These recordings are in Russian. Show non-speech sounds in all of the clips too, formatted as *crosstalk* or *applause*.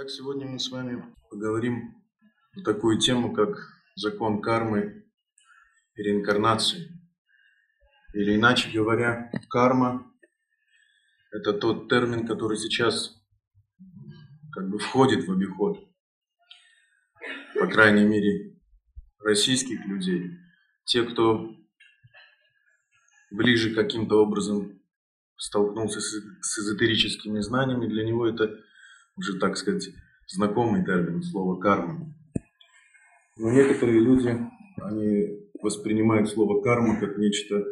Итак, сегодня мы с вами поговорим на такую тему, как закон кармы и реинкарнации. Или иначе говоря, карма – это тот термин, который сейчас как бы входит в обиход, по крайней мере, российских людей. Те, кто ближе каким-то образом столкнулся с эзотерическими знаниями, для него это уже, так сказать, знакомый термин, слово карма. Но некоторые люди, они воспринимают слово карма как нечто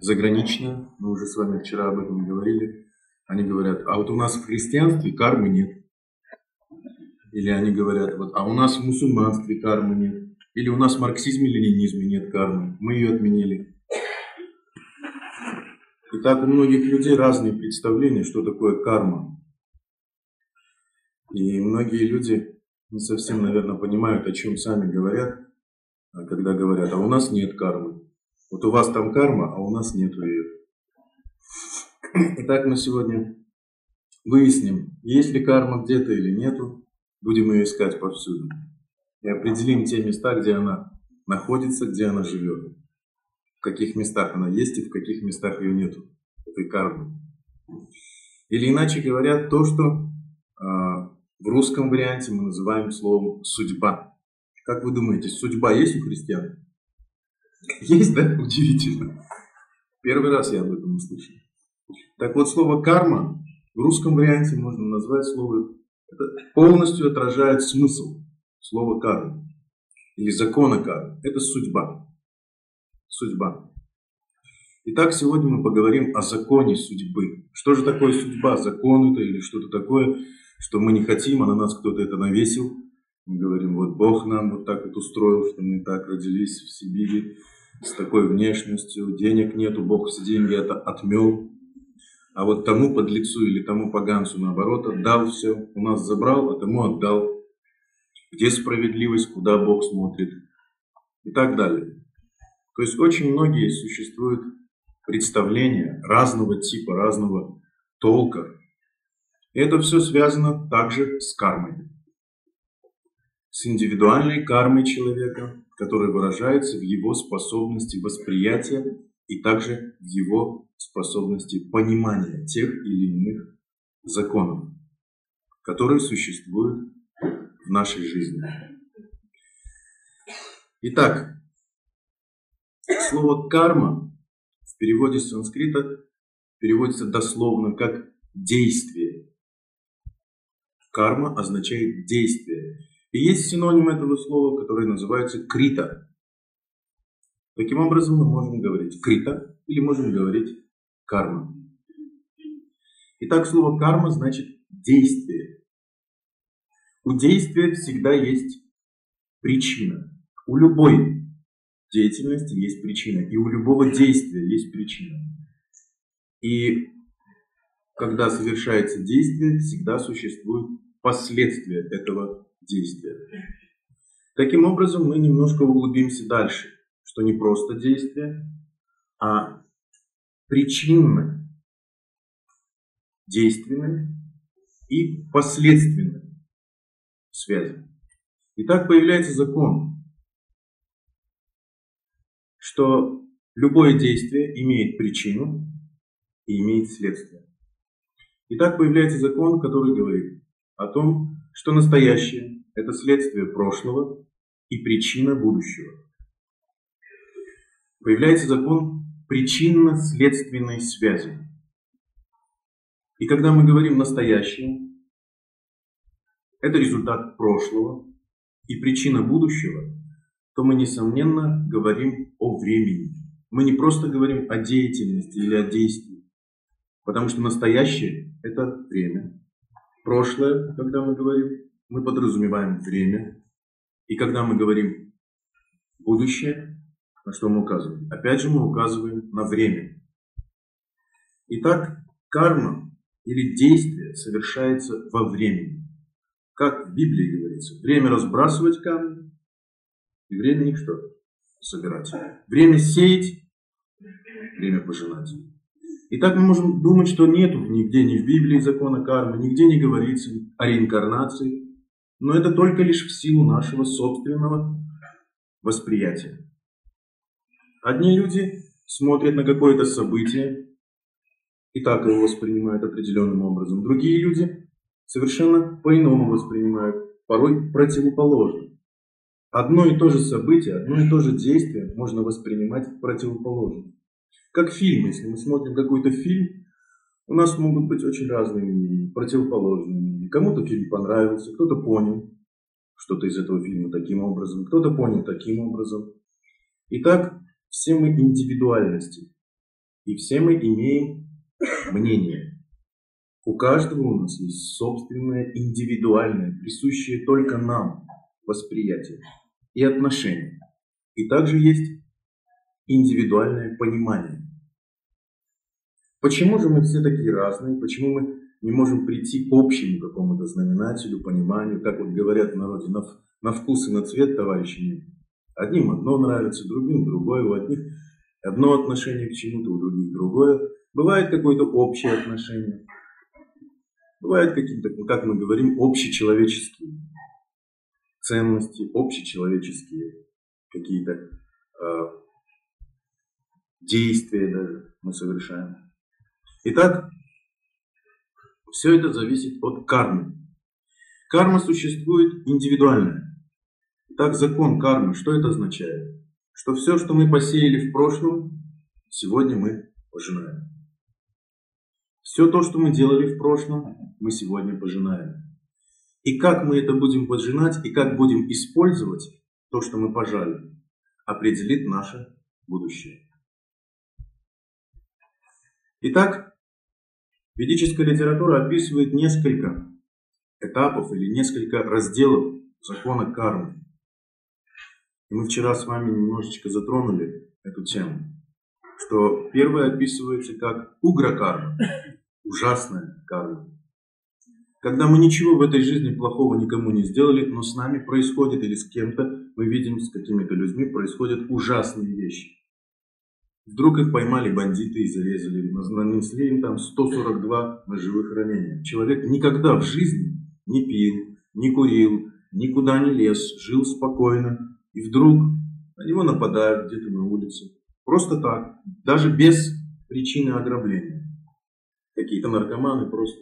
заграничное. Мы уже с вами вчера об этом говорили. Они говорят, а вот у нас в христианстве кармы нет. Или они говорят, вот, а у нас в мусульманстве кармы нет. Или у нас в марксизме, ленинизме нет кармы. Мы ее отменили. И так у многих людей разные представления, что такое карма. И многие люди не совсем, наверное, понимают, о чем сами говорят, а когда говорят, а у нас нет кармы. Вот у вас там карма, а у нас нет ее. Итак, мы сегодня выясним, есть ли карма где-то или нету. Будем ее искать повсюду. И определим те места, где она находится, где она живет. В каких местах она есть и в каких местах ее нету. Этой кармы. Или иначе говоря, то, что а, в русском варианте мы называем словом «судьба». Как вы думаете, судьба есть у христиан? Есть, да? Удивительно. Первый раз я об этом услышал. Так вот, слово «карма» в русском варианте можно назвать слово... Это полностью отражает смысл слова «карма» или закона кармы. Это судьба. Судьба. Итак, сегодня мы поговорим о законе судьбы. Что же такое судьба? Закон это или что-то такое? Что мы не хотим, а на нас кто-то это навесил. Мы говорим, вот Бог нам вот так вот устроил, что мы так родились в Сибири с такой внешностью, денег нету, Бог все деньги это отмел. А вот тому подлецу или тому поганцу, наоборот, отдал все, у нас забрал, а тому отдал. Где справедливость, куда Бог смотрит и так далее. То есть очень многие существуют представления разного типа, разного толка это все связано также с кармой. С индивидуальной кармой человека, которая выражается в его способности восприятия и также в его способности понимания тех или иных законов, которые существуют в нашей жизни. Итак, слово карма в переводе с санскрита переводится дословно как действие Карма означает действие. И есть синоним этого слова, который называется крита. Таким образом, мы можем говорить крита или можем говорить карма. Итак, слово карма значит действие. У действия всегда есть причина. У любой деятельности есть причина. И у любого действия есть причина. И когда совершается действие, всегда существует последствия этого действия. Таким образом, мы немножко углубимся дальше, что не просто действие, а причинно действенные и последственные связи. И так появляется закон, что любое действие имеет причину и имеет следствие. И так появляется закон, который говорит, о том, что настоящее – это следствие прошлого и причина будущего. Появляется закон причинно-следственной связи. И когда мы говорим «настоящее», это результат прошлого и причина будущего, то мы, несомненно, говорим о времени. Мы не просто говорим о деятельности или о действии, потому что настоящее – это время, прошлое, когда мы говорим, мы подразумеваем время. И когда мы говорим будущее, на что мы указываем? Опять же мы указываем на время. Итак, карма или действие совершается во времени. Как в Библии говорится, время разбрасывать камни и время их что? Собирать. Время сеять, время пожинать. И так мы можем думать, что нету нигде ни в Библии закона кармы, нигде не говорится о реинкарнации, но это только лишь в силу нашего собственного восприятия. Одни люди смотрят на какое-то событие и так его воспринимают определенным образом. Другие люди совершенно по-иному воспринимают, порой противоположно. Одно и то же событие, одно и то же действие можно воспринимать противоположно. Как фильм, если мы смотрим какой-то фильм, у нас могут быть очень разные мнения, противоположные мнения. Кому-то фильм понравился, кто-то понял что-то из этого фильма таким образом, кто-то понял таким образом. Итак, все мы индивидуальности, и все мы имеем мнение. У каждого у нас есть собственное индивидуальное, присущее только нам восприятие и отношение. И также есть индивидуальное понимание. Почему же мы все такие разные? Почему мы не можем прийти к общему какому-то знаменателю, пониманию? Как вот говорят в народе, на, на вкус и на цвет, товарищи, нет. Одним одно нравится, другим другое. У одних одно отношение к чему-то, у других другое. Бывает какое-то общее отношение. Бывают какие-то, как мы говорим, общечеловеческие ценности, общечеловеческие какие-то э, действия даже мы совершаем. Итак, все это зависит от кармы. Карма существует индивидуально. Итак, закон кармы, что это означает? Что все, что мы посеяли в прошлом, сегодня мы пожинаем. Все то, что мы делали в прошлом, мы сегодня пожинаем. И как мы это будем пожинать, и как будем использовать то, что мы пожали, определит наше будущее. Итак, ведическая литература описывает несколько этапов или несколько разделов закона кармы. И мы вчера с вами немножечко затронули эту тему, что первое описывается как угрокарма, ужасная карма. Когда мы ничего в этой жизни плохого никому не сделали, но с нами происходит или с кем-то, мы видим, с какими-то людьми происходят ужасные вещи. Вдруг их поймали бандиты и зарезали, нанесли им там 142 ножевых ранения. Человек никогда в жизни не пил, не курил, никуда не лез, жил спокойно. И вдруг на него нападают где-то на улице. Просто так, даже без причины ограбления. Какие-то наркоманы просто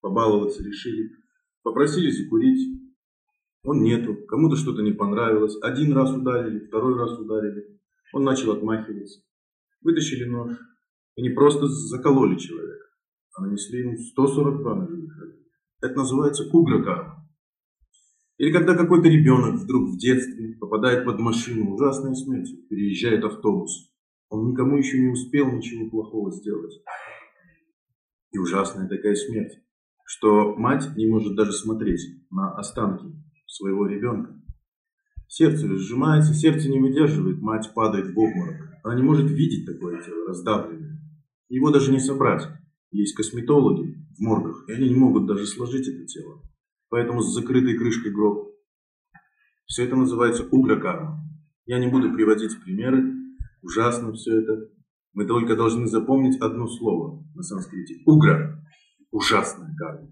побаловаться решили. Попросили закурить. Он нету. Кому-то что-то не понравилось. Один раз ударили, второй раз ударили. Он начал отмахиваться. Вытащили нож. И не просто закололи человека, а нанесли ему 142 ножевых Это называется кугра Или когда какой-то ребенок вдруг в детстве попадает под машину, ужасная смерть, переезжает автобус. Он никому еще не успел ничего плохого сделать. И ужасная такая смерть что мать не может даже смотреть на останки своего ребенка. Сердце сжимается, сердце не выдерживает, мать падает в обморок. Она не может видеть такое тело, раздавленное. Его даже не собрать. Есть косметологи в моргах, и они не могут даже сложить это тело. Поэтому с закрытой крышкой гроб. Все это называется угрокарма. Я не буду приводить примеры. Ужасно все это. Мы только должны запомнить одно слово на санскрите. Угра ужасная карма.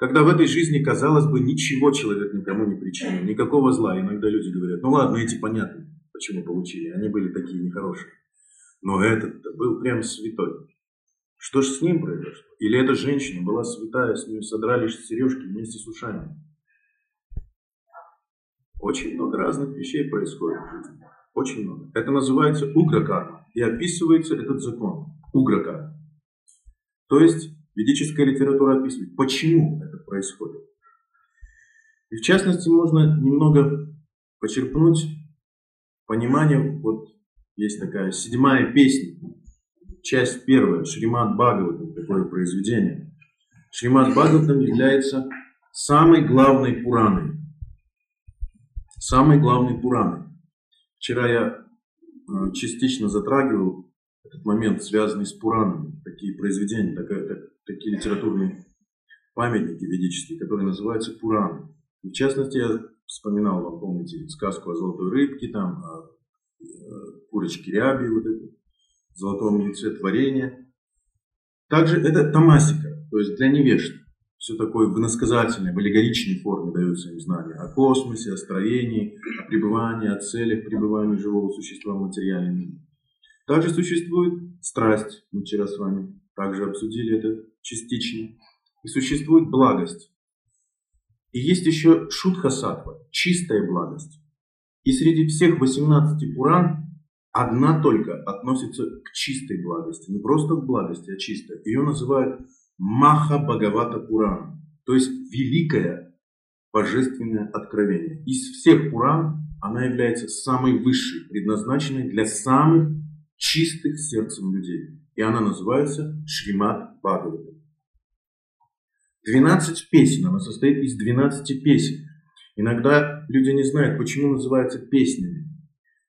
Когда в этой жизни, казалось бы, ничего человек никому не причинил, никакого зла. Иногда люди говорят, ну ладно, эти понятно, почему получили, они были такие нехорошие. Но этот был прям святой. Что ж с ним произошло? Или эта женщина была святая, с нее содрали сережки вместе с ушами? Очень много разных вещей происходит. Очень много. Это называется угракарма. И описывается этот закон. Угракарма. То есть ведическая литература описывает, почему происходит. И в частности, можно немного почерпнуть понимание, вот есть такая седьмая песня, часть первая, Шримад Бхагаватам, такое произведение. Шримад Бхагаватам является самой главной Пураной. Самой главной Пураной. Вчера я э, частично затрагивал этот момент, связанный с Пуранами, такие произведения, такая, так, такие литературные памятники ведические, которые называются Пураны. И в частности, я вспоминал вам, помните, сказку о золотой рыбке, там, о э, курочке ряби, вот это, золотом яйце творения. Также это тамасика, то есть для невежд. Все такое в иносказательной, в аллегоричной форме дается им знания о космосе, о строении, о пребывании, о целях пребывания живого существа в материальном мире. Также существует страсть, мы вчера с вами также обсудили это частично. И существует благость. И есть еще шутха сатва, чистая благость. И среди всех 18 пуран одна только относится к чистой благости. Не просто к благости, а чистой. Ее называют Маха Бхагавата Пурана, то есть великое божественное откровение. Из всех Пуран она является самой высшей, предназначенной для самых чистых сердцем людей. И она называется Шримат Бхагавата. 12 песен, она состоит из 12 песен. Иногда люди не знают, почему называются песнями.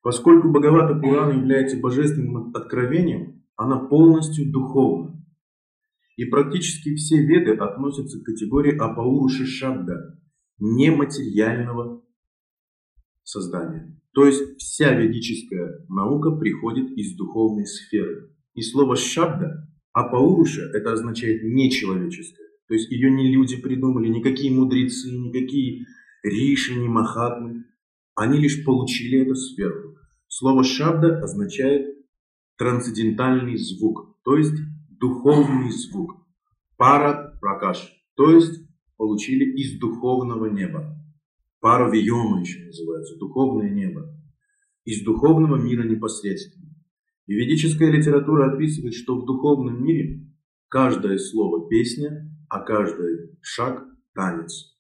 Поскольку Бхагавата Пурана является божественным откровением, она полностью духовна. И практически все веды относятся к категории Апауруши Шабда, нематериального создания. То есть вся ведическая наука приходит из духовной сферы. И слово Шабда, Апауруша, это означает нечеловеческое. То есть ее не люди придумали, никакие мудрецы, никакие риши, ни махатмы. Они лишь получили это сверху. Слово Шабда означает трансцендентальный звук, то есть духовный звук. Пара пракаш, то есть получили из духовного неба. Пара виома еще называется, духовное небо. Из духовного мира непосредственно. И ведическая литература описывает, что в духовном мире каждое слово песня, а каждый шаг танец.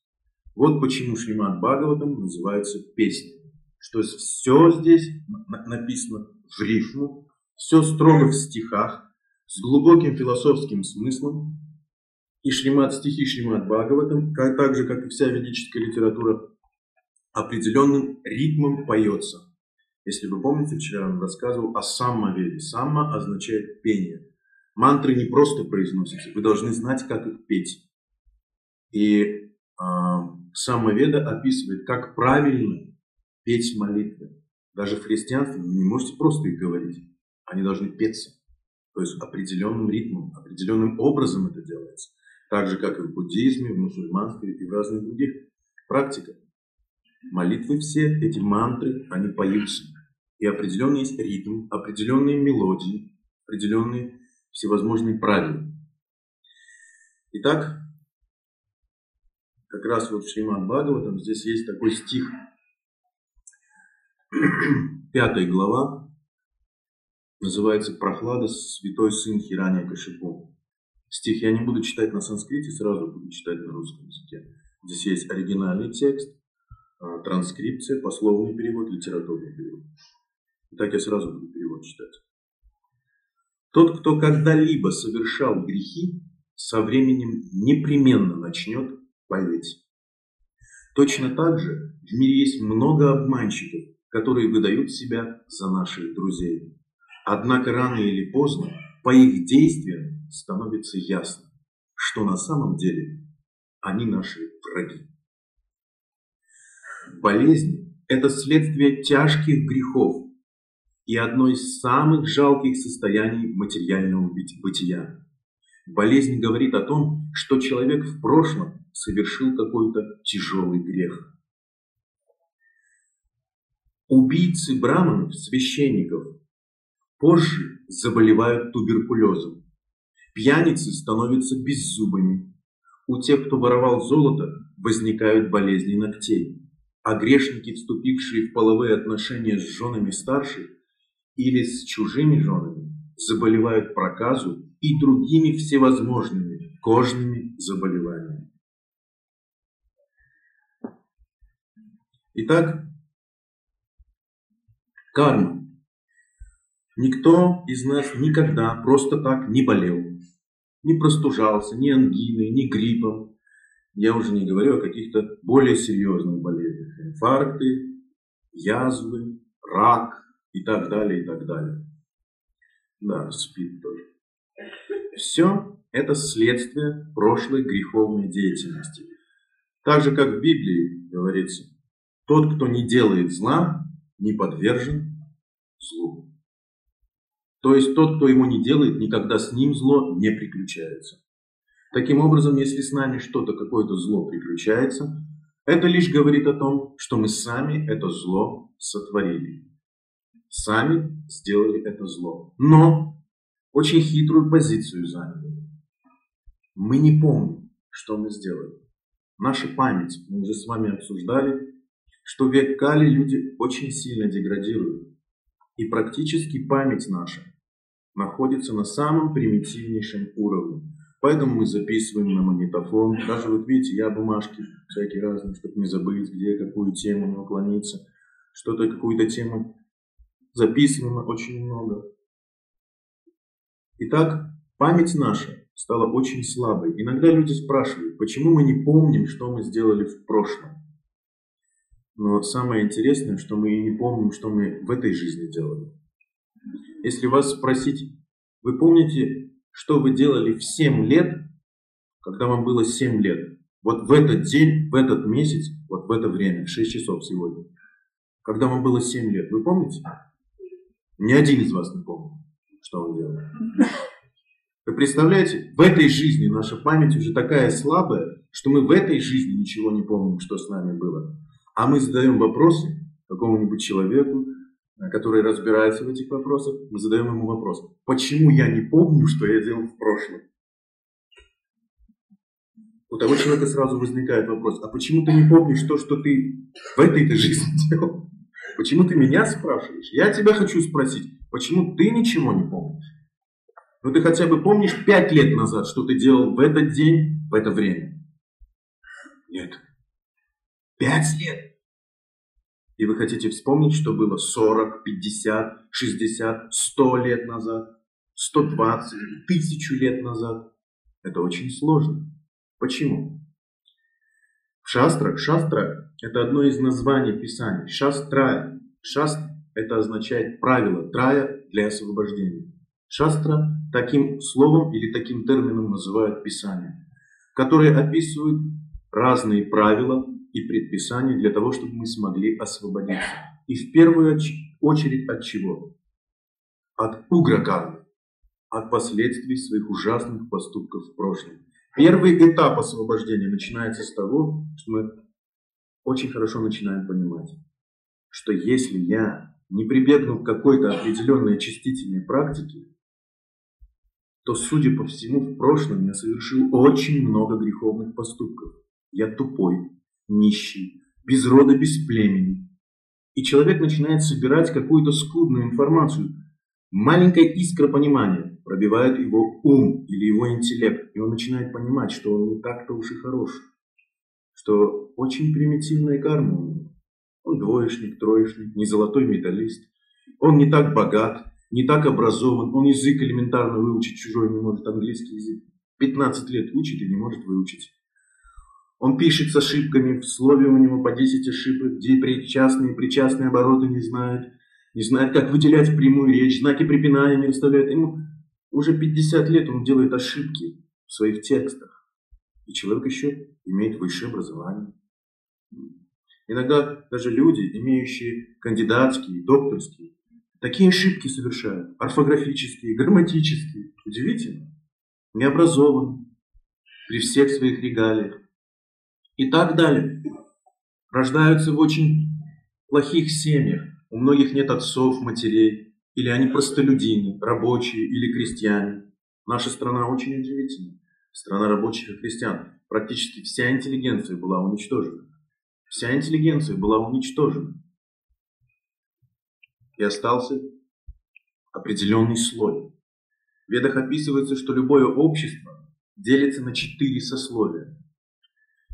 Вот почему Шримад Бхагаватам называется песней. Что все здесь написано в рифму, все строго в стихах, с глубоким философским смыслом, и Шримат, стихи Шримат Бхагаватам, как, так же, как и вся ведическая литература, определенным ритмом поется. Если вы помните, вчера я вам рассказывал о саммаведе. Самма означает пение. Мантры не просто произносятся, вы должны знать, как их петь. И э, саммаведа описывает, как правильно петь молитвы. Даже в христианстве вы не можете просто их говорить, они должны петься. То есть определенным ритмом, определенным образом это делается. Так же, как и в буддизме, в мусульманстве и в разных других практиках. Молитвы все, эти мантры, они поются. И определенный есть ритм, определенные мелодии, определенные всевозможные правила. Итак, как раз вот в Шримад Бхагаватам здесь есть такой стих, *clears throat* пятая глава, называется «Прохлада, святой сын Хирания Кашипу». Стих я не буду читать на санскрите, сразу буду читать на русском языке. Здесь есть оригинальный текст, а, транскрипция, пословный перевод, литературный перевод. Итак, я сразу буду перевод читать. Тот, кто когда-либо совершал грехи, со временем непременно начнет поверить. Точно так же в мире есть много обманщиков, которые выдают себя за наших друзей. Однако рано или поздно по их действиям становится ясно, что на самом деле они наши враги. Болезнь – это следствие тяжких грехов и одно из самых жалких состояний материального бытия. Болезнь говорит о том, что человек в прошлом совершил какой-то тяжелый грех. Убийцы браманов, священников, позже заболевают туберкулезом. Пьяницы становятся беззубыми. У тех, кто воровал золото, возникают болезни ногтей. А грешники, вступившие в половые отношения с женами старших или с чужими женами, заболевают проказу и другими всевозможными кожными заболеваниями. Итак, Карма. Никто из нас никогда просто так не болел, не простужался, ни ангиной, ни гриппом. Я уже не говорю о каких-то более серьезных болезнях. Инфаркты, язвы, рак и так далее, и так далее. Да, спит тоже. Все это следствие прошлой греховной деятельности. Так же, как в Библии говорится, тот, кто не делает зла, не подвержен злу. То есть тот, кто ему не делает, никогда с ним зло не приключается. Таким образом, если с нами что-то, какое-то зло приключается, это лишь говорит о том, что мы сами это зло сотворили. Сами сделали это зло. Но очень хитрую позицию заняли. Мы не помним, что мы сделали. Наша память, мы уже с вами обсуждали, что век Кали люди очень сильно деградируют. И практически память наша находится на самом примитивнейшем уровне. Поэтому мы записываем на магнитофон. Даже вот видите, я бумажки всякие разные, чтобы не забыть, где какую тему не уклониться. Что-то, какую-то тему записываем очень много. Итак, память наша стала очень слабой. Иногда люди спрашивают, почему мы не помним, что мы сделали в прошлом. Но самое интересное, что мы и не помним, что мы в этой жизни делали. Если вас спросить, вы помните, что вы делали в 7 лет, когда вам было 7 лет? Вот в этот день, в этот месяц, вот в это время, 6 часов сегодня. Когда вам было 7 лет, вы помните? Ни один из вас не помнит, что он делал. Вы представляете, в этой жизни наша память уже такая слабая, что мы в этой жизни ничего не помним, что с нами было. А мы задаем вопросы какому-нибудь человеку, Э, который разбирается в этих вопросах, мы задаем ему вопрос, почему я не помню, что я делал в прошлом? У того человека сразу возникает вопрос, а почему ты не помнишь то, что ты в этой-то жизни делал? Почему ты меня спрашиваешь? Я тебя хочу спросить, почему ты ничего не помнишь? Ну ты хотя бы помнишь пять лет назад, что ты делал в этот день, в это время? Нет. Пять лет. И вы хотите вспомнить, что было 40, 50, 60, 100 лет назад, 120, тысячу лет назад. Это очень сложно. Почему? В шастрах, шастра – это одно из названий Писания. Шастрая. Шаст – это означает правило, трая для освобождения. Шастра таким словом или таким термином называют Писание, которые описывают разные правила, и предписаний для того, чтобы мы смогли освободиться. И в первую очередь от чего? От угракармы, от последствий своих ужасных поступков в прошлом. Первый этап освобождения начинается с того, что мы очень хорошо начинаем понимать, что если я не прибегну к какой-то определенной очистительной практике, то, судя по всему, в прошлом я совершил очень много греховных поступков. Я тупой, нищий, без рода, без племени. И человек начинает собирать какую-то скудную информацию. Маленькая искра понимания пробивает его ум или его интеллект, и он начинает понимать, что он не так-то уж и хорош, что очень примитивная него. Он двоечник, троечник, не золотой медалист. Он не так богат, не так образован, он язык элементарно выучить чужой не может, английский язык. 15 лет учит и не может выучить. Он пишет с ошибками, в слове у него по 10 ошибок, где причастные, причастные обороты не знает, не знает, как выделять прямую речь, знаки препинания не выставляет. Ему уже 50 лет он делает ошибки в своих текстах. И человек еще имеет высшее образование. Иногда даже люди, имеющие кандидатские, докторские, такие ошибки совершают, орфографические, грамматические. Удивительно. Необразованные при всех своих регалиях и так далее. Рождаются в очень плохих семьях. У многих нет отцов, матерей. Или они простолюдины, рабочие или крестьяне. Наша страна очень удивительна. Страна рабочих и крестьян. Практически вся интеллигенция была уничтожена. Вся интеллигенция была уничтожена. И остался определенный слой. В ведах описывается, что любое общество делится на четыре сословия.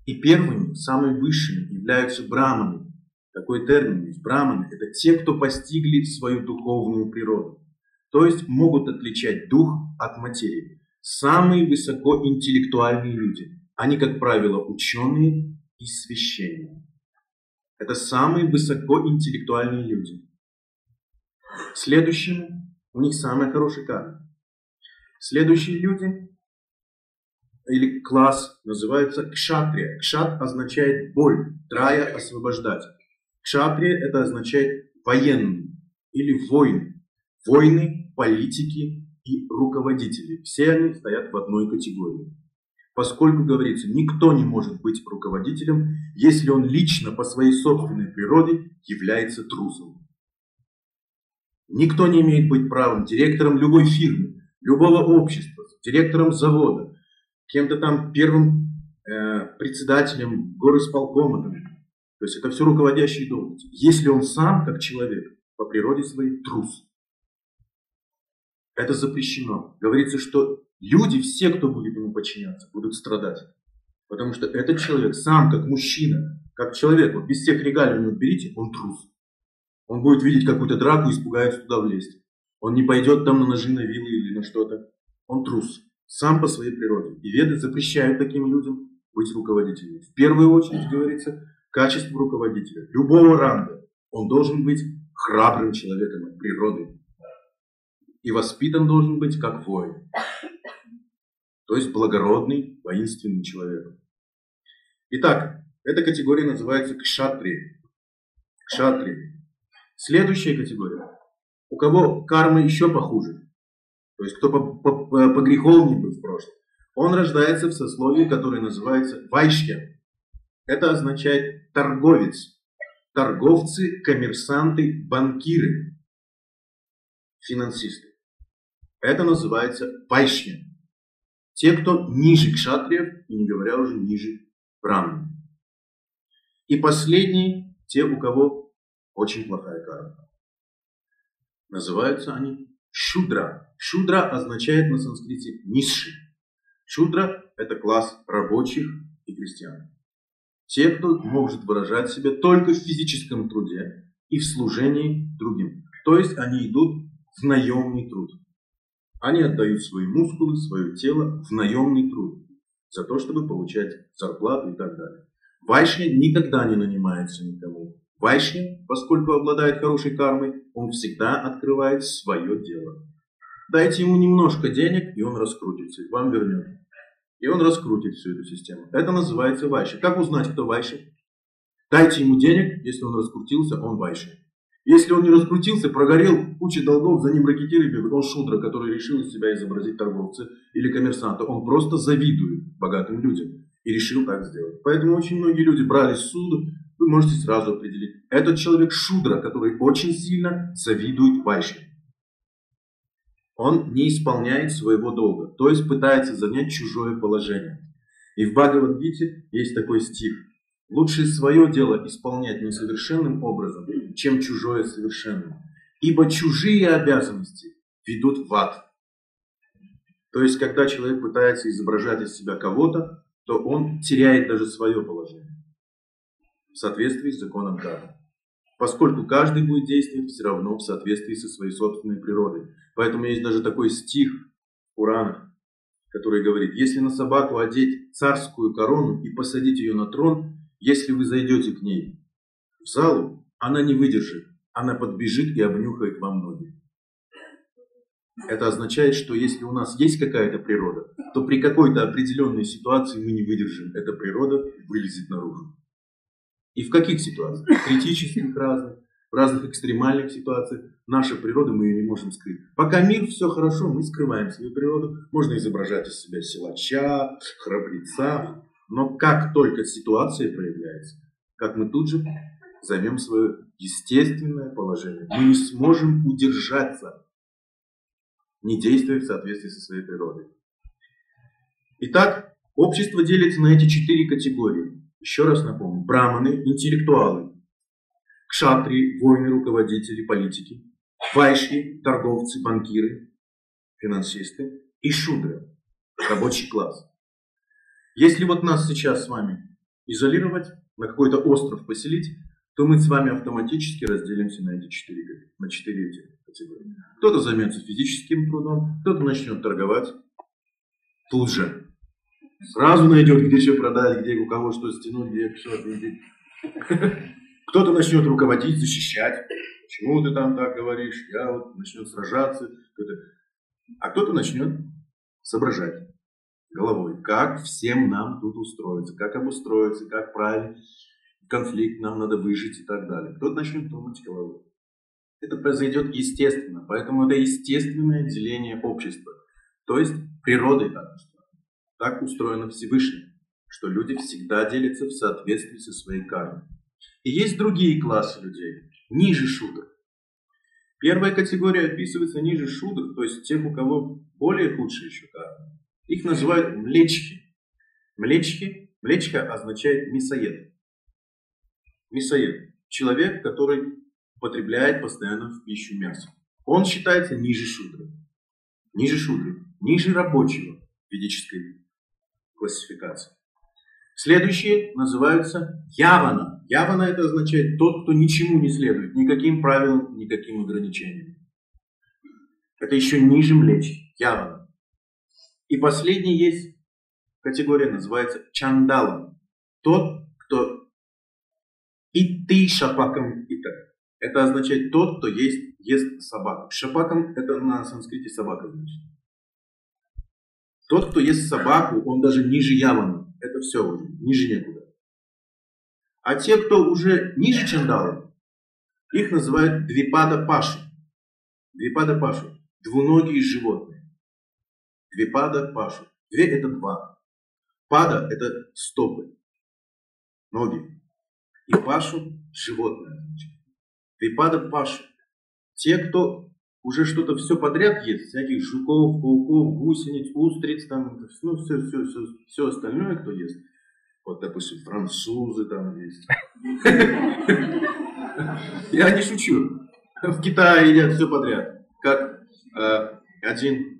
И первыми, самыми высшими являются браманы. Такой термин есть. Браманы – это те, кто постигли свою духовную природу. То есть могут отличать дух от материи. Самые высокоинтеллектуальные люди. Они, как правило, ученые и священники. Это самые высокоинтеллектуальные люди. Следующими у них самая хорошая карма. Следующие люди или класс называется кшатрия. Кшат означает боль, трая освобождать. Кшатрия это означает военный или воин. Войны политики и руководители. Все они стоят в одной категории. Поскольку, говорится, никто не может быть руководителем, если он лично по своей собственной природе является трусом. Никто не имеет быть правым директором любой фирмы, любого общества, директором завода, кем-то там первым э, председателем горосполкома. То есть это все руководящие должности. Если он сам, как человек, по природе своей трус. Это запрещено. Говорится, что люди, все, кто будет ему подчиняться, будут страдать. Потому что этот человек сам, как мужчина, как человек, вот без всех регалий у него берите, он трус. Он будет видеть какую-то драку и испугается туда влезть. Он не пойдет там на ножи, на вилы или на что-то. Он трус. Сам по своей природе. И веды запрещают таким людям быть руководителями. В первую очередь, говорится, качество руководителя. Любого ранга. Он должен быть храбрым человеком от природы. И воспитан должен быть как воин. То есть благородный, воинственный человек. Итак, эта категория называется кшатри. Кшатри. Следующая категория. У кого карма еще похуже, то есть кто погреховнее был в прошлом, он рождается в сословии, которое называется вайшья. Это означает торговец. Торговцы, коммерсанты, банкиры, финансисты. Это называется вайшья. Те, кто ниже кшатриев, и не говоря уже ниже брамны. И последний, те, у кого очень плохая карма. Называются они шудра. Шудра означает на санскрите низший. Шудра – это класс рабочих и крестьян. Те, кто может выражать себя только в физическом труде и в служении другим. То есть они идут в наемный труд. Они отдают свои мускулы, свое тело в наемный труд за то, чтобы получать зарплату и так далее. Вайшня никогда не нанимается никому. Вайшни, поскольку обладает хорошей кармой, он всегда открывает свое дело. Дайте ему немножко денег, и он раскрутится, и вам вернет. И он раскрутит всю эту систему. Это называется вайши. Как узнать, кто вайши? Дайте ему денег, если он раскрутился, он вайши. Если он не раскрутился, прогорел, куча долгов, за ним ракетиры бегают, он шутра, который решил из себя изобразить торговца или коммерсанта. Он просто завидует богатым людям и решил так сделать. Поэтому очень многие люди брали суд, вы можете сразу определить. Этот человек шудра, который очень сильно завидует Вайши. Он не исполняет своего долга, то есть пытается занять чужое положение. И в Бхагавадгите есть такой стих. Лучше свое дело исполнять несовершенным образом, чем чужое совершенным. Ибо чужие обязанности ведут в ад. То есть, когда человек пытается изображать из себя кого-то, то он теряет даже свое положение в соответствии с законом кармы. Поскольку каждый будет действовать все равно в соответствии со своей собственной природой. Поэтому есть даже такой стих в Коранах, который говорит, если на собаку одеть царскую корону и посадить ее на трон, если вы зайдете к ней в залу, она не выдержит, она подбежит и обнюхает вам ноги. Это означает, что если у нас есть какая-то природа, то при какой-то определенной ситуации мы не выдержим. Эта природа вылезет наружу. И в каких ситуациях? В критических разных, в разных экстремальных ситуациях. Наша природа, мы ее не можем скрыть. Пока мир, все хорошо, мы скрываем свою природу. Можно изображать из себя силача, храбреца. Но как только ситуация проявляется, как мы тут же займем свое естественное положение, мы не сможем удержаться, не действуя в соответствии со своей природой. Итак, общество делится на эти четыре категории. Еще раз напомню, браманы – интеллектуалы, кшатри – воины, руководители, политики, вайши – торговцы, банкиры, финансисты и шудры – рабочий класс. Если вот нас сейчас с вами изолировать, на какой-то остров поселить, то мы с вами автоматически разделимся на эти четыре, на четыре эти категории. Кто-то займется физическим трудом, кто-то начнет торговать тут же. Сразу найдет, где что продать, где у кого что стянуть, где что ответить. Кто-то начнет руководить, защищать. Почему ты там так говоришь? Я вот начнет сражаться. А кто-то начнет соображать головой, как всем нам тут устроиться, как обустроиться, как правильно конфликт нам надо выжить и так далее. Кто-то начнет думать головой. Это произойдет естественно, поэтому это естественное деление общества. То есть природой так. Так устроено Всевышнее, что люди всегда делятся в соответствии со своей кармой. И есть другие классы людей, ниже шуток. Первая категория описывается ниже шуток, то есть тех, у кого более худшие еще кармы. Их называют млечки. Млечки, млечка означает мясоед. Мясоед. Человек, который употребляет постоянно в пищу мясо. Он считается ниже шудры. Ниже шудры. Ниже рабочего ведической классификации. Следующие называются явана. Явана это означает тот, кто ничему не следует, никаким правилам, никаким ограничениям. Это еще ниже млечь. Явана. И последний есть категория, называется чандалом. Тот, кто и ты шапаком и так. Это означает тот, кто есть, ест собаку. Шапаком это на санскрите собака значит. Тот, кто ест собаку, он даже ниже явана. Это все уже, ниже некуда. А те, кто уже ниже чандалы, их называют двипада пашу. Двипада пашу. Двуногие животные. Двипада пашу. Две это два. Пада это стопы. Ноги. И пашу животное. Двипада пашу. Те, кто уже что-то все подряд ест, всяких жуков, пауков, гусениц, устриц, там, ну, все, все, все, все остальное, кто ест. Вот, допустим, французы там есть. *laughs* Я не шучу. В Китае едят все подряд. Как э, один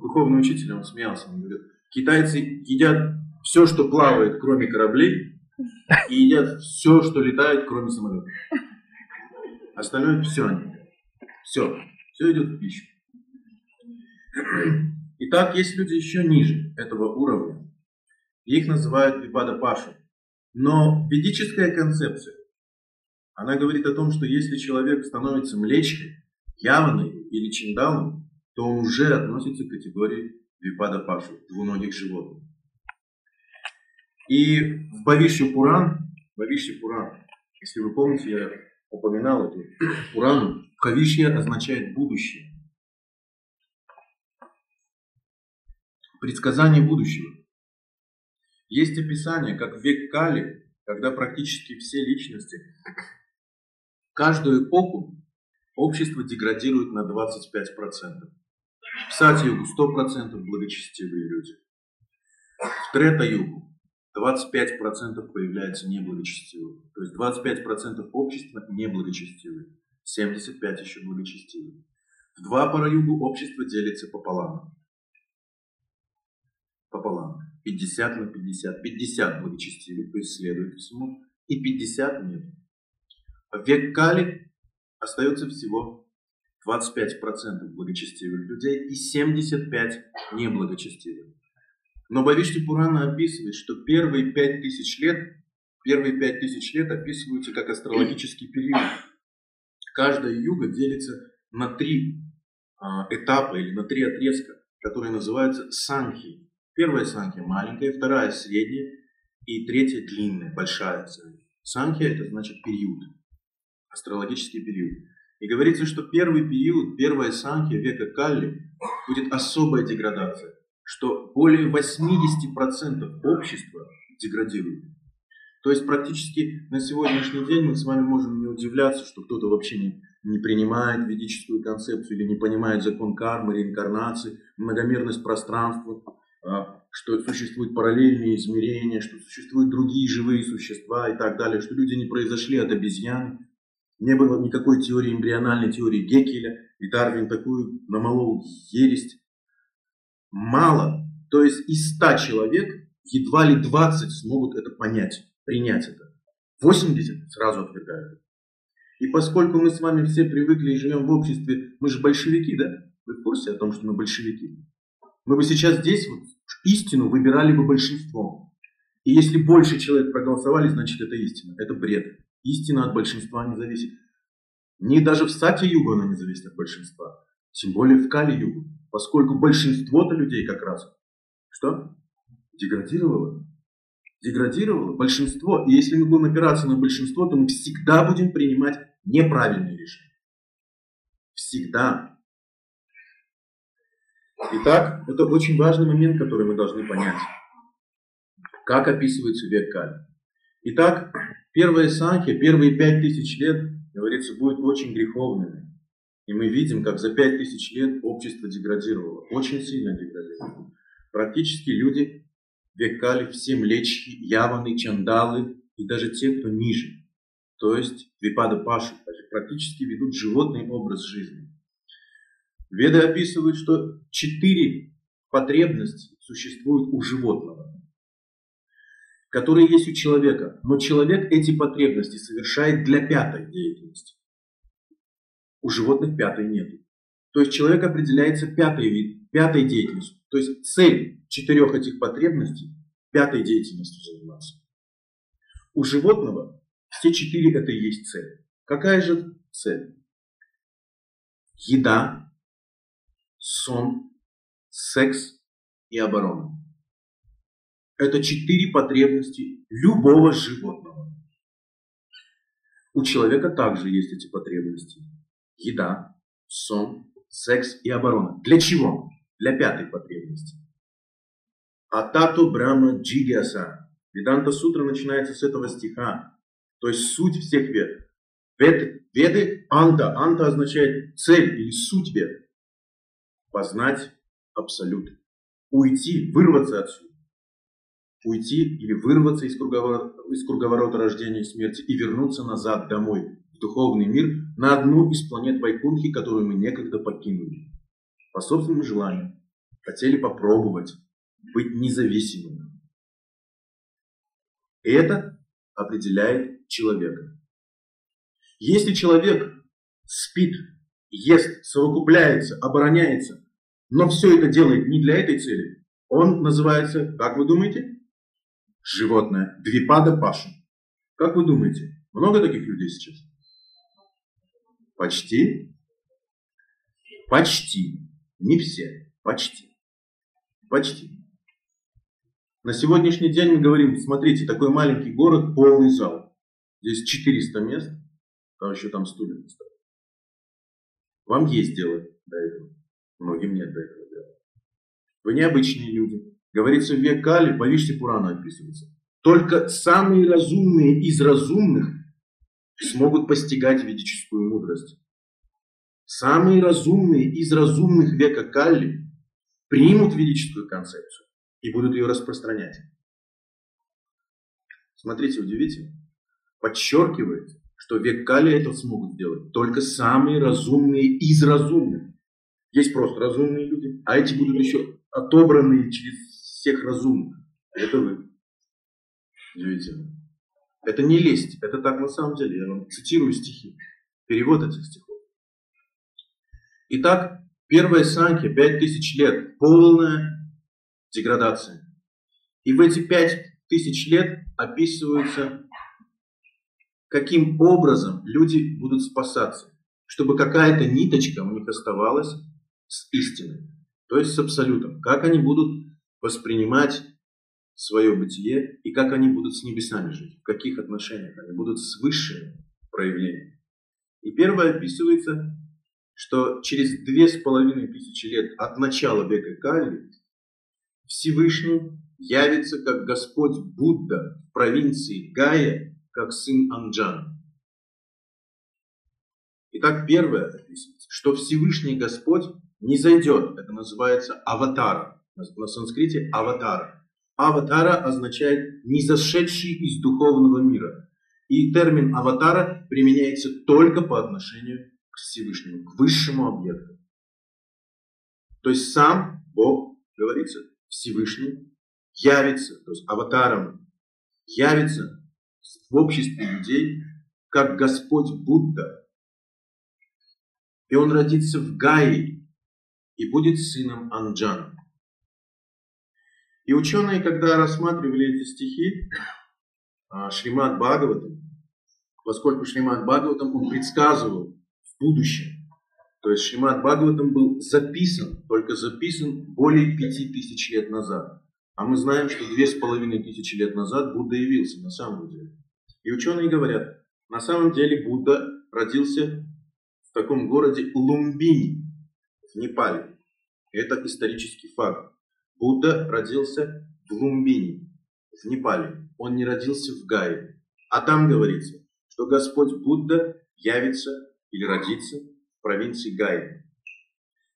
духовный учитель, он смеялся, он говорит, китайцы едят все, что плавает, кроме кораблей, и едят все, что летает, кроме самолетов. Остальное все они. Все. Все идет в пищу. Итак, есть люди еще ниже этого уровня. Их называют Випада Пашу. Но ведическая концепция, она говорит о том, что если человек становится млечкой, явной или чиндалом, то он уже относится к категории Випада Пашу, двуногих животных. И в Бавиши Пуран, Бавиши Пуран, если вы помните, я упоминал эту Пурану, Кавишья означает будущее. Предсказание будущего. Есть описание, как в век Кали, когда практически все личности, каждую эпоху общество деградирует на 25%. В Сати-югу 100% благочестивые люди. В Трета-югу 25% появляются неблагочестивые. То есть 25% общества неблагочестивые. 75 еще благочестивых. В два пара югу общество делится пополам. Пополам. 50 на 50. 50 благочестивых, то есть следует всему, и 50 нет. В век Кали остается всего 25% благочестивых людей и 75 неблагочестивых. Но Бавишти Пурана описывает, что первые 5000 лет, первые 5000 лет описываются как астрологический период каждая юга делится на три а, этапа или на три отрезка, которые называются санхи. Первая санхи маленькая, вторая средняя и третья длинная, большая санхи. это значит период, астрологический период. И говорится, что первый период, первая санхи века Калли будет особая деградация, что более 80% общества деградирует. То есть практически на сегодняшний день мы с вами можем не удивляться, что кто-то вообще не, не принимает ведическую концепцию или не понимает закон кармы, реинкарнации, многомерность пространства, а, что существуют параллельные измерения, что существуют другие живые существа и так далее, что люди не произошли от обезьяны, не было никакой теории, эмбриональной теории Геккеля, и Дарвин такую намолол ересь. Мало. То есть из 100 человек едва ли 20 смогут это понять принять это. 80 сразу отвергают. И поскольку мы с вами все привыкли и живем в обществе, мы же большевики, да? Вы в курсе о том, что мы большевики? Мы бы сейчас здесь вот истину выбирали бы большинством. И если больше человек проголосовали, значит это истина. Это бред. Истина от большинства не зависит. Не даже в Сате Югу она не зависит от большинства. Тем более в Кали Югу. Поскольку большинство-то людей как раз что? Деградировало деградировало большинство. И если мы будем опираться на большинство, то мы всегда будем принимать неправильные решения. всегда. Итак, это очень важный момент, который мы должны понять. Как описывается век Кали. Итак, первая Санхи, первые пять тысяч лет, говорится, будет очень греховными. И мы видим, как за пять тысяч лет общество деградировало, очень сильно деградировало. Практически люди векали все млечки, яваны, чандалы и даже те, кто ниже. То есть випада пашу, практически ведут животный образ жизни. Веды описывают, что четыре потребности существуют у животного, которые есть у человека. Но человек эти потребности совершает для пятой деятельности. У животных пятой нет. То есть человек определяется пятой, вид, пятой деятельностью. То есть цель четырех этих потребностей пятой деятельностью заниматься. У животного все четыре это и есть цель. Какая же цель? Еда, сон, секс и оборона. Это четыре потребности любого животного. У человека также есть эти потребности. Еда, сон, секс и оборона. Для чего? Для пятой потребности. Атату Брама Джигиаса. Веданта Сутра начинается с этого стиха. То есть суть всех вед. Вед, веды анта. Анта означает цель или суть вед. Познать абсолют. Уйти, вырваться отсюда. Уйти или вырваться из круговорота, из круговорота рождения и смерти и вернуться назад домой, в духовный мир, на одну из планет Вайкунхи, которую мы некогда покинули. По собственному желанию. Хотели попробовать быть независимым. И это определяет человека. Если человек спит, ест, совокупляется, обороняется, но все это делает не для этой цели, он называется, как вы думаете? Животное. Двипада пашу. Как вы думаете, много таких людей сейчас? Почти. Почти. Не все. Почти. Почти. На сегодняшний день мы говорим, смотрите, такой маленький город, полный зал. Здесь 400 мест, там еще там стулья стоят. Вам есть дело до этого. Многим нет до этого дела. Вы необычные люди. Говорится в век Кали, повишьте Пурана описывается. Только самые разумные из разумных смогут постигать ведическую мудрость. Самые разумные из разумных века Калли примут ведическую концепцию и будут ее распространять. Смотрите, удивительно. Подчеркивает, что век Кали это смогут сделать только самые разумные из разумных. Есть просто разумные люди, а эти будут еще отобранные через всех разумных. Это вы. Удивительно. Это не лесть, это так на самом деле. Я вам цитирую стихи, перевод этих стихов. Итак, первая санки, пять тысяч лет, полная деградация. И в эти пять тысяч лет описывается, каким образом люди будут спасаться, чтобы какая-то ниточка у них оставалась с истиной, то есть с абсолютом. Как они будут воспринимать свое бытие и как они будут с небесами жить, в каких отношениях они будут с высшими проявлениями. И первое описывается, что через две с половиной тысячи лет от начала века Кали Всевышний явится как Господь Будда в провинции Гая, как сын Анджана. Итак, первое описывается, что Всевышний Господь не зайдет, это называется аватара, на санскрите аватара. Аватара означает не зашедший из духовного мира. И термин аватара применяется только по отношению к Всевышнему, к высшему объекту. То есть сам Бог, говорится, Всевышний явится, то есть аватаром, явится в обществе людей, как Господь Будда. И он родится в Гае и будет сыном Анджана. И ученые, когда рассматривали эти стихи, а, Шримад Бхагаватам, поскольку Шримад Бхагаватам он предсказывал в будущем, то есть Шримад Бхагаватам был записан, только записан более пяти тысяч лет назад. А мы знаем, что две с половиной тысячи лет назад Будда явился на самом деле. И ученые говорят, на самом деле Будда родился таком городе Лумбини в Непале. Это исторический факт. Будда родился в Лумбини, в Непале. Он не родился в Гае. А там говорится, что Господь Будда явится или родится в провинции Гай.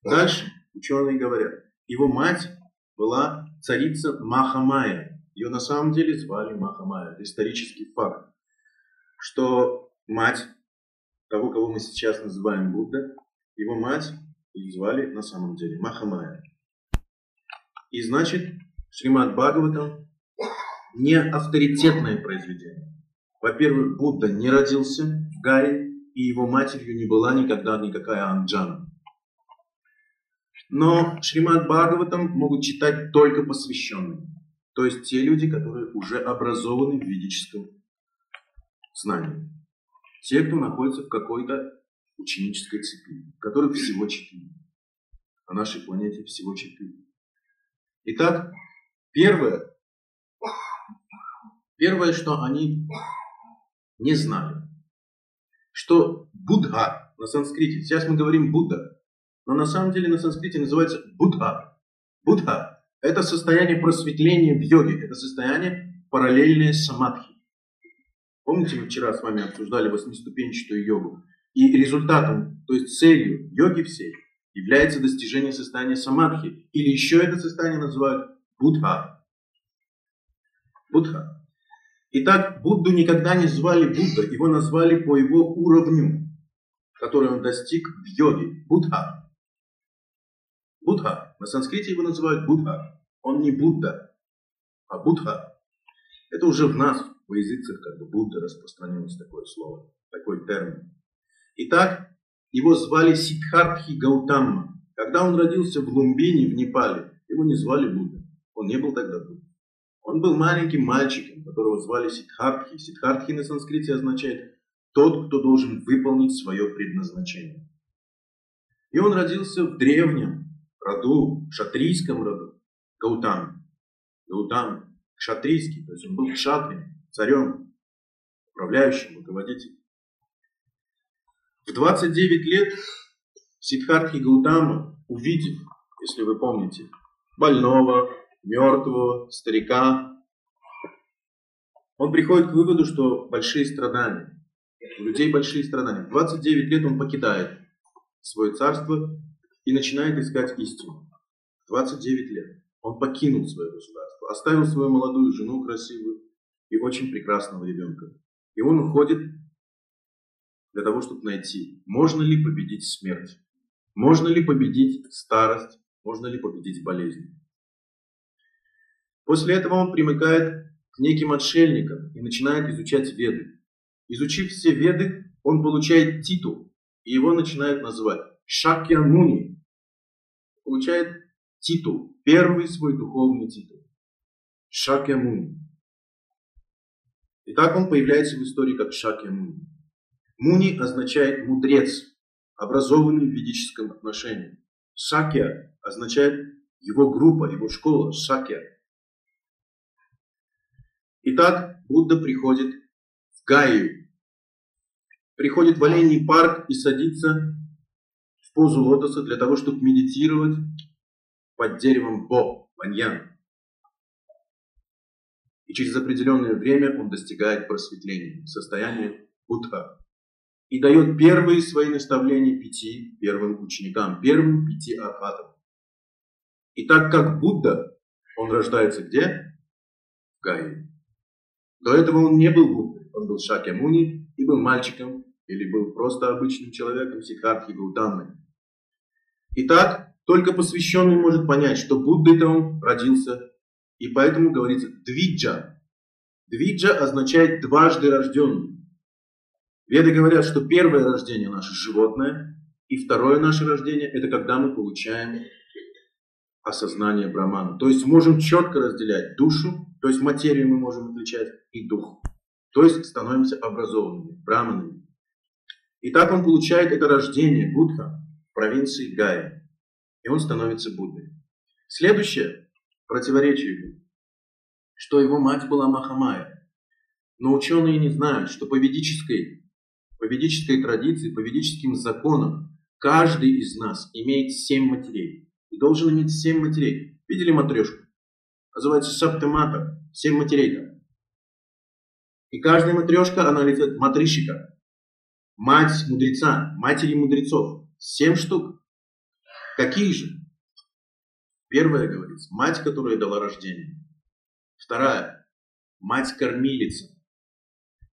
Дальше ученые говорят, его мать была царица Махамая. Ее на самом деле звали Махамая. Это исторический факт, что мать того, кого мы сейчас называем Будда, его мать их звали на самом деле Махамая. И значит, Шримад Бхагаватам не авторитетное произведение. Во-первых, Будда не родился в Гае, и его матерью не была никогда никакая Анджана. Но Шримад Бхагаватам могут читать только посвященные. То есть те люди, которые уже образованы в ведическом знании. Те, кто находится в какой-то ученической цепи, которых всего четыре. На нашей планете всего четыре. Итак, первое, первое, что они не знали, что Будха на санскрите, сейчас мы говорим Будда, но на самом деле на санскрите называется Будха. Будха – это состояние просветления в йоге, это состояние параллельное самадхи. Помните, мы вчера с вами обсуждали восьмиступенчатую йогу? И результатом, то есть целью йоги всей, является достижение состояния самадхи. Или еще это состояние называют Будха. Будха. Итак, Будду никогда не звали Будда, его назвали по его уровню, который он достиг в йоге. Будха. Будха. На санскрите его называют Будха. Он не Будда, а Будха. Это уже в нас, в языцах, как бы Будда распространилось такое слово, такой термин. Итак, его звали Сидхартхи Гаутамма. Когда он родился в Лумбине, в Непале, его не звали Будда. Он не был тогда Будда. Он был маленьким мальчиком, которого звали Сидхартхи. Сидхартхи на санскрите означает «тот, кто должен выполнить свое предназначение». И он родился в древнем роду, шатрийском роду, Гаутам. Гаутам, шатрийский, то есть он был кшатрием, царем, управляющим, руководителем. В 29 лет Сидхартхи Гаутама, увидев, если вы помните, больного, мертвого, старика, он приходит к выводу, что большие страдания, у людей большие страдания. В 29 лет он покидает свое царство и начинает искать истину. В 29 лет он покинул свое государство, оставил свою молодую жену красивую и очень прекрасного ребенка. И он уходит для того, чтобы найти, можно ли победить смерть, можно ли победить старость, можно ли победить болезнь. После этого он примыкает к неким отшельникам и начинает изучать веды. Изучив все веды, он получает титул, и его начинают называть Шакьямуни. Получает титул, первый свой духовный титул. Шакьямуни. И так он появляется в истории как Шакьямуни. Муни означает мудрец, образованный в ведическом отношении. Шакья означает его группа, его школа, Шакья. Итак, Будда приходит в Гаю, приходит в оленей парк и садится в позу лотоса для того, чтобы медитировать под деревом Бо, Ваньян. И через определенное время он достигает просветления, состояния Будха. И дает первые свои наставления пяти первым ученикам, первым пяти архатам. И так как Будда, он рождается где? В Гае. До этого он не был Буддой, он был Шакьямуни и был мальчиком или был просто обычным человеком Сидхартхи Гаутамой. Итак, только посвященный может понять, что Буддой-то он родился, и поэтому говорится «двиджа». «Двиджа» означает «дважды рожденный». Веды говорят, что первое рождение наше животное, и второе наше рождение – это когда мы получаем осознание Брамана. То есть можем четко разделять душу, то есть материю мы можем отличать, и дух. То есть становимся образованными, браманами. И так он получает это рождение Будха в провинции Гая. И он становится Буддой. Следующее противоречие ему, что его мать была Махамая. Но ученые не знают, что по ведической по ведической традиции, по ведическим законам, каждый из нас имеет семь матерей. И должен иметь семь матерей. Видели матрешку? Называется саптемата. Семь матерей там. И каждая матрешка, она летит матрищика. Мать мудреца, матери мудрецов. Семь штук. Какие же? Первая говорится, мать, которая дала рождение. Вторая, мать-кормилица.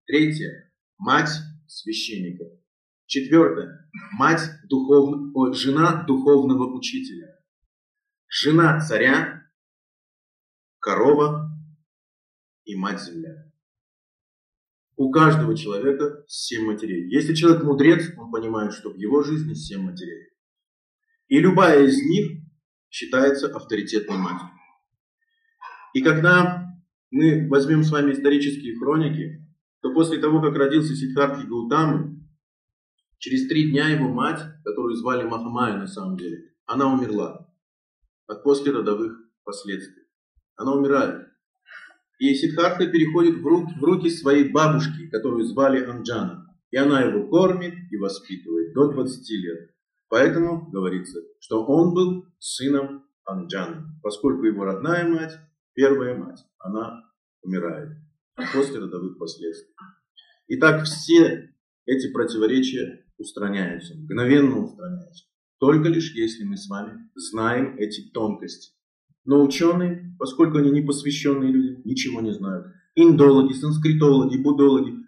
Третья, мать священника. Четвертое, мать духовного, о, жена духовного учителя. Жена царя, корова и мать земля. У каждого человека семь матерей. Если человек мудрец, он понимает, что в его жизни семь матерей. И любая из них считается авторитетной матерью. И когда мы возьмем с вами исторические хроники, то после того, как родился Сиддхартха Гаутамы, через три дня его мать, которую звали Махамая на самом деле, она умерла от послеродовых последствий. Она умирает. И Сиддхартха переходит в руки, в руки своей бабушки, которую звали Анджана. И она его кормит и воспитывает до 20 лет. Поэтому говорится, что он был сыном Анджана, поскольку его родная мать, первая мать, она умирает после родовых последствий. Итак, все эти противоречия устраняются, мгновенно устраняются. Только лишь если мы с вами знаем эти тонкости. Но ученые, поскольку они не посвященные люди, ничего не знают. Индологи, санскритологи, будологи,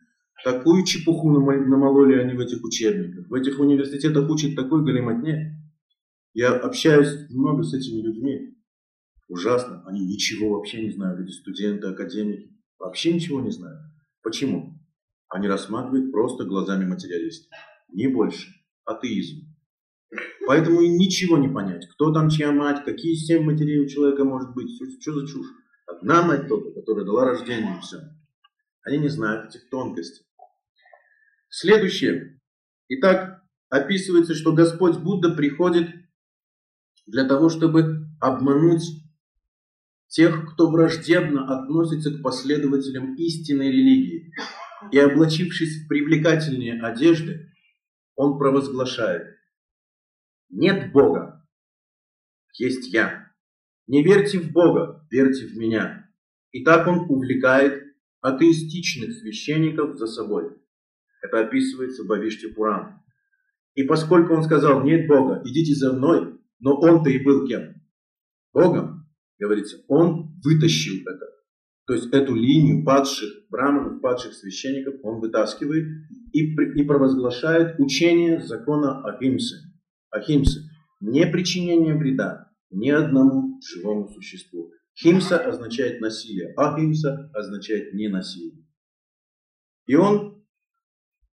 Такую чепуху намололи они в этих учебниках. В этих университетах учат такой галиматне. Я общаюсь много с этими людьми. Ужасно. Они ничего вообще не знают. Эти студенты, академики. Вообще ничего не знают. Почему? Они рассматривают просто глазами материалиста. Не больше. Атеизм. Поэтому им ничего не понять. Кто там чья мать, какие семь матерей у человека может быть. Что за чушь? Одна мать только, которая дала рождение и все. Они не знают этих тонкостей. Следующее. Итак, описывается, что Господь Будда приходит для того, чтобы обмануть тех, кто враждебно относится к последователям истинной религии. И облачившись в привлекательные одежды, он провозглашает, нет Бога, есть я. Не верьте в Бога, верьте в меня. И так он увлекает атеистичных священников за собой. Это описывается в Бавиште Пуран. И поскольку он сказал, нет Бога, идите за мной, но он-то и был кем? Богом, говорится, он вытащил это. То есть эту линию падших браманов, падших священников он вытаскивает и, и провозглашает учение закона Ахимсы. Ахимсы. Не причинение вреда ни одному живому существу. Химса означает насилие, ахимса означает ненасилие. И он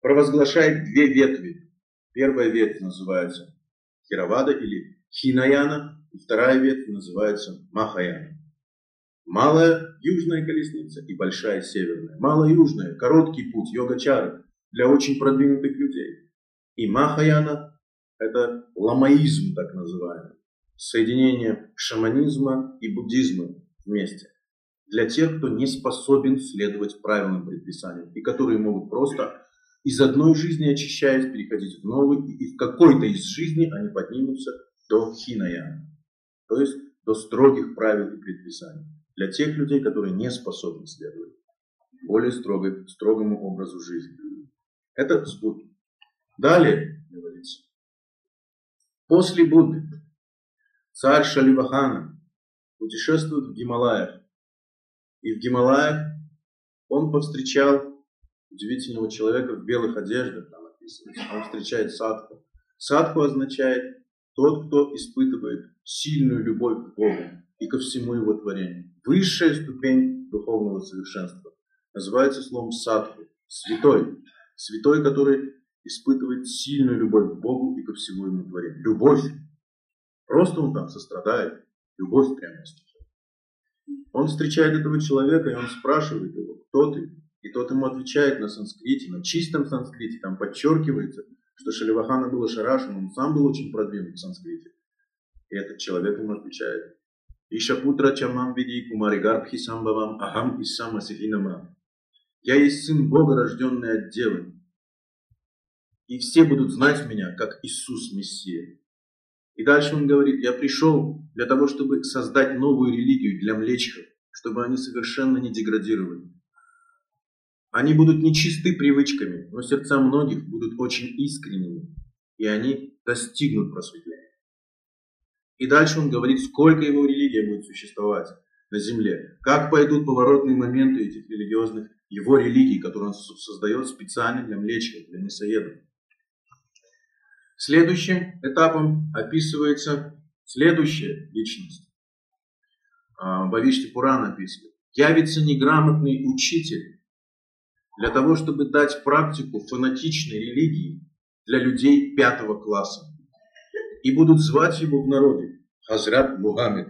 провозглашает две ветви. Первая ветвь называется Хиравада или Хинаяна, вторая ветвь называется Махаяна. Малая южная колесница и большая северная. Малая южная, короткий путь, йога-чары для очень продвинутых людей. И Махаяна – это ламаизм так называемый. Соединение шаманизма и буддизма вместе. Для тех, кто не способен следовать правильным предписаниям и которые могут просто из одной жизни очищаясь, переходить в новую, и в какой-то из жизней они поднимутся до хиная, то есть до строгих правил и предписаний. Для тех людей, которые не способны следовать более строгой, строгому образу жизни. Это с Буддой. Далее, говорится, после Будды царь Шаливахана путешествует в Гималаях. И в Гималаях он повстречал удивительного человека в белых одеждах, там написано, он встречает садху. Садху означает тот, кто испытывает сильную любовь к Богу и ко всему его творению. Высшая ступень духовного совершенства называется словом садху, святой. Святой, который испытывает сильную любовь к Богу и ко всему ему творению. Любовь. Просто он там сострадает. Любовь прямо Он встречает этого человека, и он спрашивает его, кто ты? И тот ему отвечает на санскрите, на чистом санскрите, там подчеркивается, что Шаливахана был ошарашен, он сам был очень продвинут в санскрите. И этот человек ему отвечает, Ишапутра чамам види кумари гарбхи самбавам ахам иссам асихинамам. Я есть сын Бога, рожденный от девы. и все будут знать меня, как Иисус Мессия. И дальше он говорит, я пришел для того, чтобы создать новую религию для млечков, чтобы они совершенно не деградировали. Они будут нечисты привычками, но сердца многих будут очень искренними, и они достигнут просветления. И дальше он говорит, сколько его религия будет существовать на земле, как пойдут поворотные моменты этих религиозных, его религий, которые он создает специально для млечных, для мясоедов. Следующим этапом описывается следующая личность. А, Бавишти Пуран описывает. Явится неграмотный учитель для того, чтобы дать практику фанатичной религии для людей пятого класса. И будут звать его в народе Хазрат Мухаммед.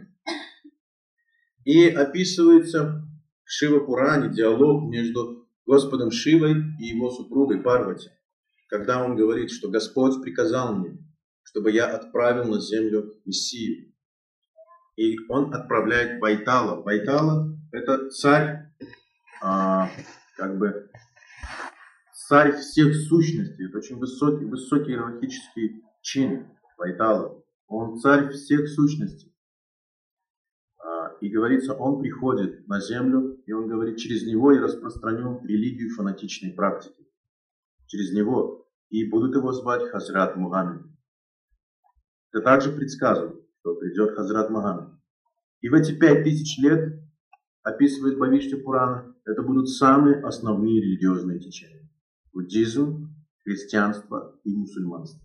И описывается в Шива Пуране диалог между Господом Шивой и его супругой Парвати, когда он говорит, что Господь приказал мне, чтобы я отправил на землю Мессию. И он отправляет Байтала. Байтала – это царь, а, как бы царь всех сущностей. Это очень высокий, высокий иерархический чин Байтала. Он царь всех сущностей. И говорится, он приходит на землю, и он говорит, через него я распространю религию фанатичной практики. Через него. И будут его звать Хазрат Мухаммед. Это также предсказывает, что придет Хазрат Мухаммед. И в эти пять тысяч лет, описывает Бавишти Пурана, это будут самые основные религиозные течения. Буддизм, христианство и мусульманство.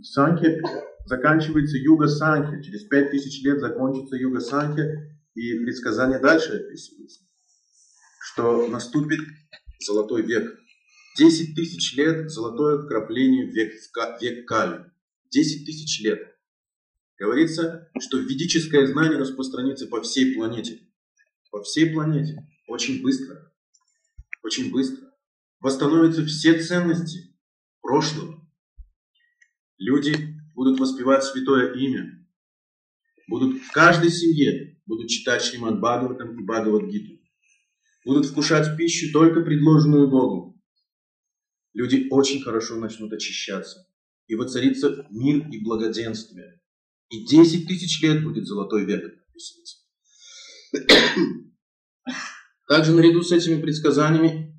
Санхи заканчивается Юга Санхи. Через пять тысяч лет закончится Юга Санхи. И предсказание дальше описывается, что наступит золотой век. Десять тысяч лет золотое вкрапление в век, век Кали. Десять тысяч лет. Говорится, что ведическое знание распространится по всей планете. По всей планете. Очень быстро. Очень быстро. Восстановятся все ценности прошлого. Люди будут воспевать святое имя, будут в каждой семье будут читать Шримад Бхагаватам и Бхагавадгиту, будут вкушать пищу только предложенную Богу. Люди очень хорошо начнут очищаться, и воцарится мир и благоденствие. И 10 тысяч лет будет золотой век. Также наряду с этими предсказаниями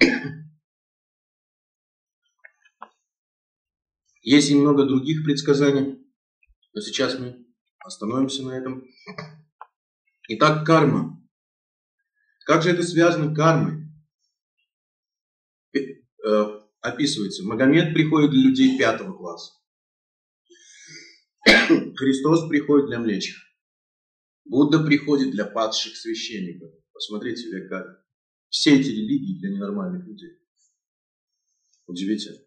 Есть и много других предсказаний, но сейчас мы остановимся на этом. Итак, карма. Как же это связано с кармой? Э, описывается. Магомед приходит для людей пятого класса. Христос приходит для млечих. Будда приходит для падших священников. Посмотрите века. Все эти религии для ненормальных людей. Удивительно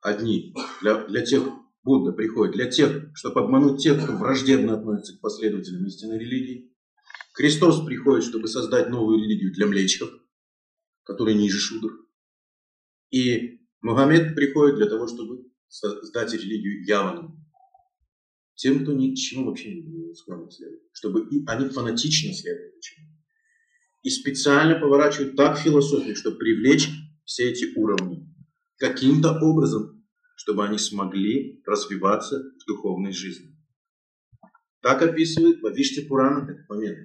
одни, для, для тех, Будда приходит, для тех, чтобы обмануть тех, кто враждебно относится к последователям истинной религии. Христос приходит, чтобы создать новую религию для млечков, которые ниже шудр. И Мухаммед приходит для того, чтобы создать религию яванам. Тем, кто ни к чему вообще не склонен следует. Чтобы и они фанатично следуют чему. И специально поворачивают так философию, чтобы привлечь все эти уровни каким-то образом, чтобы они смогли развиваться в духовной жизни. Так описывает Вавишти Пурана этот момент.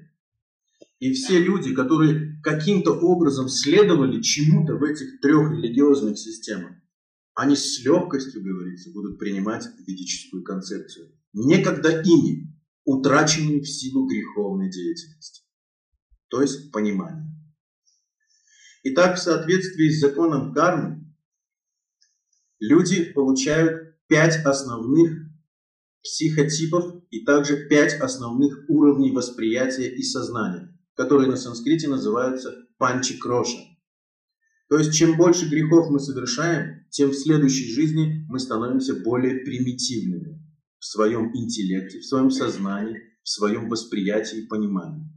И все люди, которые каким-то образом следовали чему-то в этих трех религиозных системах, они с легкостью, говорится, будут принимать ведическую концепцию, некогда ими утраченную в силу греховной деятельности, то есть понимание. Итак, в соответствии с законом кармы, люди получают пять основных психотипов и также пять основных уровней восприятия и сознания, которые на санскрите называются панчи-кроша. То есть, чем больше грехов мы совершаем, тем в следующей жизни мы становимся более примитивными в своем интеллекте, в своем сознании, в своем восприятии и понимании.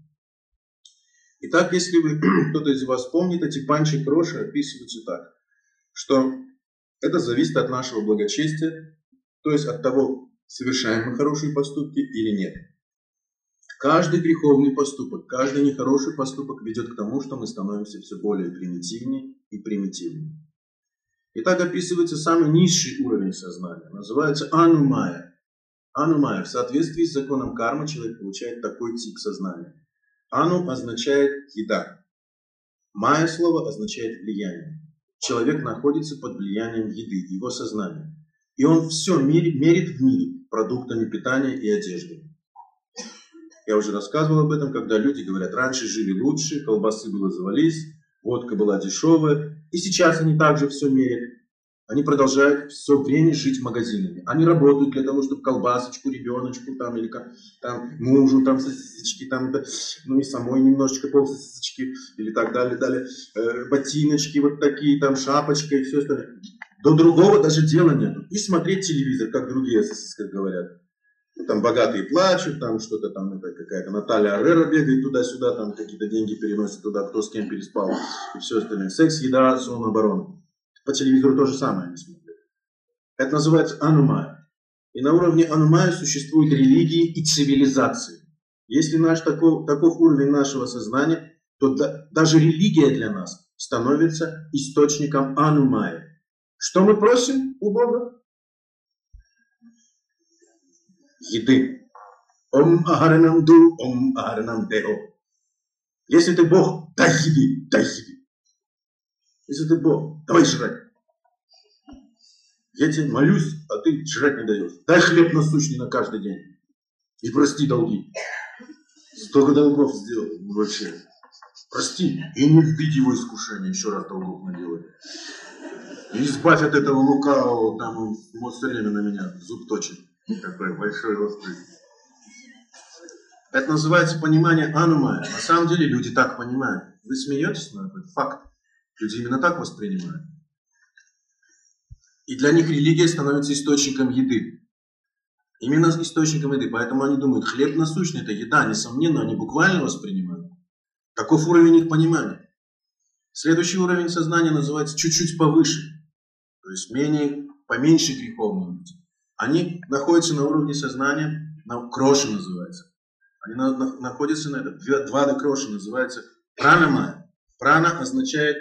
Итак, если вы, *clears throat* кто-то из вас помнит, эти панчи кроши описываются так, что это зависит от нашего благочестия, то есть от того, совершаем мы хорошие поступки или нет. Каждый греховный поступок, каждый нехороший поступок ведет к тому, что мы становимся все более примитивнее и примитивнее. И так описывается самый низший уровень сознания. Называется анумая. Анумая. В соответствии с законом кармы человек получает такой тип сознания. Ану означает еда. Майя слово означает влияние. Человек находится под влиянием еды, его сознания. И он все мерит в мире продуктами питания и одежды. Я уже рассказывал об этом, когда люди говорят, раньше жили лучше, колбасы было завались, водка была дешевая, и сейчас они также все мерят. Они продолжают все время жить магазинами. Они работают для того, чтобы колбасочку, ребеночку там, или там, мужу там сосисочки, там, ну и самой немножечко пол сосисочки, или так далее, далее. Э, ботиночки вот такие, там шапочка и все остальное. До другого даже дела нету. И смотреть телевизор, как другие сосиски говорят. Ну, там богатые плачут, там что-то там, это какая-то Наталья Аррера бегает туда-сюда, там какие-то деньги переносит туда, кто с кем переспал, и все остальное. Секс, еда, сон, оборона. По телевизору то же самое они смотрят. Это называется анумая. И на уровне анумая существуют религии и цивилизации. Если наш такой, таков уровень нашего сознания, то да, даже религия для нас становится источником анумая. Что мы просим у Бога? Еды. Ом агаранам ду, ом агаранам део. Если ты Бог, дай еды, дай еды. Если ты Бог, давай жрать. Я тебе молюсь, а ты жрать не даешь. Дай хлеб насущный на каждый день. И прости долги. Столько долгов сделал вообще. Прости. И не вбить его искушение, еще раз долгов наделай. И избавь от этого лукавого, там он все время на меня зуб точит. Такой большой острый. Это называется понимание анумая. На самом деле люди так понимают. Вы смеетесь, но это факт. Люди именно так воспринимают. И для них религия становится источником еды. Именно источником еды. Поэтому они думают, хлеб насущный – это еда. Несомненно, они буквально воспринимают. Таков уровень их понимания. Следующий уровень сознания называется чуть-чуть повыше. То есть менее, поменьше греховные люди. Они находятся на уровне сознания, на кроши называется. Они на, на, находятся на этом. Два, два кроши называется пранамая. Прана означает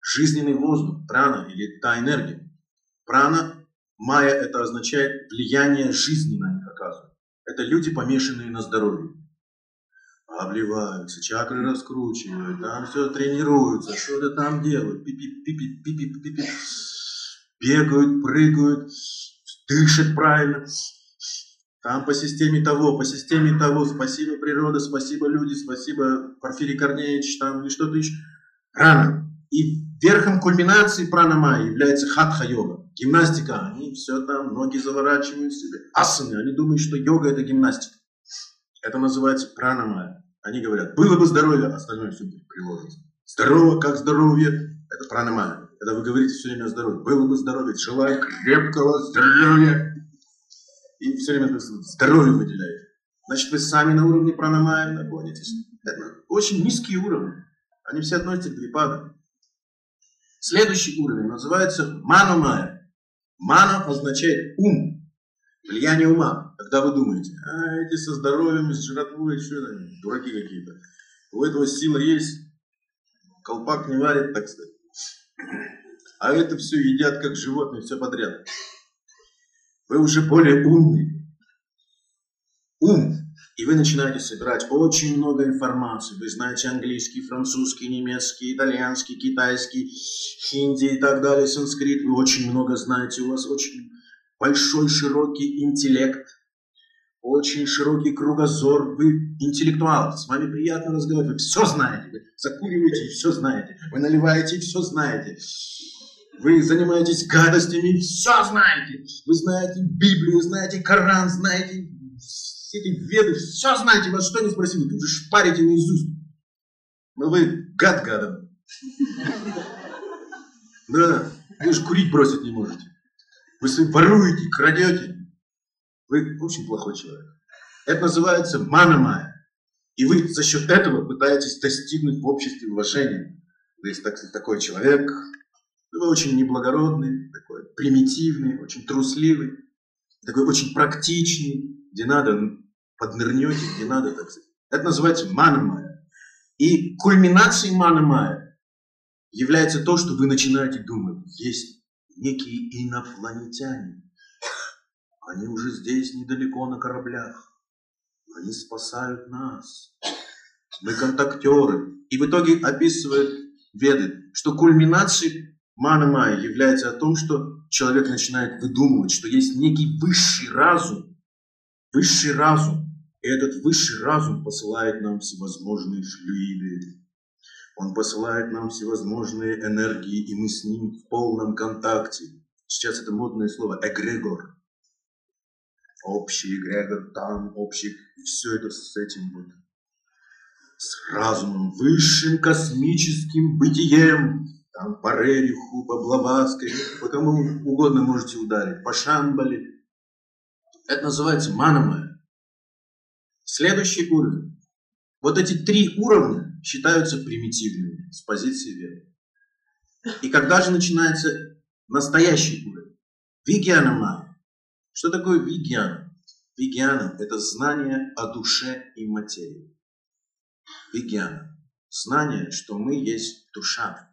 жизненный воздух, прана или та энергия. Прана, майя, это означает влияние жизни на них оказывает. Это люди, помешанные на здоровье. Обливаются, чакры раскручивают, там все тренируются, что-то там делают, пипи, пипи, пипи, пипи, бегают, прыгают, дышат правильно. Там по системе того, по системе того, спасибо природа, спасибо люди, спасибо Порфирий Корнеевич, там или что-то еще. Рано. И верхом кульминации пранамая является хатха-йога. Гимнастика. Они все там, ноги заворачивают себе. Асаны. Они думают, что йога это гимнастика. Это называется пранамая. Они говорят, было бы здоровье, остальное все будет приложится. Здорово, как здоровье, это пранамая. Когда вы говорите все время о здоровье, было бы здоровье, желаю крепкого здоровья. И все время здоровье выделяете. Значит, вы сами на уровне пранамая находитесь. Это очень низкие уровни. Они все относятся к двипаду. Следующий уровень называется манумая. Мана означает ум, влияние ума. Когда вы думаете, а эти со здоровьем, с жратвой, что это, дураки какие-то. У этого сила есть, колпак не варит, так сказать. А это все едят как животные, все подряд. Вы уже более умный. Ум и вы начинаете собирать очень много информации. Вы знаете английский, французский, немецкий, итальянский, китайский, хинди и так далее, санскрит. Вы очень много знаете. У вас очень большой, широкий интеллект, очень широкий кругозор. Вы интеллектуал. С вами приятно разговаривать. Вы все знаете. Вы закуриваете и все знаете. Вы наливаете и все знаете. Вы занимаетесь гадостями, все знаете. Вы знаете Библию, знаете Коран, знаете все эти веды, все знаете, вас что не спросили, тут же шпарите наизусть. Но вы гад гадом. Да, вы же курить бросить не можете. Вы воруете, крадете. Вы очень плохой человек. Это называется манамая. И вы за счет этого пытаетесь достигнуть в обществе уважения. То есть так, такой человек, вы очень неблагородный, такой примитивный, очень трусливый, такой очень практичный, где надо поднырнете, где надо, так сказать. Это называется манамая. И кульминацией манамая является то, что вы начинаете думать, есть некие инопланетяне. Они уже здесь недалеко на кораблях. Они спасают нас. Мы контактеры. И в итоге описывает Веды, что кульминацией мана майя является о том, что человек начинает выдумывать, что есть некий высший разум, высший разум, этот высший разум посылает нам всевозможные флюиды, он посылает нам всевозможные энергии, и мы с ним в полном контакте. Сейчас это модное слово эгрегор. Общий эгрегор там, общий. И все это с этим вот. С разумом, высшим космическим бытием. Там по Рериху, по Блаватской, по кому угодно можете ударить. По Шамбале. Это называется манамая. Следующий уровень. Вот эти три уровня считаются примитивными с позиции веры. И когда же начинается настоящий уровень? Вигьяна майя. Что такое вигьяна? Вигьяна – это знание о душе и материи. Вигьяна – знание, что мы есть душа.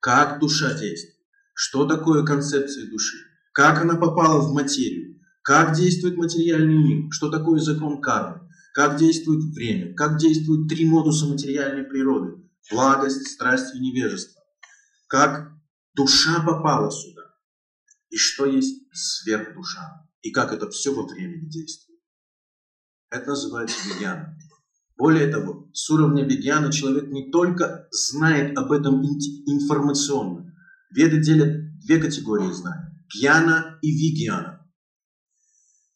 Как душа действует? Что такое концепция души? Как она попала в материю? Как действует материальный мир? Что такое закон кармы? Как действует время, как действуют три модуса материальной природы – благость, страсть и невежество, как душа попала сюда, и что есть сверхдуша, и как это все во времени действует. Это называется вегьяна. Более того, с уровня вегьяна человек не только знает об этом информационно. Веды делят две категории знаний – гьяна и вигьяна.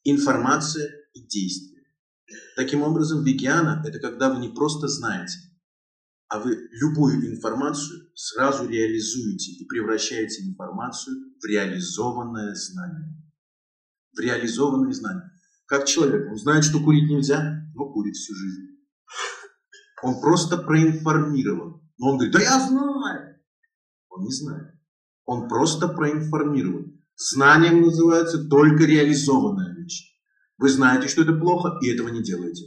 Информация и действие. Таким образом, вегиана – это когда вы не просто знаете, а вы любую информацию сразу реализуете и превращаете информацию в реализованное знание. В реализованное знание. Как человек, он знает, что курить нельзя, но курит всю жизнь. Он просто проинформирован. Но он говорит, да я знаю. Он не знает. Он просто проинформирован. Знанием называется только реализованная вещь. Вы знаете, что это плохо, и этого не делаете.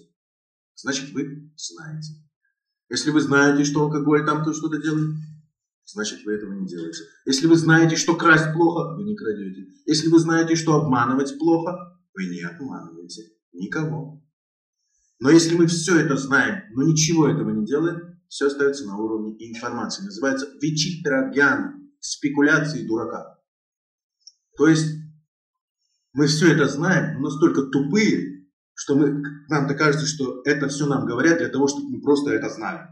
Значит, вы знаете. Если вы знаете, что алкоголь там то что-то делает, значит, вы этого не делаете. Если вы знаете, что красть плохо, вы не крадете. Если вы знаете, что обманывать плохо, вы не обманываете никого. Но если мы все это знаем, но ничего этого не делаем, все остается на уровне информации. Называется вичитрагьяна, спекуляции дурака. То есть мы все это знаем, но настолько тупые, что мы, нам-то кажется, что это все нам говорят для того, чтобы мы просто это знали.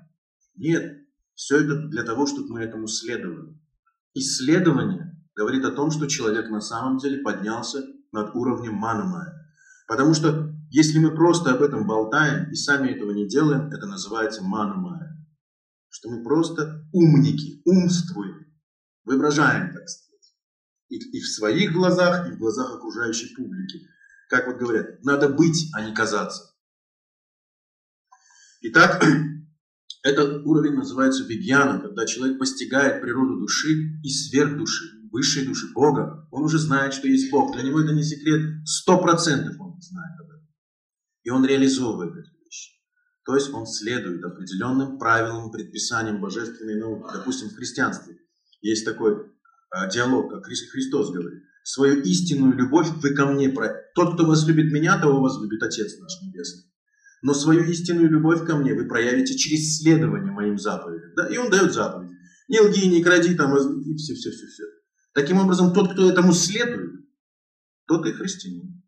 Нет, все это для того, чтобы мы этому следовали. Исследование говорит о том, что человек на самом деле поднялся над уровнем манамая. Потому что если мы просто об этом болтаем и сами этого не делаем, это называется манамая. Что мы просто умники, умствуем, воображаем, так сказать и, и в своих глазах, и в глазах окружающей публики. Как вот говорят, надо быть, а не казаться. Итак, *clears throat* этот уровень называется вегьяна, когда человек постигает природу души и сверх души, высшей души, Бога. Он уже знает, что есть Бог. Для него это не секрет. Сто процентов он знает об этом. И он реализовывает эту вещь. То есть он следует определенным правилам, предписаниям божественной науки. Допустим, в христианстве есть такой диалог, как Христос говорит. Свою истинную любовь вы ко мне про... Тот, кто вас любит меня, того вас любит Отец наш Небесный. Но свою истинную любовь ко мне вы проявите через следование моим заповедям. Да? И он дает заповедь. Не лги, не кради, там, и все, все, все, все. Таким образом, тот, кто этому следует, тот и христианин.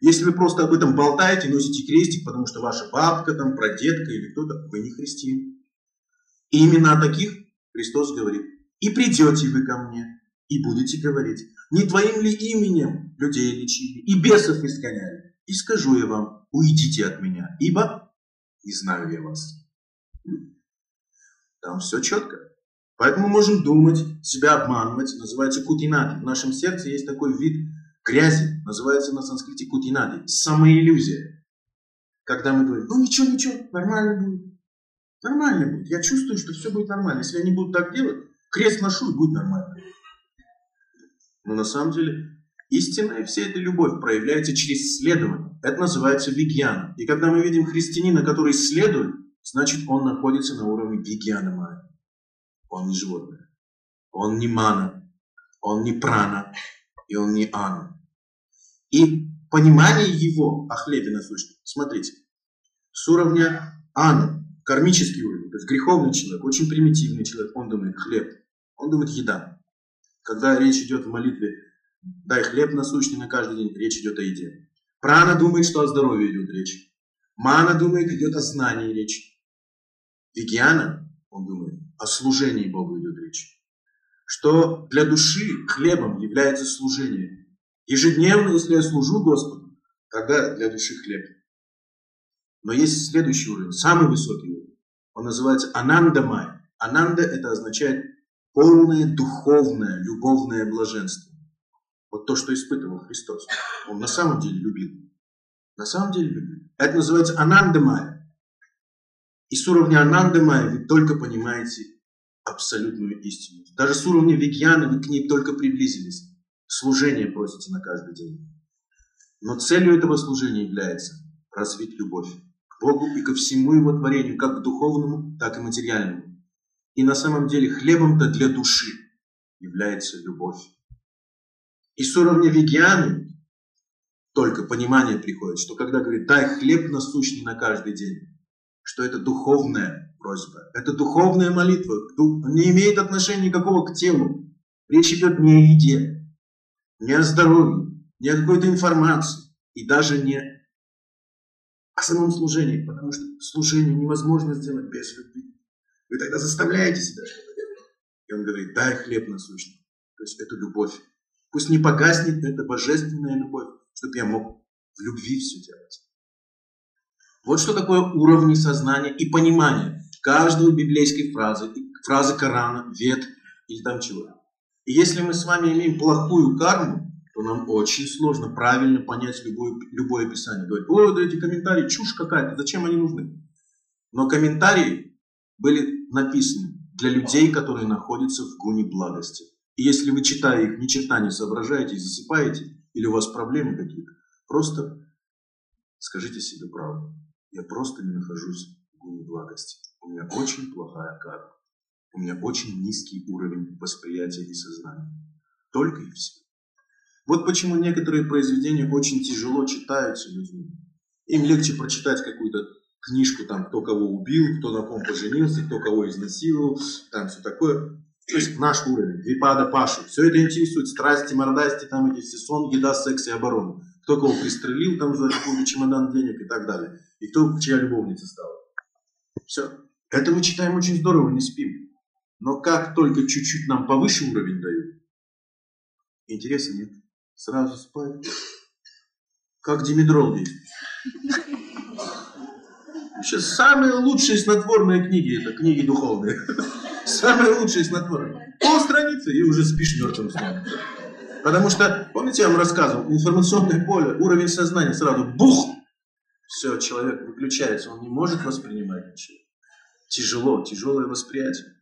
Если вы просто об этом болтаете, носите крестик, потому что ваша бабка, там, прадедка или кто-то, вы не христиан. И именно о таких Христос говорит, и придете вы ко мне, и будете говорить, не твоим ли именем людей лечили, и бесов изгоняли. И скажу я вам, уйдите от меня, ибо не знаю я вас. Там все четко. Поэтому можем думать, себя обманывать, называется кутинати. В нашем сердце есть такой вид грязи, называется на санскрите кутинати, самоиллюзия. Когда мы говорим, ну ничего, ничего, нормально будет. Нормально будет. Я чувствую, что все будет нормально. Если они будут так делать, Крест ношу и будет нормально. Но на самом деле истинная вся эта любовь проявляется через исследование. Это называется вигьяна. И когда мы видим христианина, который исследует, значит он находится на уровне вигьяна майя. Он не животное. Он не мана. он не прана, и он не ан. И понимание его о хлебе насущном, смотрите, с уровня ана, кармический уровень, то есть греховный человек, очень примитивный человек, он думает хлеб, он думает еда. Когда речь идет в молитве «дай хлеб насущный на каждый день», речь идет о еде. Прана думает, что о здоровье идет речь. Мана думает, идет о знании речь. Вигьяна, он думает, о служении Богу идет речь. Что для души хлебом является служение. Ежедневно, если я служу Господу, тогда для души хлеб. Но есть следующий уровень, самый высокий уровень. Он называется анандамай. Ананда это означает полное духовное, любовное блаженство. Вот то, что испытывал Христос. Он на самом деле любил. На самом деле любил. Это называется анандамай. И с уровня анандамай вы только понимаете абсолютную истину. Даже с уровня вегьяны вы к ней только приблизились. Служение просите на каждый день. Но целью этого служения является развить любовь к Богу и ко всему Его творению, как к духовному, так и материальному. И на самом деле хлебом-то для души является любовь. И с уровня вегианы только понимание приходит, что когда говорит «дай хлеб насущный на каждый день», что это духовная просьба, это духовная молитва, не имеет отношения никакого к телу. Речь идет не о еде, не о здоровье, не о какой-то информации и даже не о самом служении, потому что служение невозможно сделать без любви. Вы тогда заставляете себя что-то делать. И он говорит, дай хлеб насущный. То есть это любовь. Пусть не погаснет эта божественная любовь, чтобы я мог в любви все делать. Вот что такое уровни сознания и понимания каждой библейской фразы, фразы Корана, вет или там чего. И если мы с вами имеем плохую карму, то нам очень сложно правильно понять любое, любое описание. Говорит, о, да эти комментарии, чушь какая-то, зачем они нужны? Но комментарии были написаны для людей, которые находятся в гуне благости. И если вы, читая их, ни черта не соображаете и засыпаете, или у вас проблемы какие-то, просто скажите себе правду. Я просто не нахожусь в гуне благости. У меня очень плохая карма. У меня очень низкий уровень восприятия и сознания. Только и все. Вот почему некоторые произведения очень тяжело читаются людьми. Им легче прочитать какую-то книжку, там, кто кого убил, кто на ком поженился, кто кого изнасиловал, там все такое. То есть наш уровень, Випада Пашу. Все это интересует. Страсти, мордасти, там эти все сон, еда, секс и оборона. Кто кого пристрелил там за какой-то чемодан денег и так далее. И кто чья любовница стала. Все. Это мы читаем очень здорово, не спим. Но как только чуть-чуть нам повыше уровень дают, интереса нет. Сразу спать. Как димедрол есть. Вообще самые лучшие снотворные книги, это книги духовные. *laughs* Самые лучшие снотворные. Пол страницы и уже спишь мертвым сном. Потому что, помните, я вам рассказывал, информационное поле, уровень сознания сразу бух, все, человек выключается, он не может воспринимать ничего. Тяжело, тяжелое восприятие.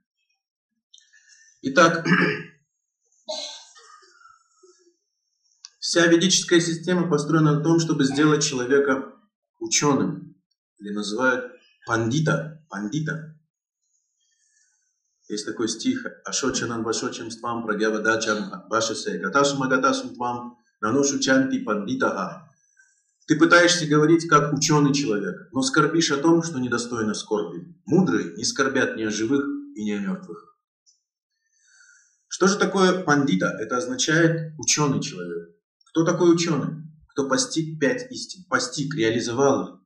Итак, *clears throat* вся ведическая система построена на том, чтобы сделать человека ученым, или называют пандита, пандита. Есть такой стих «Ашочанан вашочам твам прагявадачам вашасе гатасум агатасум твам наношу чанти пандитаха». Ты пытаешься говорить как ученый человек, но скорбишь о том, что недостойно скорби. Мудрые не скорбят ни о живых и ни о мертвых. Что же такое пандита? Это означает ученый человек. Кто такой ученый? Кто постиг пять истин, постиг, реализовал их,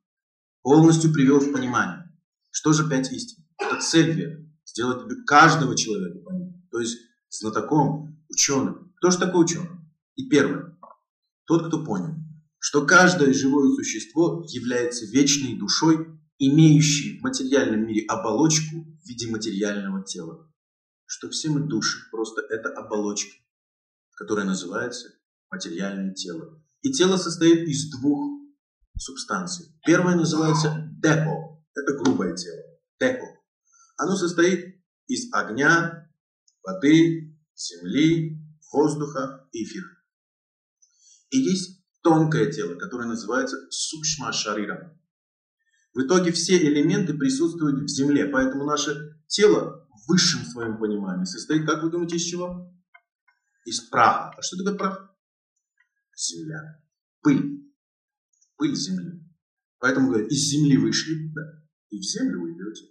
полностью привел в понимание. Что же пять истин? Это цель веры. Сделать каждого человека понять. То есть знатоком, ученым. Кто же такой ученый? И первое. Тот, кто понял, что каждое живое существо является вечной душой, имеющей в материальном мире оболочку в виде материального тела. Что все мы души, просто это оболочка, которая называется материальное тело. И тело состоит из двух субстанции. Первое называется депо. Это грубое тело. Депо. Оно состоит из огня, воды, земли, воздуха и эфира. И есть тонкое тело, которое называется сукшма шарира. В итоге все элементы присутствуют в земле, поэтому наше тело в высшем своем понимании состоит, как вы думаете, из чего? из праха. А что такое прах? Земля. Пыль. Пыль земли. Поэтому говорят, из земли вышли, да, и в землю уйдете.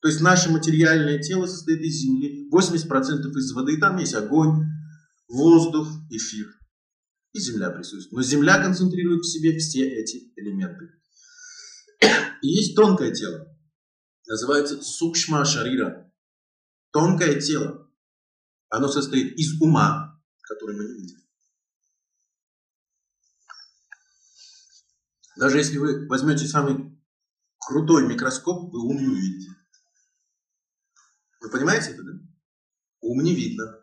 То есть наше материальное тело состоит из земли, 80% из воды, там есть огонь, воздух, эфир. И земля присутствует. Но земля концентрирует в себе все эти элементы. И есть тонкое тело. Называется сукшма шарира. Тонкое тело. Оно состоит из ума, который мы не видим. Даже если вы возьмете самый крутой микроскоп, вы ум не увидите. Вы понимаете это, да? Ум не видно.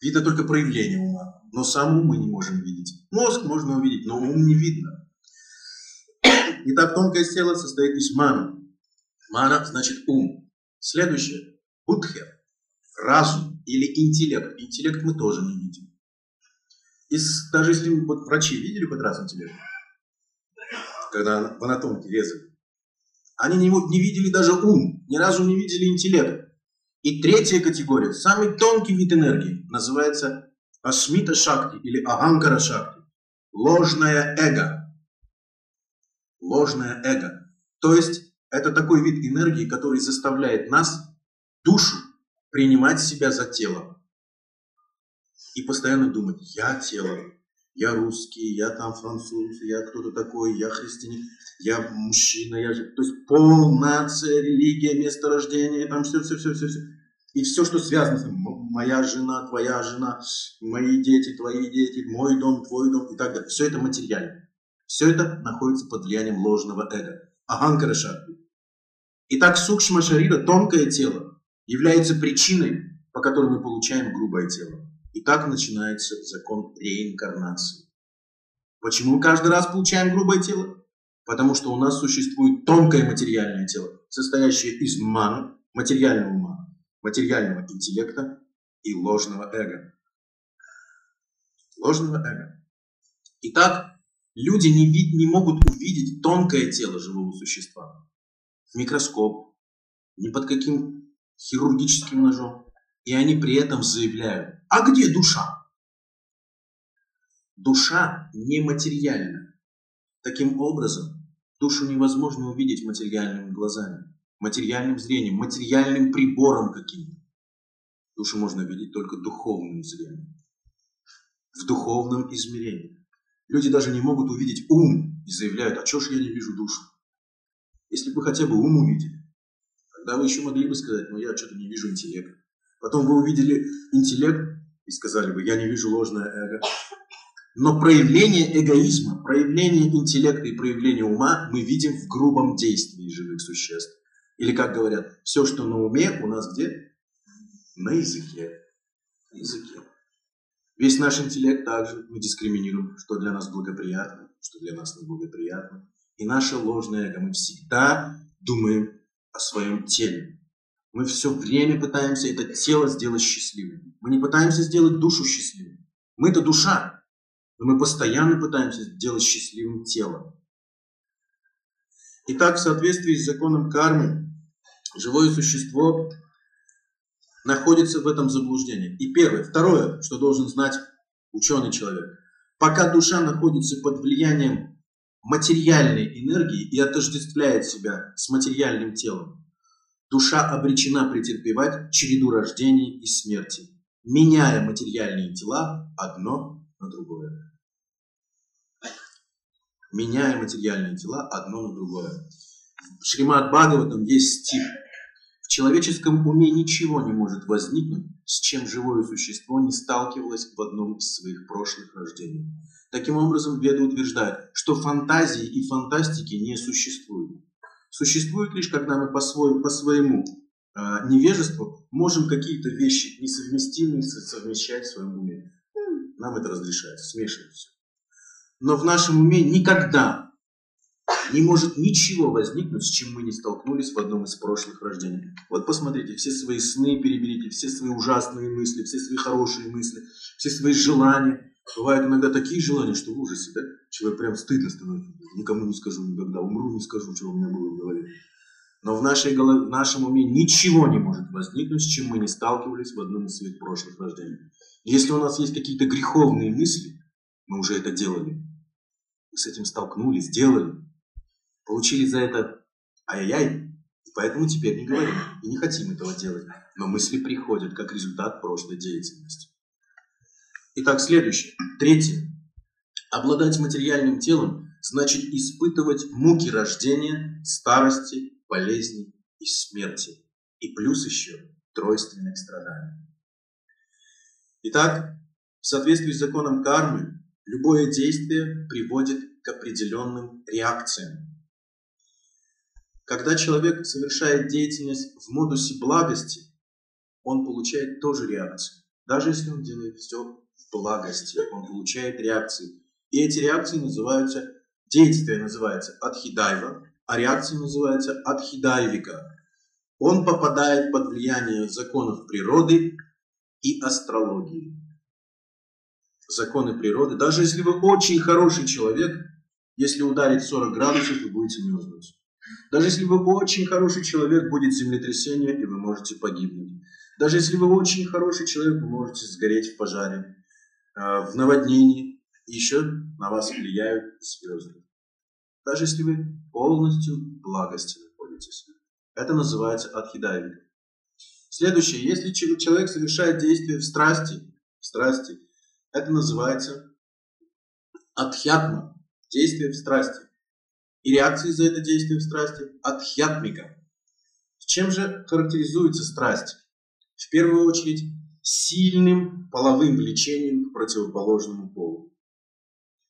Видно только проявление ума. Но сам ум мы не можем видеть. Мозг можно увидеть, но ум не видно. *coughs* Итак, тонкое тело состоит из маны. Мана значит ум. Следующее. Будхе. Разум или интеллект. Интеллект мы тоже не видим. Из, даже если вот врачи видели хоть раз интеллект, когда в анатомике резали, они не, не видели даже ум, ни разу не видели интеллект. И третья категория, самый тонкий вид энергии, называется Асмита Шакти или Аганкара Шакти. Ложное эго. Ложное эго. То есть это такой вид энергии, который заставляет нас, душу, принимать себя за тело. И постоянно думать, я тело, я русский, я там француз, я кто-то такой, я христианин, я мужчина, я. То есть пол, нация, религия, место рождения, там все, все, все, все, все. И все, что связано с моя жена, твоя жена, мои дети, твои дети, мой дом, твой дом и так далее. Все это материально. Все это находится под влиянием ложного эго. Аханкара Шакти. Итак, сукшма шарида, тонкое тело, является причиной, по которой мы получаем грубое тело. И так начинается закон реинкарнации. Почему мы каждый раз получаем грубое тело? Потому что у нас существует тонкое материальное тело, состоящее из маны, материального ума, материального интеллекта и ложного эго. Ложного эго. Итак, люди не, вид, не могут увидеть тонкое тело живого существа. В микроскоп, ни под каким хирургическим ножом. И они при этом заявляют, а где душа? Душа нематериальна. Таким образом, душу невозможно увидеть материальными глазами, материальным зрением, материальным прибором каким-то. Душу можно видеть только духовным зрением, в духовном измерении. Люди даже не могут увидеть ум и заявляют, а что ж я не вижу душу? Если бы хотя бы ум увидели, тогда вы еще могли бы сказать, ну я что-то не вижу интеллекта. Потом вы увидели интеллект и сказали бы, я не вижу ложное эго. Но проявление эгоизма, проявление интеллекта и проявление ума мы видим в грубом действии живых существ. Или, как говорят, все, что на уме, у нас где? На языке. На языке. Весь наш интеллект также мы дискриминируем, что для нас благоприятно, что для нас неблагоприятно. И наше ложное эго, мы всегда думаем о своем теле, мы все время пытаемся это тело сделать счастливым. Мы не пытаемся сделать душу счастливой. Мы это душа, но мы постоянно пытаемся сделать счастливым тело. Итак, в соответствии с законом кармы, живое существо находится в этом заблуждении. И первое. Второе, что должен знать ученый человек. Пока душа находится под влиянием материальной энергии и отождествляет себя с материальным телом, Душа обречена претерпевать череду рождений и смерти, меняя материальные тела одно на другое. Меняя материальные тела одно на другое. В Шримад Бхагаватам есть стих. В человеческом уме ничего не может возникнуть, с чем живое существо не сталкивалось в одном из своих прошлых рождений. Таким образом, Веда утверждает, что фантазии и фантастики не существует существует лишь, когда мы по, свой, по своему э, невежеству можем какие-то вещи несовместимые совмещать в своем уме. Нам это разрешается, смешивать все. Но в нашем уме никогда не может ничего возникнуть, с чем мы не столкнулись в одном из прошлых рождений. Вот посмотрите, все свои сны переберите, все свои ужасные мысли, все свои хорошие мысли, все свои желания. Бывают иногда такие желания, что в ужасе, да? Человек прям стыдно становится. Никому не скажу никогда, умру, не скажу, что у меня было в голове. Но в, нашей голове, в нашем уме ничего не может возникнуть, с чем мы не сталкивались в одном из своих прошлых рождений. Если у нас есть какие-то греховные мысли, мы уже это делали. Мы с этим столкнулись, сделали. Получили за это ай-яй-яй. И поэтому теперь не говорим и не хотим этого делать. Но мысли приходят как результат прошлой деятельности. Итак, следующее. Третье. Обладать материальным телом значит испытывать муки рождения, старости, болезни и смерти. И плюс еще тройственных страданий. Итак, в соответствии с законом кармы, любое действие приводит к определенным реакциям. Когда человек совершает деятельность в модусе благости, он получает тоже реакцию. Даже если он делает все благости, он получает реакции. И эти реакции называются, действие называется адхидайва, а реакция называется адхидайвика. Он попадает под влияние законов природы и астрологии. Законы природы. Даже если вы очень хороший человек, если ударить 40 градусов, вы будете мерзнуть. Даже если вы очень хороший человек, будет землетрясение, и вы можете погибнуть. Даже если вы очень хороший человек, вы можете сгореть в пожаре, в наводнении. Еще на вас влияют звезды. Даже если вы полностью в благости находитесь. Это называется адхидайвика. Следующее. Если человек совершает действие в страсти, в страсти, это называется адхьятма, действие в страсти. И реакции за это действие в страсти – адхьятмика. Чем же характеризуется страсть? В первую очередь, сильным половым влечением к противоположному полу.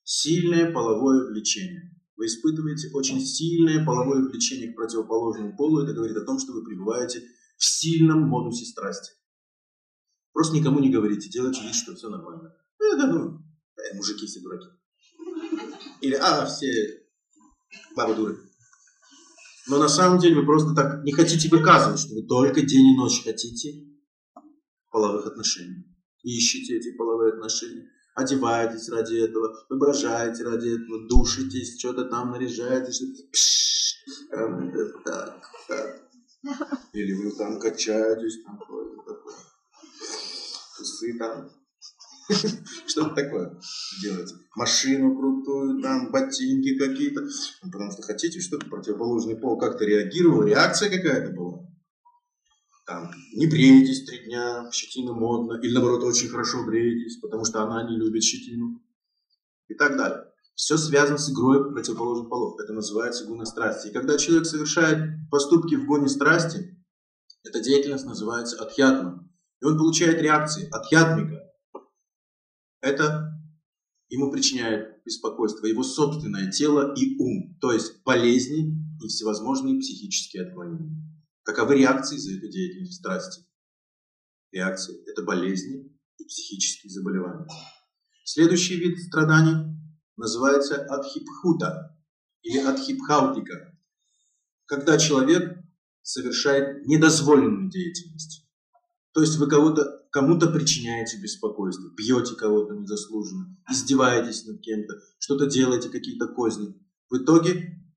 Сильное половое влечение. Вы испытываете очень сильное половое влечение к противоположному полу. Это говорит о том, что вы пребываете в сильном модусе страсти. Просто никому не говорите, делайте вид, что все нормально. Ну, да, ну, э, мужики все дураки. Или, а, все бабы дуры. Но на самом деле вы просто так не хотите выказывать, что вы только день и ночь хотите половых отношений. Ищете эти половые отношения, одеваетесь ради этого, воображаете ради этого, душитесь, что-то там наряжаетесь. Пш, так, так. Или вы там качаетесь, там такое. Усы там. Что-то такое делаете. Машину крутую, там, ботинки какие-то. Ну, потому что хотите, чтобы противоположный пол как-то реагировал, реакция какая-то была. Там, не бреетесь три дня, щетина модно, или наоборот, очень хорошо бреетесь, потому что она не любит щетину. И так далее. Все связано с игрой противоположных полов. Это называется гуна страсти. И когда человек совершает поступки в гоне страсти, эта деятельность называется адхьятма. И он получает реакции. Адхьятмика. Это ему причиняет беспокойство его собственное тело и ум, то есть болезни и всевозможные психические отклонения. Каковы реакции за эту деятельность страсти? Реакции – это болезни и психические заболевания. Следующий вид страданий называется адхипхута или адхипхаутика, когда человек совершает недозволенную деятельность. То есть вы кого-то, кому-то причиняете беспокойство, бьете кого-то незаслуженно, издеваетесь над кем-то, что-то делаете, какие-то козни. В итоге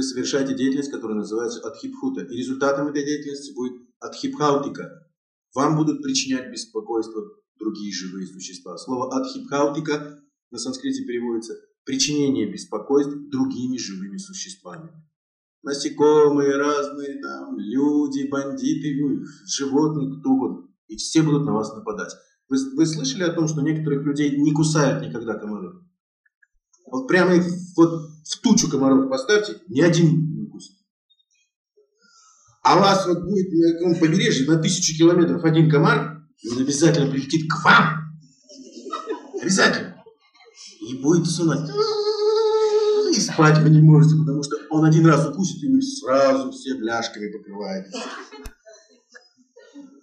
вы совершаете деятельность, которая называется адхипхута. И результатом этой деятельности будет адхипхаутика. Вам будут причинять беспокойство другие живые существа. Слово адхипхаутика на санскрите переводится причинение беспокойств другими живыми существами. Насекомые разные, там, люди, бандиты, ну, животные, кто угодно. И все будут на вас нападать. Вы, вы слышали о том, что некоторых людей не кусают никогда комары? Вот прямо их вот в тучу комаров поставьте, ни один не укусит. А у вас вот будет на каком побережье на тысячу километров один комар, он обязательно прилетит к вам. Обязательно и будет сунуть. И спать вы не можете, потому что он один раз укусит, и вы сразу все бляшками покрываете.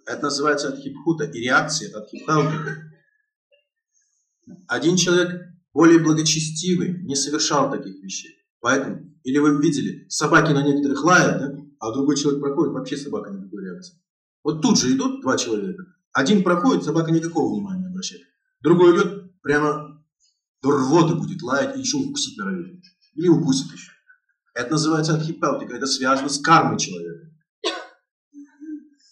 Это называется адхипхута, и реакция адхипхаутика. Один человек более благочестивый не совершал таких вещей. Поэтому, или вы видели, собаки на некоторых лают, да? а другой человек проходит, вообще собака никакой реакции. Вот тут же идут два человека. Один проходит, собака никакого внимания не обращает. Другой идет, прямо до рвоты будет лаять и еще укусить норовит. Или укусит еще. Это называется архипелтика. Это связано с кармой человека.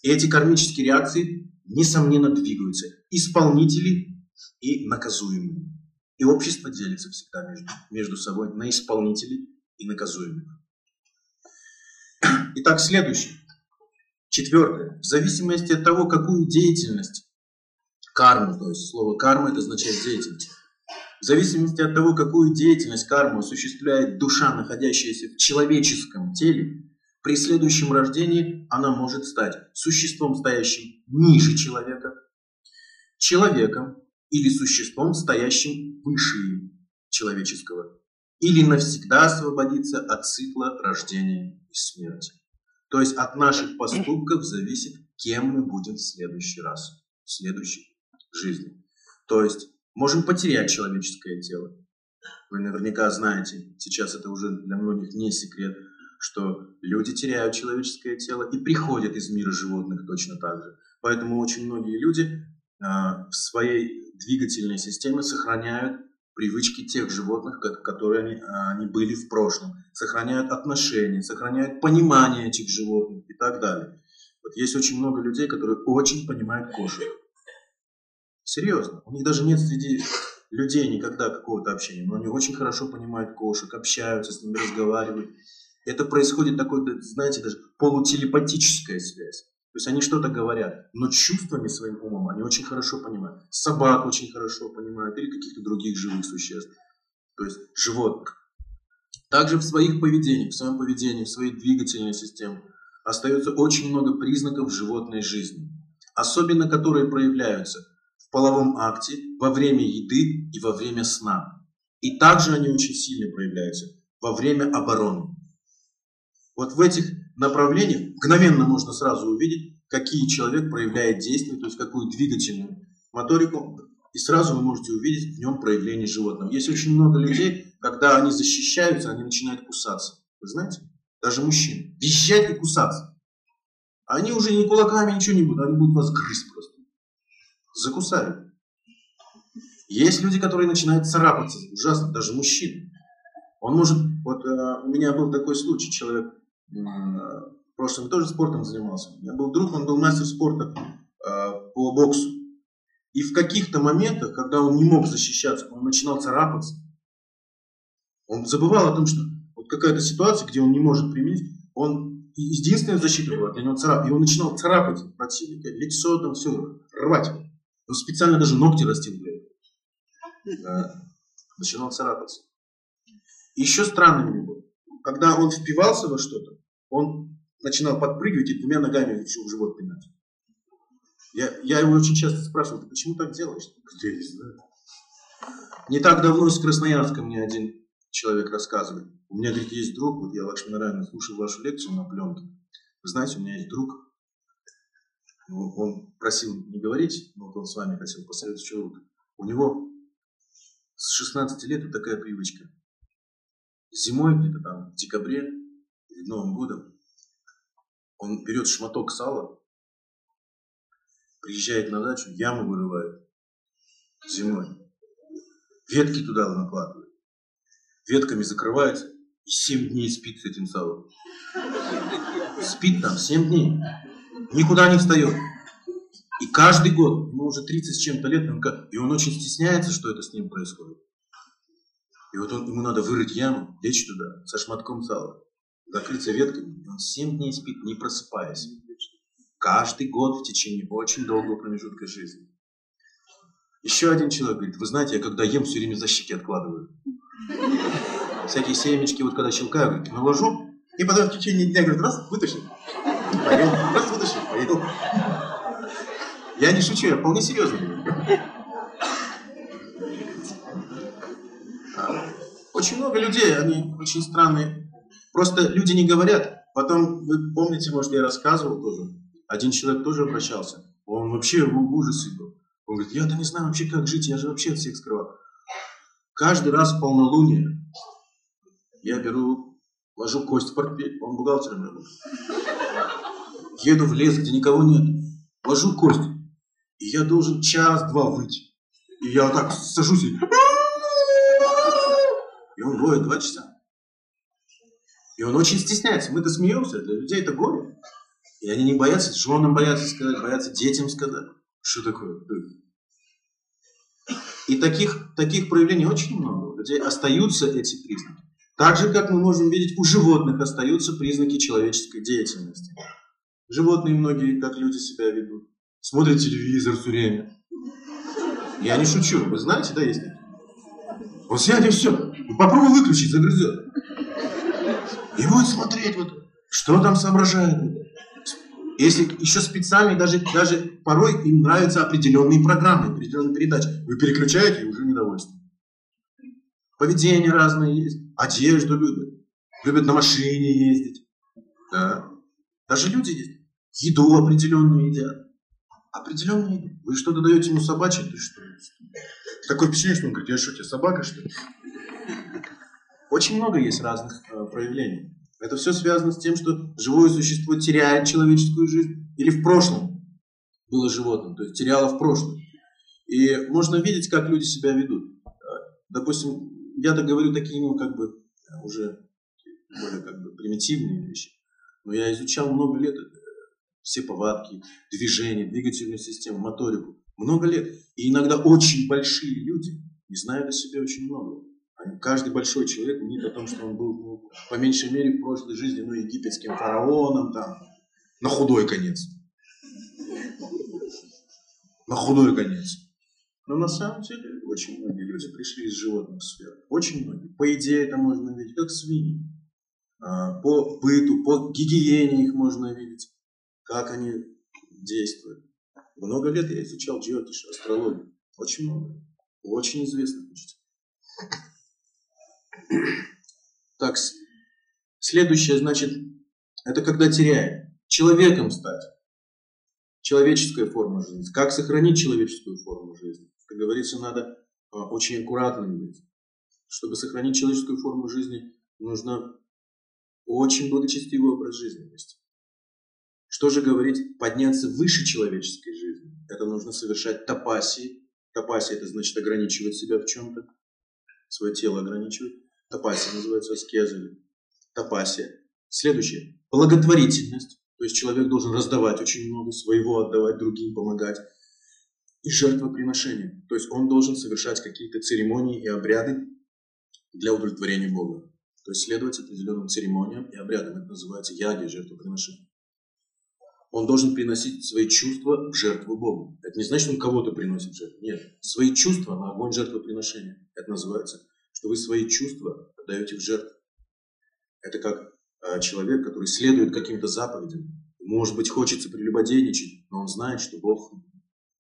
И эти кармические реакции несомненно, двигаются исполнители и наказуемые. И общество делится всегда между, между собой на исполнителей и наказуемых. Итак, следующее. Четвертое. В зависимости от того, какую деятельность, карму, то есть слово карма это означает деятельность, в зависимости от того, какую деятельность карму осуществляет душа, находящаяся в человеческом теле, при следующем рождении она может стать существом, стоящим ниже человека, человеком или существом, стоящим выше человеческого, или навсегда освободиться от цикла рождения и смерти. То есть от наших поступков зависит, кем мы будем в следующий раз, в следующей жизни. То есть можем потерять человеческое тело. Вы наверняка знаете, сейчас это уже для многих не секрет, что люди теряют человеческое тело и приходят из мира животных точно так же. Поэтому очень многие люди в своей двигательной системе сохраняют привычки тех животных, которые они, они были в прошлом, сохраняют отношения, сохраняют понимание этих животных и так далее. Вот есть очень много людей, которые очень понимают кошек. Серьезно. У них даже нет среди людей никогда какого-то общения, но они очень хорошо понимают кошек, общаются с ними, разговаривают. Это происходит такой, знаете, даже полутелепатическая связь. То есть они что-то говорят, но чувствами своим умом они очень хорошо понимают. Собак очень хорошо понимают или каких-то других живых существ. То есть животных. Также в своих поведениях, в своем поведении, в своей двигательной системе остается очень много признаков животной жизни. Особенно которые проявляются в половом акте, во время еды и во время сна. И также они очень сильно проявляются во время обороны. Вот в этих направлениях мгновенно можно сразу увидеть, какие человек проявляет действия, то есть какую двигательную моторику, и сразу вы можете увидеть в нем проявление животного. Есть очень много людей, когда они защищаются, они начинают кусаться. Вы знаете? Даже мужчины. Визжать и кусаться. Они уже ни кулаками, ничего не будут, они будут вас грызть просто. Закусают. Есть люди, которые начинают царапаться, ужасно, даже мужчины. Он может, вот э, у меня был такой случай, человек в прошлом тоже спортом занимался. У меня был друг, он был мастер спорта э, по боксу. И в каких-то моментах, когда он не мог защищаться, он начинал царапаться. Он забывал о том, что вот какая-то ситуация, где он не может применить, он единственная защита была для него царап. И он начинал царапать противника, лицо там все, рвать. Он специально даже ногти растил для этого. Да. Начинал царапаться. И еще странным мне было когда он впивался во что-то, он начинал подпрыгивать и двумя ногами еще в живот пинать. Я, я его очень часто спрашивал, ты почему так делаешь? Я не знаю. Не так давно из Красноярска мне один человек рассказывает. У меня, говорит, есть друг, вот я Лакшминарайна слушал вашу лекцию на пленке. Вы знаете, у меня есть друг, он просил не говорить, но вот он с вами хотел посоветовать, что у него с 16 лет вот такая привычка зимой, где-то там в декабре, перед Новым годом, он берет шматок сала, приезжает на дачу, яму вырывает зимой, ветки туда накладывает, ветками закрывается и 7 дней спит с этим салом. Спит там 7 дней, никуда не встает. И каждый год, ему уже 30 с чем-то лет, и он очень стесняется, что это с ним происходит. И вот он, ему надо вырыть яму, лечь туда со шматком сала, закрыться ветками, и он 7 дней спит, не просыпаясь. Каждый год в течение очень долгого промежутка жизни. Еще один человек говорит, вы знаете, я когда ем, все время за щеки откладываю. Всякие семечки, вот когда щелкаю, говорит, наложу, и потом в течение дня, говорит, раз, вытащил, поел, раз, вытащил, поел. Я не шучу, я вполне серьезно говорю. Очень много людей, они очень странные. Просто люди не говорят. Потом, вы помните, может, я рассказывал тоже. Один человек тоже обращался. Он вообще в ужасе был. Он говорит, я-то не знаю вообще, как жить, я же вообще от всех скрывал. Каждый раз в полнолуние я беру, ложу кость в портфель, он бухгалтером работает. Еду в лес, где никого нет, ложу кость, и я должен час-два выйти. И я так сажусь и и он воет два часа. И он очень стесняется. Мы-то смеемся, для людей это горе. И они не боятся женам боятся сказать, боятся детям сказать. Что такое? И таких, таких проявлений очень много. У людей остаются эти признаки. Так же, как мы можем видеть, у животных остаются признаки человеческой деятельности. Животные многие, как люди себя ведут. Смотрят телевизор все время. Я не шучу. Вы знаете, да, есть такие? Он сядет и все. Попробуй выключить, загрызет. И будет смотреть, вот, что там соображает. Если еще специально, даже, даже порой им нравятся определенные программы, определенные передачи. Вы переключаете и уже недовольство. Поведение разное есть. Одежду любят. Любят на машине ездить. Да. Даже люди есть. Еду определенную едят. Определенную еду. Вы что-то даете ему собачье, ты что? Такое впечатление, что он говорит, я что, тебе собака, что ли? Очень много есть разных э, проявлений. Это все связано с тем, что живое существо теряет человеческую жизнь или в прошлом было животным, то есть теряло в прошлом. И можно видеть, как люди себя ведут. Допустим, я-то говорю такие, ну, как бы, уже более как бы примитивные вещи. Но я изучал много лет э, все повадки, движения, двигательную систему, моторику. Много лет. И иногда очень большие люди не знают о себе очень много. Каждый большой человек мнит о том, что он был, ну, по меньшей мере, в прошлой жизни, ну, египетским фараоном, там, на худой конец. На худой конец. Но на самом деле очень многие люди пришли из животных сфер. Очень многие. По идее это можно видеть, как свиньи. А, по быту, по гигиене их можно видеть, как они действуют. Много лет я изучал джиотиш, астрологию. Очень много. Очень известных учителей. Так, следующее, значит, это когда теряет. Человеком стать. Человеческая форма жизни. Как сохранить человеческую форму жизни? Как говорится, надо а, очень аккуратным быть. Чтобы сохранить человеческую форму жизни, нужно очень благочестивый образ жизни вести. Что же говорить? Подняться выше человеческой жизни. Это нужно совершать тапаси. Тапаси это значит ограничивать себя в чем-то. Свое тело ограничивать. Тапасия называется аскезами. Тапасия. Следующее. Благотворительность. То есть человек должен раздавать очень много своего, отдавать другим, помогать. И жертвоприношение. То есть он должен совершать какие-то церемонии и обряды для удовлетворения Бога. То есть следовать определенным церемониям и обрядам. Это называется яги, жертвоприношение. Он должен приносить свои чувства в жертву Богу. Это не значит, он кого-то приносит в жертву. Нет. Свои чувства на огонь жертвоприношения. Это называется что вы свои чувства отдаете в жертву. Это как э, человек, который следует каким-то заповедям. Может быть, хочется прелюбодейничать, но он знает, что Бог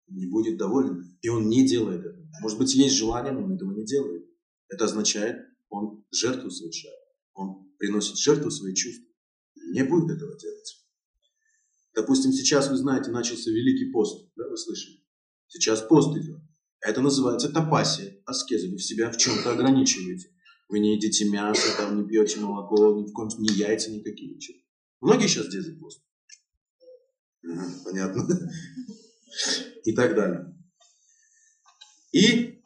не будет доволен, и он не делает это. Может быть, есть желание, но он этого не делает. Это означает, он жертву совершает. Он приносит жертву свои чувства. Не будет этого делать. Допустим, сейчас, вы знаете, начался Великий пост. Да, вы слышали? Сейчас пост идет. Это называется тапасия, аскеза. Вы себя в чем-то ограничиваете. Вы не едите мясо, там, не пьете молоко, ни в коем ни яйца никакие. Ничего. Многие сейчас держат пост. Понятно. И так далее. И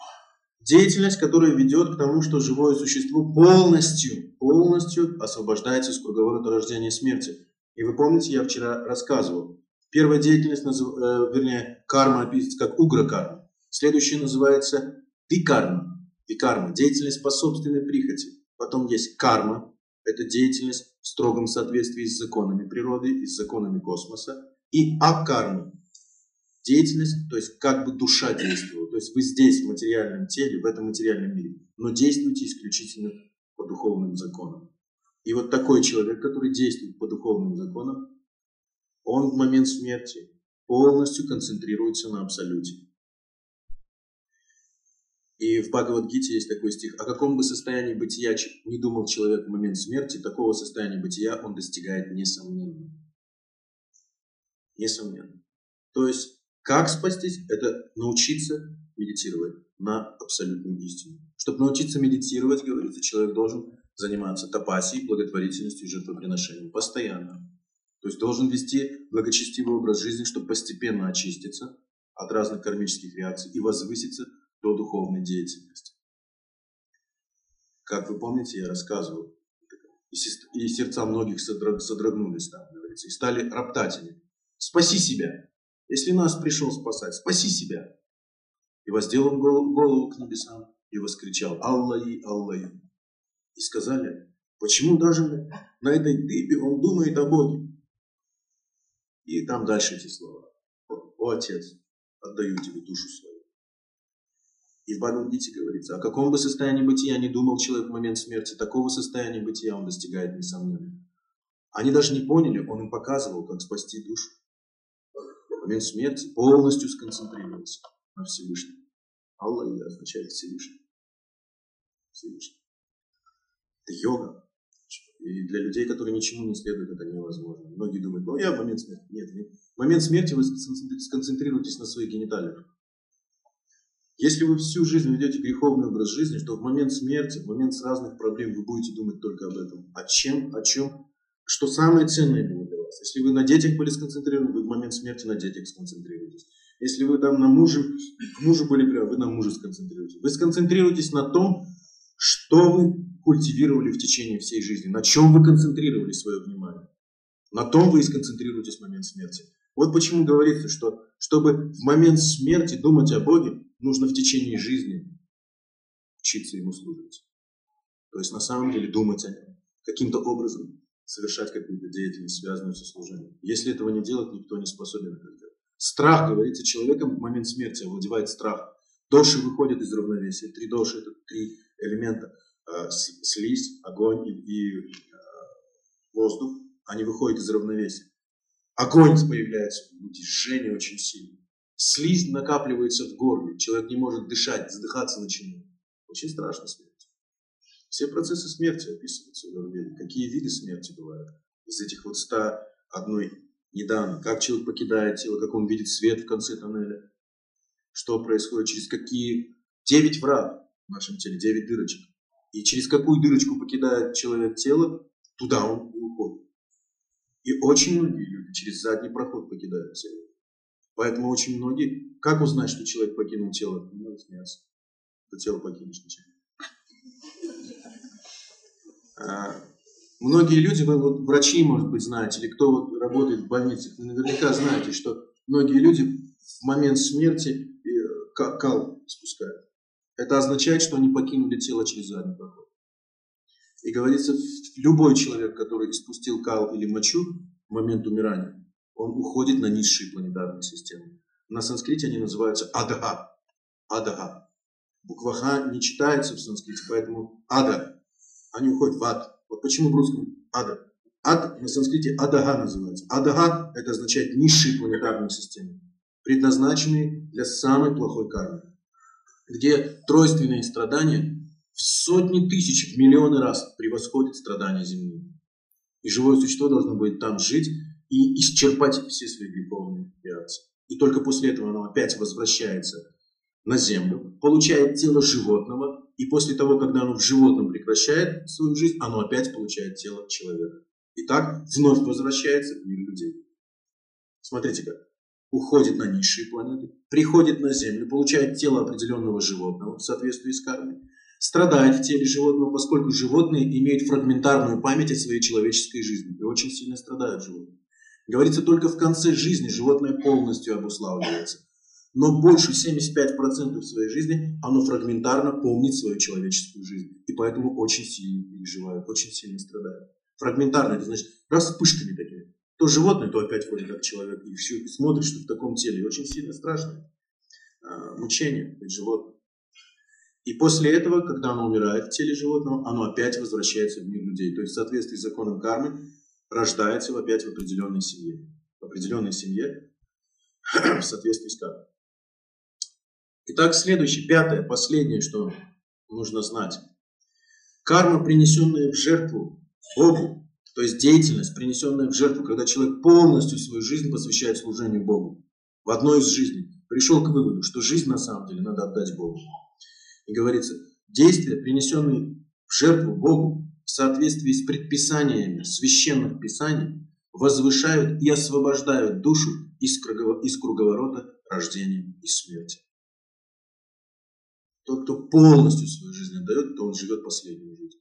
деятельность, которая ведет к тому, что живое существо полностью, полностью освобождается из круговорота рождения и смерти. И вы помните, я вчера рассказывал. Первая деятельность, э, вернее, карма описывается как угра-карма. Следующее называется викарма. Викарма – деятельность по собственной прихоти. Потом есть карма – это деятельность в строгом соответствии с законами природы и с законами космоса. И акарма – деятельность, то есть как бы душа действовала. То есть вы здесь, в материальном теле, в этом материальном мире, но действуете исключительно по духовным законам. И вот такой человек, который действует по духовным законам, он в момент смерти полностью концентрируется на абсолюте. И в Бхагавадгите есть такой стих. О каком бы состоянии бытия не думал человек в момент смерти, такого состояния бытия он достигает несомненно. Несомненно. То есть, как спастись? Это научиться медитировать на абсолютную истину. Чтобы научиться медитировать, говорится, человек должен заниматься тапасией, благотворительностью и жертвоприношением постоянно. То есть должен вести благочестивый образ жизни, чтобы постепенно очиститься от разных кармических реакций и возвыситься до духовной деятельности. Как вы помните, я рассказывал, и сердца многих содрогнулись там, говорится, и стали роптать. Спаси себя. Если нас пришел спасать, спаси себя. И воздел он голову, к небесам и воскричал «Аллахи, Аллахи». И сказали, почему даже на этой дыбе он думает о Боге? И там дальше эти слова. «О, Отец, отдаю тебе душу свою». И в Бхагавадгите говорится, о каком бы состоянии бытия не думал человек в момент смерти, такого состояния бытия он достигает несомненно. Они даже не поняли, он им показывал, как спасти душу. В момент смерти полностью сконцентрировался на Всевышнем. Аллах означает Всевышний. Всевышний. Это йога. И для людей, которые ничему не следуют, это невозможно. Многие думают, ну я в момент смерти. Нет, нет. В момент смерти вы сконцентрируетесь на своих гениталиях. Если вы всю жизнь ведете греховный образ жизни, что в момент смерти, в момент разных проблем вы будете думать только об этом. О чем, о чем, что самое ценное было для вас. Если вы на детях были сконцентрированы, вы в момент смерти на детях сконцентрируетесь. Если вы там на муже, к мужу были прям, вы на муже сконцентрируетесь. Вы сконцентрируетесь на том, что вы культивировали в течение всей жизни, на чем вы концентрировали свое внимание. На том вы и сконцентрируетесь в момент смерти. Вот почему говорится, что чтобы в момент смерти думать о Боге, нужно в течение жизни учиться Ему служить. То есть на самом деле думать о Нем. Каким-то образом совершать какую-то деятельность, связанную со служением. Если этого не делать, никто не способен это сделать. Страх, говорится, человеком в момент смерти овладевает страх. Доши выходят из равновесия. Три доши – это три элемента. Э, слизь, огонь и, э, воздух. Они выходят из равновесия. Огонь появляется в груди, очень сильное. Слизь накапливается в горле. Человек не может дышать, задыхаться начинает. Очень страшно смерть. Все процессы смерти описываются в Аюрведе. Какие виды смерти бывают? Из этих вот 101 недавно, как человек покидает тело, как он видит свет в конце тоннеля, что происходит, через какие девять врат в нашем теле, девять дырочек. И через какую дырочку покидает человек тело, туда он уходит. И очень многие люди через задний проход покидают тело. Поэтому очень многие, как узнать, что человек покинул тело? Не надо смеяться. Это тело покинешь ничего. А, Многие люди, вы вот врачи, может быть, знаете, или кто вот работает в больницах, вы наверняка знаете, что многие люди в момент смерти э, кал спускают. Это означает, что они покинули тело через задний проход. И говорится, любой человек, который испустил кал или мочу в момент умирания, он уходит на низшие планетарные системы. На санскрите они называются адага. Адага. Буква Х не читается в санскрите, поэтому ада. Они уходят в ад. Вот почему в русском ада. Ад на санскрите адага называется. Адага это означает низшие планетарные системы, предназначенные для самой плохой кармы, где тройственные страдания в сотни тысяч, в миллионы раз превосходят страдания земные. И живое существо должно будет там жить и исчерпать все свои греховные реакции. И только после этого оно опять возвращается на землю, получает тело животного, и после того, когда оно в животном прекращает свою жизнь, оно опять получает тело человека. И так вновь возвращается в мир людей. Смотрите как. Уходит на низшие планеты, приходит на Землю, получает тело определенного животного в соответствии с кармой, страдает в теле животного, поскольку животные имеют фрагментарную память о своей человеческой жизни и очень сильно страдают животные. Говорится, только в конце жизни животное полностью обуславливается но больше 75% своей жизни оно фрагментарно помнит свою человеческую жизнь. И поэтому очень сильно переживает, очень сильно страдает. Фрагментарно, это значит раз вспышками такими. То животное, то опять вроде как человек. И все, и смотришь, что в таком теле. И очень сильно страшно. А, мучение для животного. И после этого, когда оно умирает в теле животного, оно опять возвращается в мир людей. То есть в соответствии с законом кармы рождается опять в определенной семье. В определенной семье *clears throat* в соответствии с кармой. Итак, следующее, пятое, последнее, что нужно знать. Карма, принесенная в жертву Богу, то есть деятельность, принесенная в жертву, когда человек полностью свою жизнь посвящает служению Богу. В одной из жизней пришел к выводу, что жизнь на самом деле надо отдать Богу. И говорится, действия, принесенные в жертву Богу, в соответствии с предписаниями священных писаний, возвышают и освобождают душу из круговорота рождения и смерти. Тот, кто полностью свою жизнь отдает, то он живет последнюю жизнь.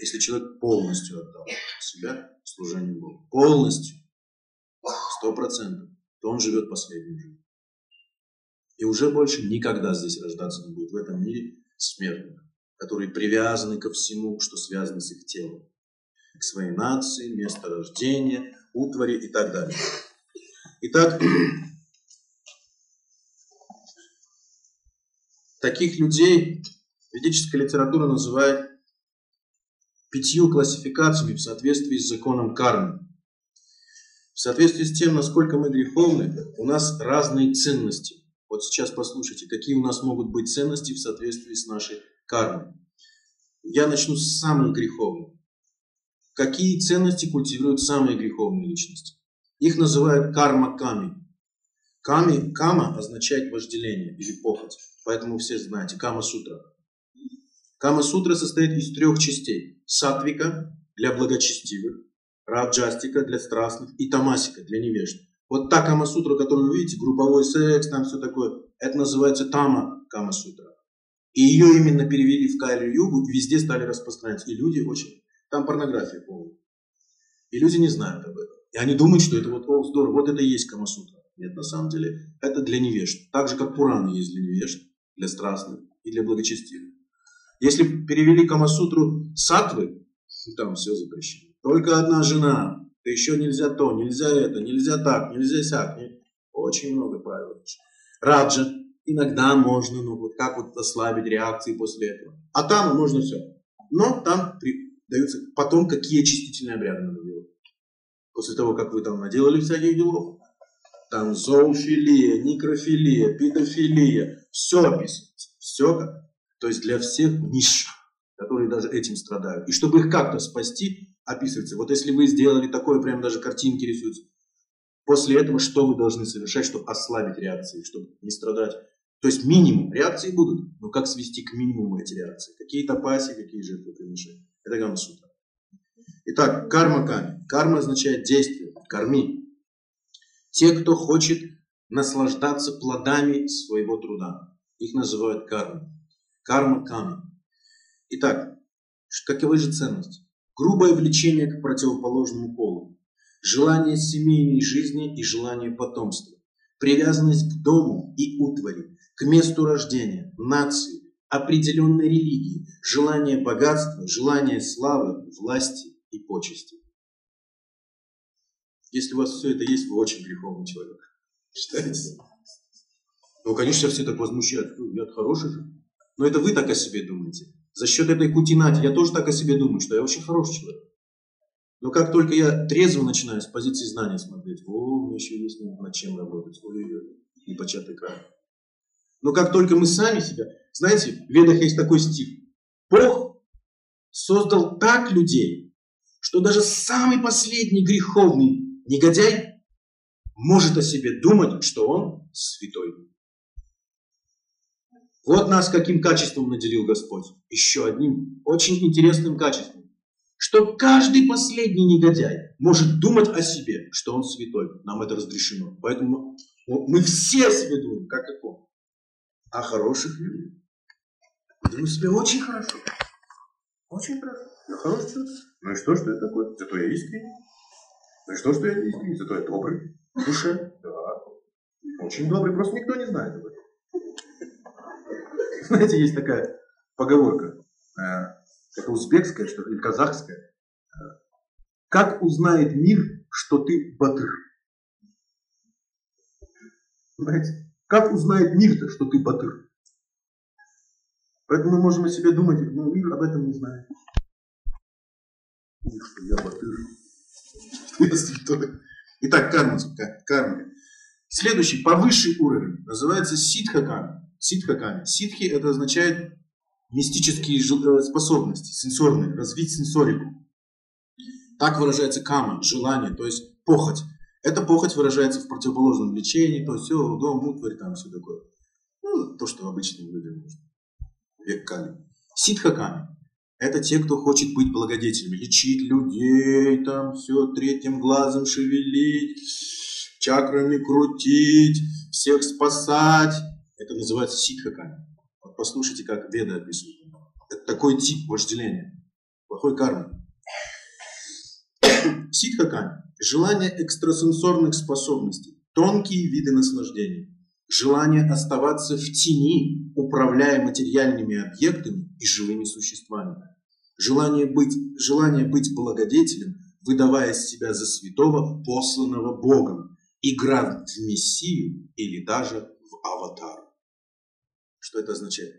Если человек полностью отдал себя служению Богу, полностью, сто процентов, то он живет последнюю жизнь. И уже больше никогда здесь рождаться не будет в этом мире смертных, которые привязаны ко всему, что связано с их телом. К своей нации, место рождения, утвари и так далее. Итак, *clears throat* таких людей ведическая литература называет пятью классификациями в соответствии с законом кармы. В соответствии с тем, насколько мы греховны, у нас разные ценности. Вот сейчас послушайте, какие у нас могут быть ценности в соответствии с нашей кармой. Я начну с самых греховных. Какие ценности культивируют самые греховные личности? Их называют карма-ками. Ками, кама означает вожделение или похоть. Поэтому все знаете, кама-сутра. Кама-сутра состоит из трех частей. Сатвика для благочестивых, раджастика для страстных и тамасика для невежд. Вот та кама-сутра, которую вы видите, групповой секс, там все такое, это называется тама кама-сутра. И ее именно перевели в Кайли-югу, и везде стали распространяться. И люди очень... Там порнография полная. И люди не знают об этом. И они думают, что это вот, о, здорово, вот это и есть Камасутра. Нет, на самом деле, это для невежд. Так же, как Пураны есть для невежд, для страстных и для благочестивых. Если перевели Камасутру сатвы, там все запрещено. Только одна жена, да еще нельзя то, нельзя это, нельзя так, нельзя сяк. Очень много правил. Раджа, иногда можно, ну вот как вот ослабить реакции после этого. А там можно все. Но там даются потом какие очистительные обряды надо делать. После того, как вы там наделали всяких делов. Там зоофилия, некрофилия, педофилия. Все описывается. Все как. То есть для всех низших, которые даже этим страдают. И чтобы их как-то спасти, описывается. Вот если вы сделали такое, прям даже картинки рисуются. После этого что вы должны совершать, чтобы ослабить реакции, чтобы не страдать? То есть минимум реакции будут, но как свести к минимуму эти реакции? Какие тапаси, какие жертвоприношения? Это Гамма Сутра. Итак, карма ками. Карма означает действие, корми. Те, кто хочет наслаждаться плодами своего труда. Их называют карма. Карма ками. Итак, каковы же ценности? Грубое влечение к противоположному полу. Желание семейной жизни и желание потомства. Привязанность к дому и утвари, к месту рождения, нации, определенной религии, желание богатства, желание славы, власти и почести. Если у вас все это есть, вы очень греховный человек. Считаете? Ну, конечно, все так возмущают. Ну, я хороший же. Но это вы так о себе думаете. За счет этой кутинати я тоже так о себе думаю, что я очень хороший человек. Но как только я трезво начинаю с позиции знания смотреть, о, у меня еще есть над чем работать, ой-ой-ой, непочатый край. Но как только мы сами себя... Знаете, в Ведах есть такой стих. Бог создал так людей, что даже самый последний греховный негодяй может о себе думать, что он святой. Вот нас каким качеством наделил Господь. Еще одним очень интересным качеством. Что каждый последний негодяй может думать о себе, что он святой. Нам это разрешено. Поэтому мы все себе думаем, как и он а хороших людей. Веду себя очень хорошо. Очень хорошо. Я хороший человек. Ну и что, что я такой? Зато я искренний. Ну и что, что я искренний? Зато я добрый. В душе. Да. Очень добрый. Просто никто не знает об этом. Знаете, есть такая поговорка. Э, это узбекская, что ли, казахская. Э, как узнает мир, что ты батыр? Знаете? Как узнает мир-то, что ты батыр? Поэтому мы можем о себе думать, но мир об этом не знает. Батыр. Что *laughs* я святой. Итак, карма. карма. Следующий, повысший уровень, называется ситхаками. Ситхаками. Ситхи это означает мистические э, способности, сенсорные, развить сенсорику. Так выражается кама, желание, то есть похоть. Эта похоть выражается в противоположном лечении, то все, дом, утварь, там все такое. Ну, то, что обычным людям нужно. Веками. Ситхаками. Это те, кто хочет быть благодетелями, лечить людей, там все третьим глазом шевелить, чакрами крутить, всех спасать. Это называется ситхаками. Вот послушайте, как Веда описывают. Это такой тип вожделения, плохой кармы. *coughs* Ситхаками желание экстрасенсорных способностей. тонкие виды наслаждений, желание оставаться в тени, управляя материальными объектами и живыми существами, желание быть, желание быть благодетелем, выдавая себя за святого, посланного Богом, игра в мессию или даже в аватар. Что это означает?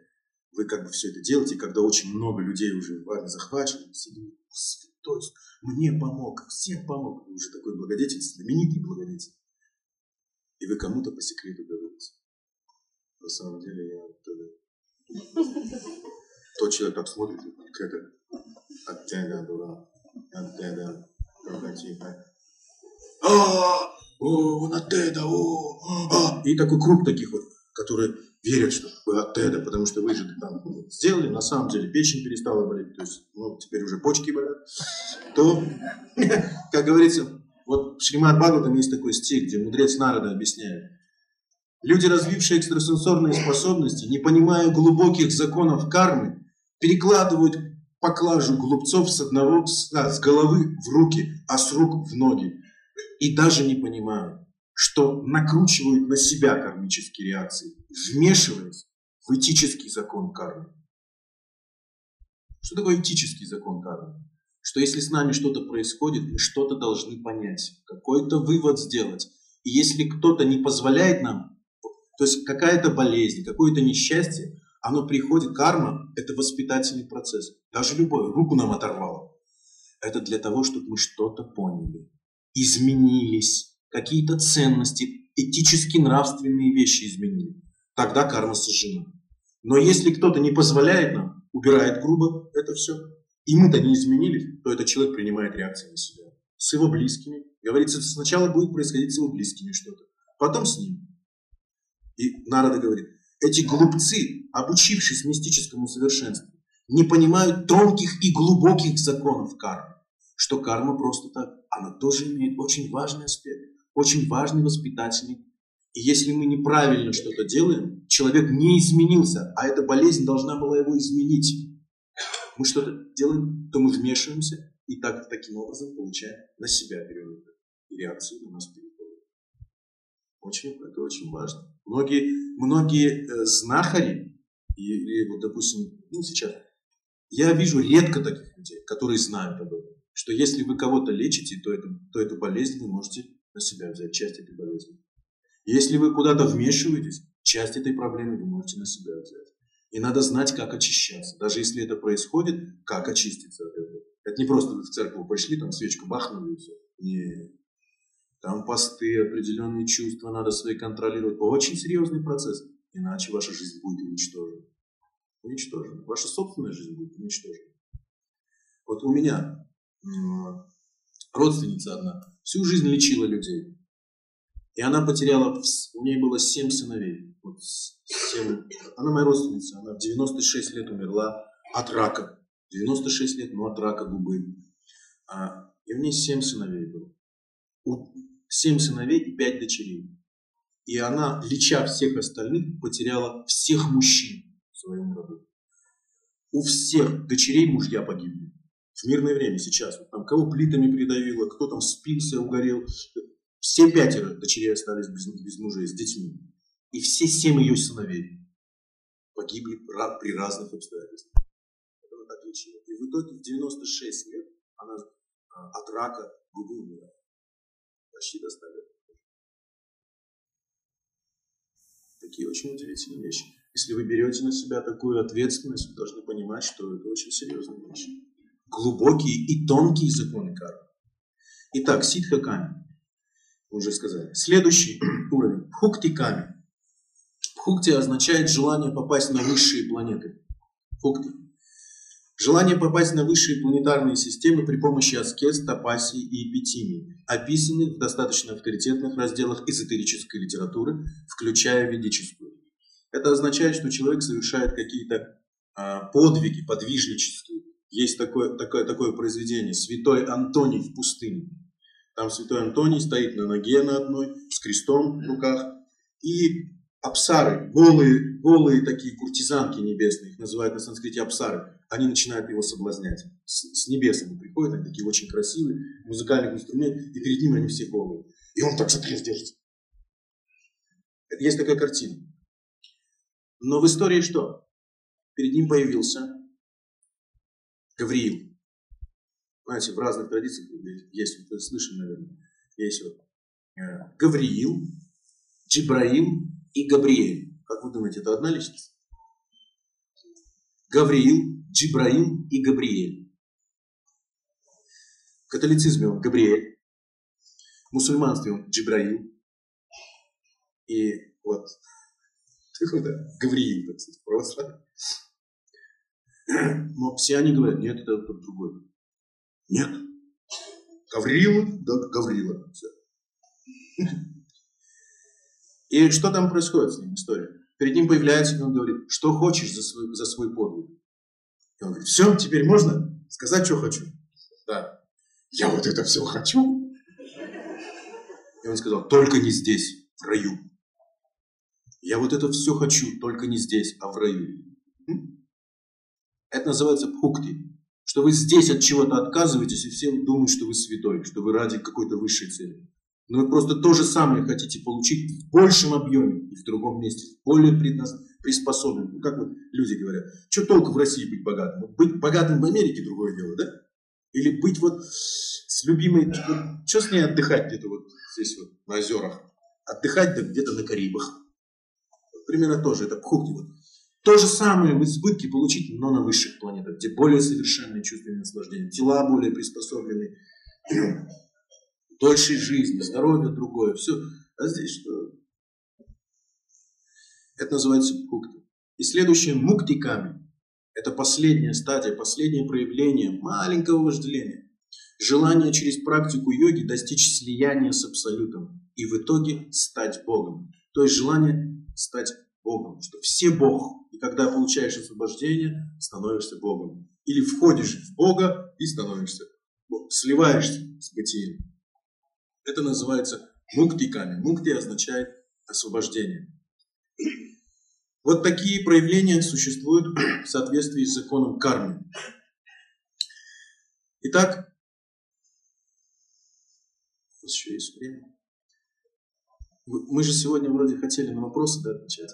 Вы как бы все это делаете, когда очень много людей уже вами захвачены, сидите, святой, мне помог, всем помог. Вы уже такой благодетель, знаменитый благодетель. И вы кому-то по секрету говорите. На самом деле я тот человек так смотрит, как это от деда была, от деда, только тихо. О, он от деда, о, а. И такой круг таких вот, которые верят, что вы от Теда, потому что вы же там сделали, на самом деле печень перестала болеть, то есть, ну, теперь уже почки болят, то, *laughs* как говорится, вот в Шримад Бхагаватам есть такой стих, где мудрец Народа объясняет, люди, развившие экстрасенсорные способности, не понимая глубоких законов кармы, перекладывают поклажу глупцов с одного, с, а, с головы в руки, а с рук в ноги. И даже не понимают, что накручивают на себя кармические реакции, вмешиваясь в этический закон кармы. Что такое этический закон кармы? Что если с нами что-то происходит, мы что-то должны понять, какой-то вывод сделать. И если кто-то не позволяет нам, то есть какая-то болезнь, какое-то несчастье, оно приходит, карма – это воспитательный процесс. Даже любой, руку нам оторвало. Это для того, чтобы мы что-то поняли, изменились, какие-то ценности, этические, нравственные вещи изменили. Тогда карма сожжена. Но если кто-то не позволяет нам, убирает грубо это все, и мы-то не изменились, то этот человек принимает реакцию на себя. С его близкими. Говорится, сначала будет происходить с его близкими что-то, потом с ним. И Нарада говорит, эти глупцы, обучившись мистическому совершенству, не понимают тонких и глубоких законов кармы. Что карма просто так, она тоже имеет очень важный аспект, очень важный воспитательный. И если мы неправильно что-то делаем, человек не изменился, а эта болезнь должна была его изменить. Мы что-то делаем, то мы вмешиваемся, и так, таким образом получаем на себя это. И реакцию у нас переходит. Очень, это очень важно. Многие, многие э, знахари, или вот, допустим, ну, сейчас, я вижу редко таких людей, которые знают об этом, что если вы кого-то лечите, то, это, то эту болезнь вы можете на себя взять, часть этой болезни. Если вы куда-то вмешиваетесь, часть этой проблемы вы можете на себя взять. И надо знать, как очищаться. Даже если это происходит, как очиститься от этого. Это не просто в церковь пошли, там свечку бахнули и все. Нет. Там посты, определенные чувства надо свои контролировать. Очень серьезный процесс. Иначе ваша жизнь будет уничтожена. Уничтожена. Ваша собственная жизнь будет уничтожена. Вот у меня родственница одна всю жизнь лечила людей. И она потеряла, у нее было семь сыновей. Вот 7, она моя родственница, она в 96 лет умерла от рака. 96 лет, но от рака губы. А, и у нее семь сыновей было семь сыновей и пять дочерей. И она, леча всех остальных, потеряла всех мужчин в своем роду. У всех дочерей мужья погибли. В мирное время сейчас. Вот там кого плитами придавило, кто там спился, угорел. Все пятеро дочерей остались без, без мужа с детьми. И все семь ее сыновей погибли при разных обстоятельствах. Она так лечила. И в итоге в 96 лет она а, от рака губы умирает почти до 100 лет. Такие очень удивительные вещи. Если вы берете на себя такую ответственность, вы должны понимать, что это очень серьезные вещи. Глубокие и тонкие законы кармы. Итак, ситха ками. Уже сказали. Следующий *clears throat* уровень. Пхукти ками. Пхукти означает желание попасть на высшие планеты. Пхукти. Желание попасть на высшие планетарные системы при помощи аскез, тапасии и эпитимии, описаны в достаточно авторитетных разделах эзотерической литературы, включая ведическую. Это означает, что человек совершает какие-то а, подвиги подвижнические. Есть такое, такое, такое произведение «Святой Антоний в пустыне». Там святой Антоний стоит на ноге на одной, с крестом в руках, и апсары, голые, голые такие куртизанки небесные, их называют на санскрите апсары, они начинают его соблазнять. С, с небес они приходят, они такие очень красивые, музыкальных инструментов, и перед ним они все голые. И он так за крест держится. Есть такая картина. Но в истории что? Перед ним появился Гавриил. Знаете, в разных традициях есть, вы слышали, наверное, есть вот э, Гавриил, Джибраил и Габриэль. Как вы думаете, это одна личность? Гавриил, Джибраил и Габриэль. В католицизме он Габриэль, в мусульманстве он Джибраил. И вот, *laughs* Гавриил, так сказать, православие. *clears throat* Но все они говорят, нет, это тот другой. Нет. Гаврила, да, Гаврила. Все. И что там происходит с ним, история? Перед ним появляется, и он говорит, что хочешь за свой, за свой подвиг? И он говорит, все, теперь можно сказать, что хочу? Да. Я вот это все хочу. И он сказал, только не здесь, в раю. Я вот это все хочу, только не здесь, а в раю. Это называется пхукти. Что вы здесь от чего-то отказываетесь, и все думают, что вы святой, что вы ради какой-то высшей цели. Но вы просто то же самое хотите получить в большем объеме и в другом месте, более предназ... приспособленным. Ну, как вот люди говорят, что толку в России быть богатым? Быть богатым в Америке другое дело, да? Или быть вот с любимой, вот, что с ней отдыхать где-то вот здесь вот на озерах? Отдыхать да где-то на Карибах. Вот, примерно тоже, это пхукти вот. То же самое в избытке получить, но на высших планетах, где более совершенные чувственные наслаждения, тела более приспособлены, дольшей жизни, здоровье другое, все. А здесь что? Это называется пукти. И следующее муктиками. Это последняя стадия, последнее проявление маленького вожделения. Желание через практику йоги достичь слияния с Абсолютом и в итоге стать Богом. То есть желание стать Богом, что все Бог. И когда получаешь освобождение, становишься Богом. Или входишь в Бога и становишься Богом. Сливаешься с бытием. Это называется муктиками. Мукти означает освобождение. Вот такие проявления существуют в соответствии с законом кармы. Итак, еще есть время. Мы же сегодня вроде хотели на вопросы да, отвечать.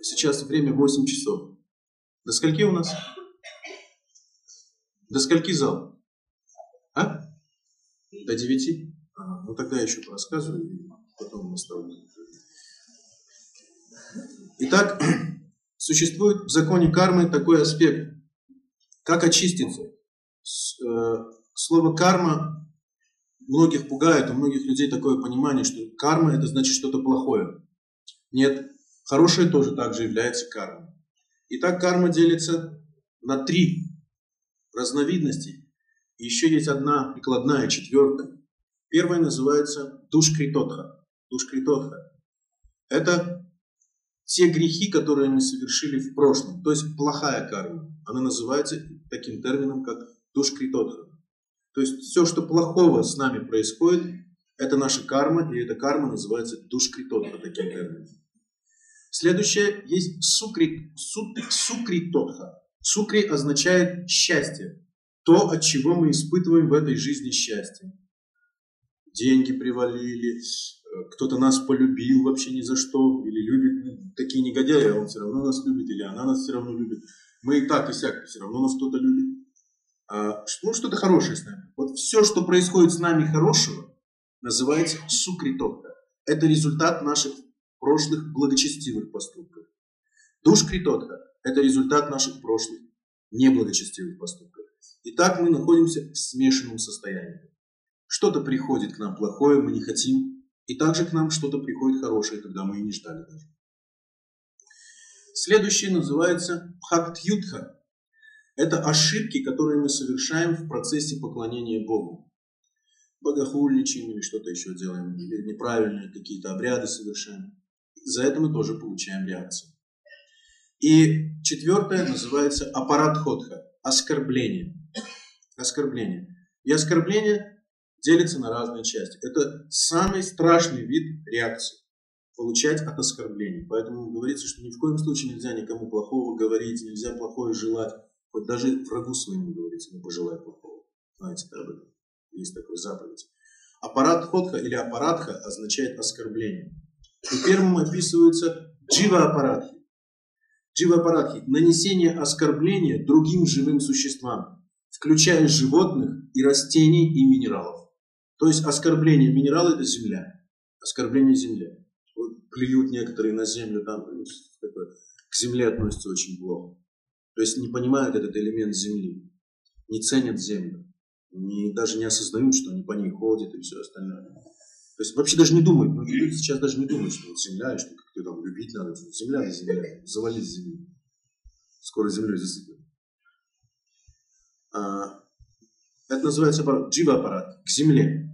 Сейчас время 8 часов. До скольки у нас? До скольки зал? А? До 9? Ага, ну тогда я еще рассказываю и потом оставлю. Итак, *clears throat* существует в законе кармы такой аспект. Как очиститься? Э, слово карма многих пугает, у многих людей такое понимание, что карма это значит что-то плохое. Нет, хорошее тоже также является кармой. Итак, карма делится на три разновидности. И еще есть одна прикладная, четвертая. Первая называется душкритотха. Душкритотха. Это те грехи, которые мы совершили в прошлом. То есть плохая карма. Она называется таким термином, как душкритотха. То есть все, что плохого с нами происходит, это наша карма, и эта карма называется душкритотха, таким термином. Следующее есть сукри, су, сукритотха. Сукри означает счастье. То, от чего мы испытываем в этой жизни счастье. Деньги привалили, кто-то нас полюбил вообще ни за что, или любит ну, такие негодяи, а он все равно нас любит, или она нас все равно любит. Мы и так, и сяк, все равно нас кто-то любит. А, ну, что-то хорошее с нами. Вот все, что происходит с нами хорошего, называется сукритотка. Это результат наших прошлых благочестивых поступков. Душкритотка – это результат наших прошлых неблагочестивых поступков. Итак, мы находимся в смешанном состоянии. Что-то приходит к нам плохое, мы не хотим, и также к нам что-то приходит хорошее, когда мы и не ждали даже. Следующее называется Бхактьютха. Это ошибки, которые мы совершаем в процессе поклонения Богу. Богохульничаем или что-то еще делаем, или неправильные какие-то обряды совершаем. За это мы тоже получаем реакцию. И четвертое называется аппаратходха – оскорбление. Оскорбление. И оскорбление делится на разные части. Это самый страшный вид реакции – получать от оскорблений. Поэтому говорится, что ни в коем случае нельзя никому плохого говорить, нельзя плохое желать. Хоть даже врагу своему говорится, не пожелай плохого. Знаете, об этом? Есть такой заповедь. Аппарат ходха или аппаратха означает оскорбление. И первым описывается джива аппаратхи. Джива аппаратхи – нанесение оскорбления другим живым существам, включая животных и растений и минералов. То есть оскорбление минерала – это земля. Оскорбление земля. Вот плюют некоторые на землю, там к земле относятся очень плохо. То есть не понимают этот элемент земли, не ценят землю не, даже не осознают, что они по ней ходят и все остальное. То есть вообще даже не думают, многие ну, люди сейчас даже не думают, что вот земля, и что как-то там любить надо, земля на земле, завалить землю. Скоро землей засыпят. А, это называется аппарат, джива-аппарат, к земле.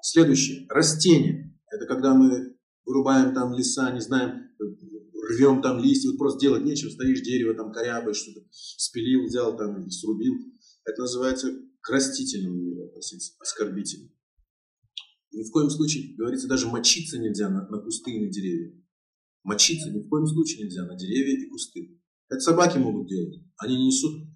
Следующее, растение. Это когда мы вырубаем там леса, не знаем, рвем там листья, вот просто делать нечего, стоишь, дерево там корябаешь, что-то спилил, взял там, срубил. Это называется к растительному миру относиться, оскорбительно. Ни в коем случае, говорится, даже мочиться нельзя на, на кусты и на деревья. Мочиться ни в коем случае нельзя на деревья и кусты. Это собаки могут делать, они не несут.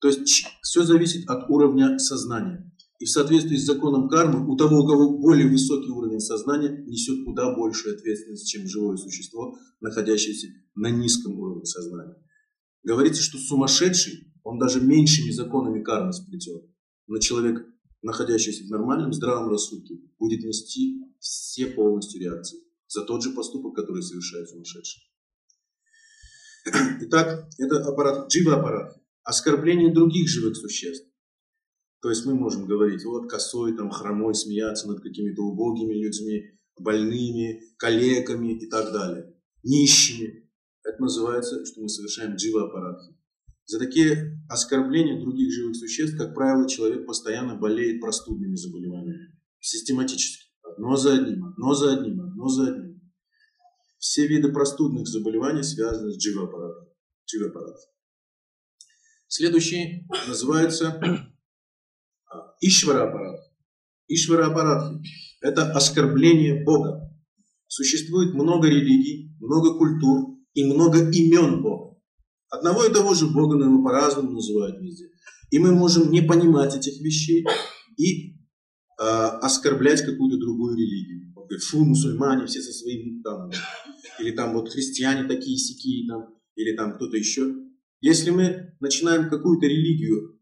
То есть все зависит от уровня сознания. И в соответствии с законом кармы, у того, у кого более высокий уровень сознания, несет куда большую ответственность, чем живое существо, находящееся на низком уровне сознания. Говорится, что сумасшедший, он даже меньшими законами кармы сплетен. Но человек, находящийся в нормальном, здравом рассудке, будет нести все полностью реакции за тот же поступок, который совершает сумасшедший. Итак, это аппарат, джива-аппарат. Оскорбление других живых существ. То есть мы можем говорить, вот косой, там, хромой, смеяться над какими-то убогими людьми, больными, калеками и так далее. Нищими. Это называется, что мы совершаем джива-аппарат. За такие оскорбления других живых существ, как правило, человек постоянно болеет простудными заболеваниями. Систематически. Одно за одним, одно за одним, одно за одним. Все виды простудных заболеваний связаны с дживаппаратом. Следующий называется а, Ишвара-аппарат. Ишвара-аппарат – это оскорбление Бога. Существует много религий, много культур и много имен Бога. Одного и того же Бога, но его по-разному называют везде. И мы можем не понимать этих вещей и э, оскорблять какую-то другую религию. Вот, говорит, фу, мусульмане все со своим там, или там вот христиане такие сякие там, или там кто-то еще. Если мы начинаем какую-то религию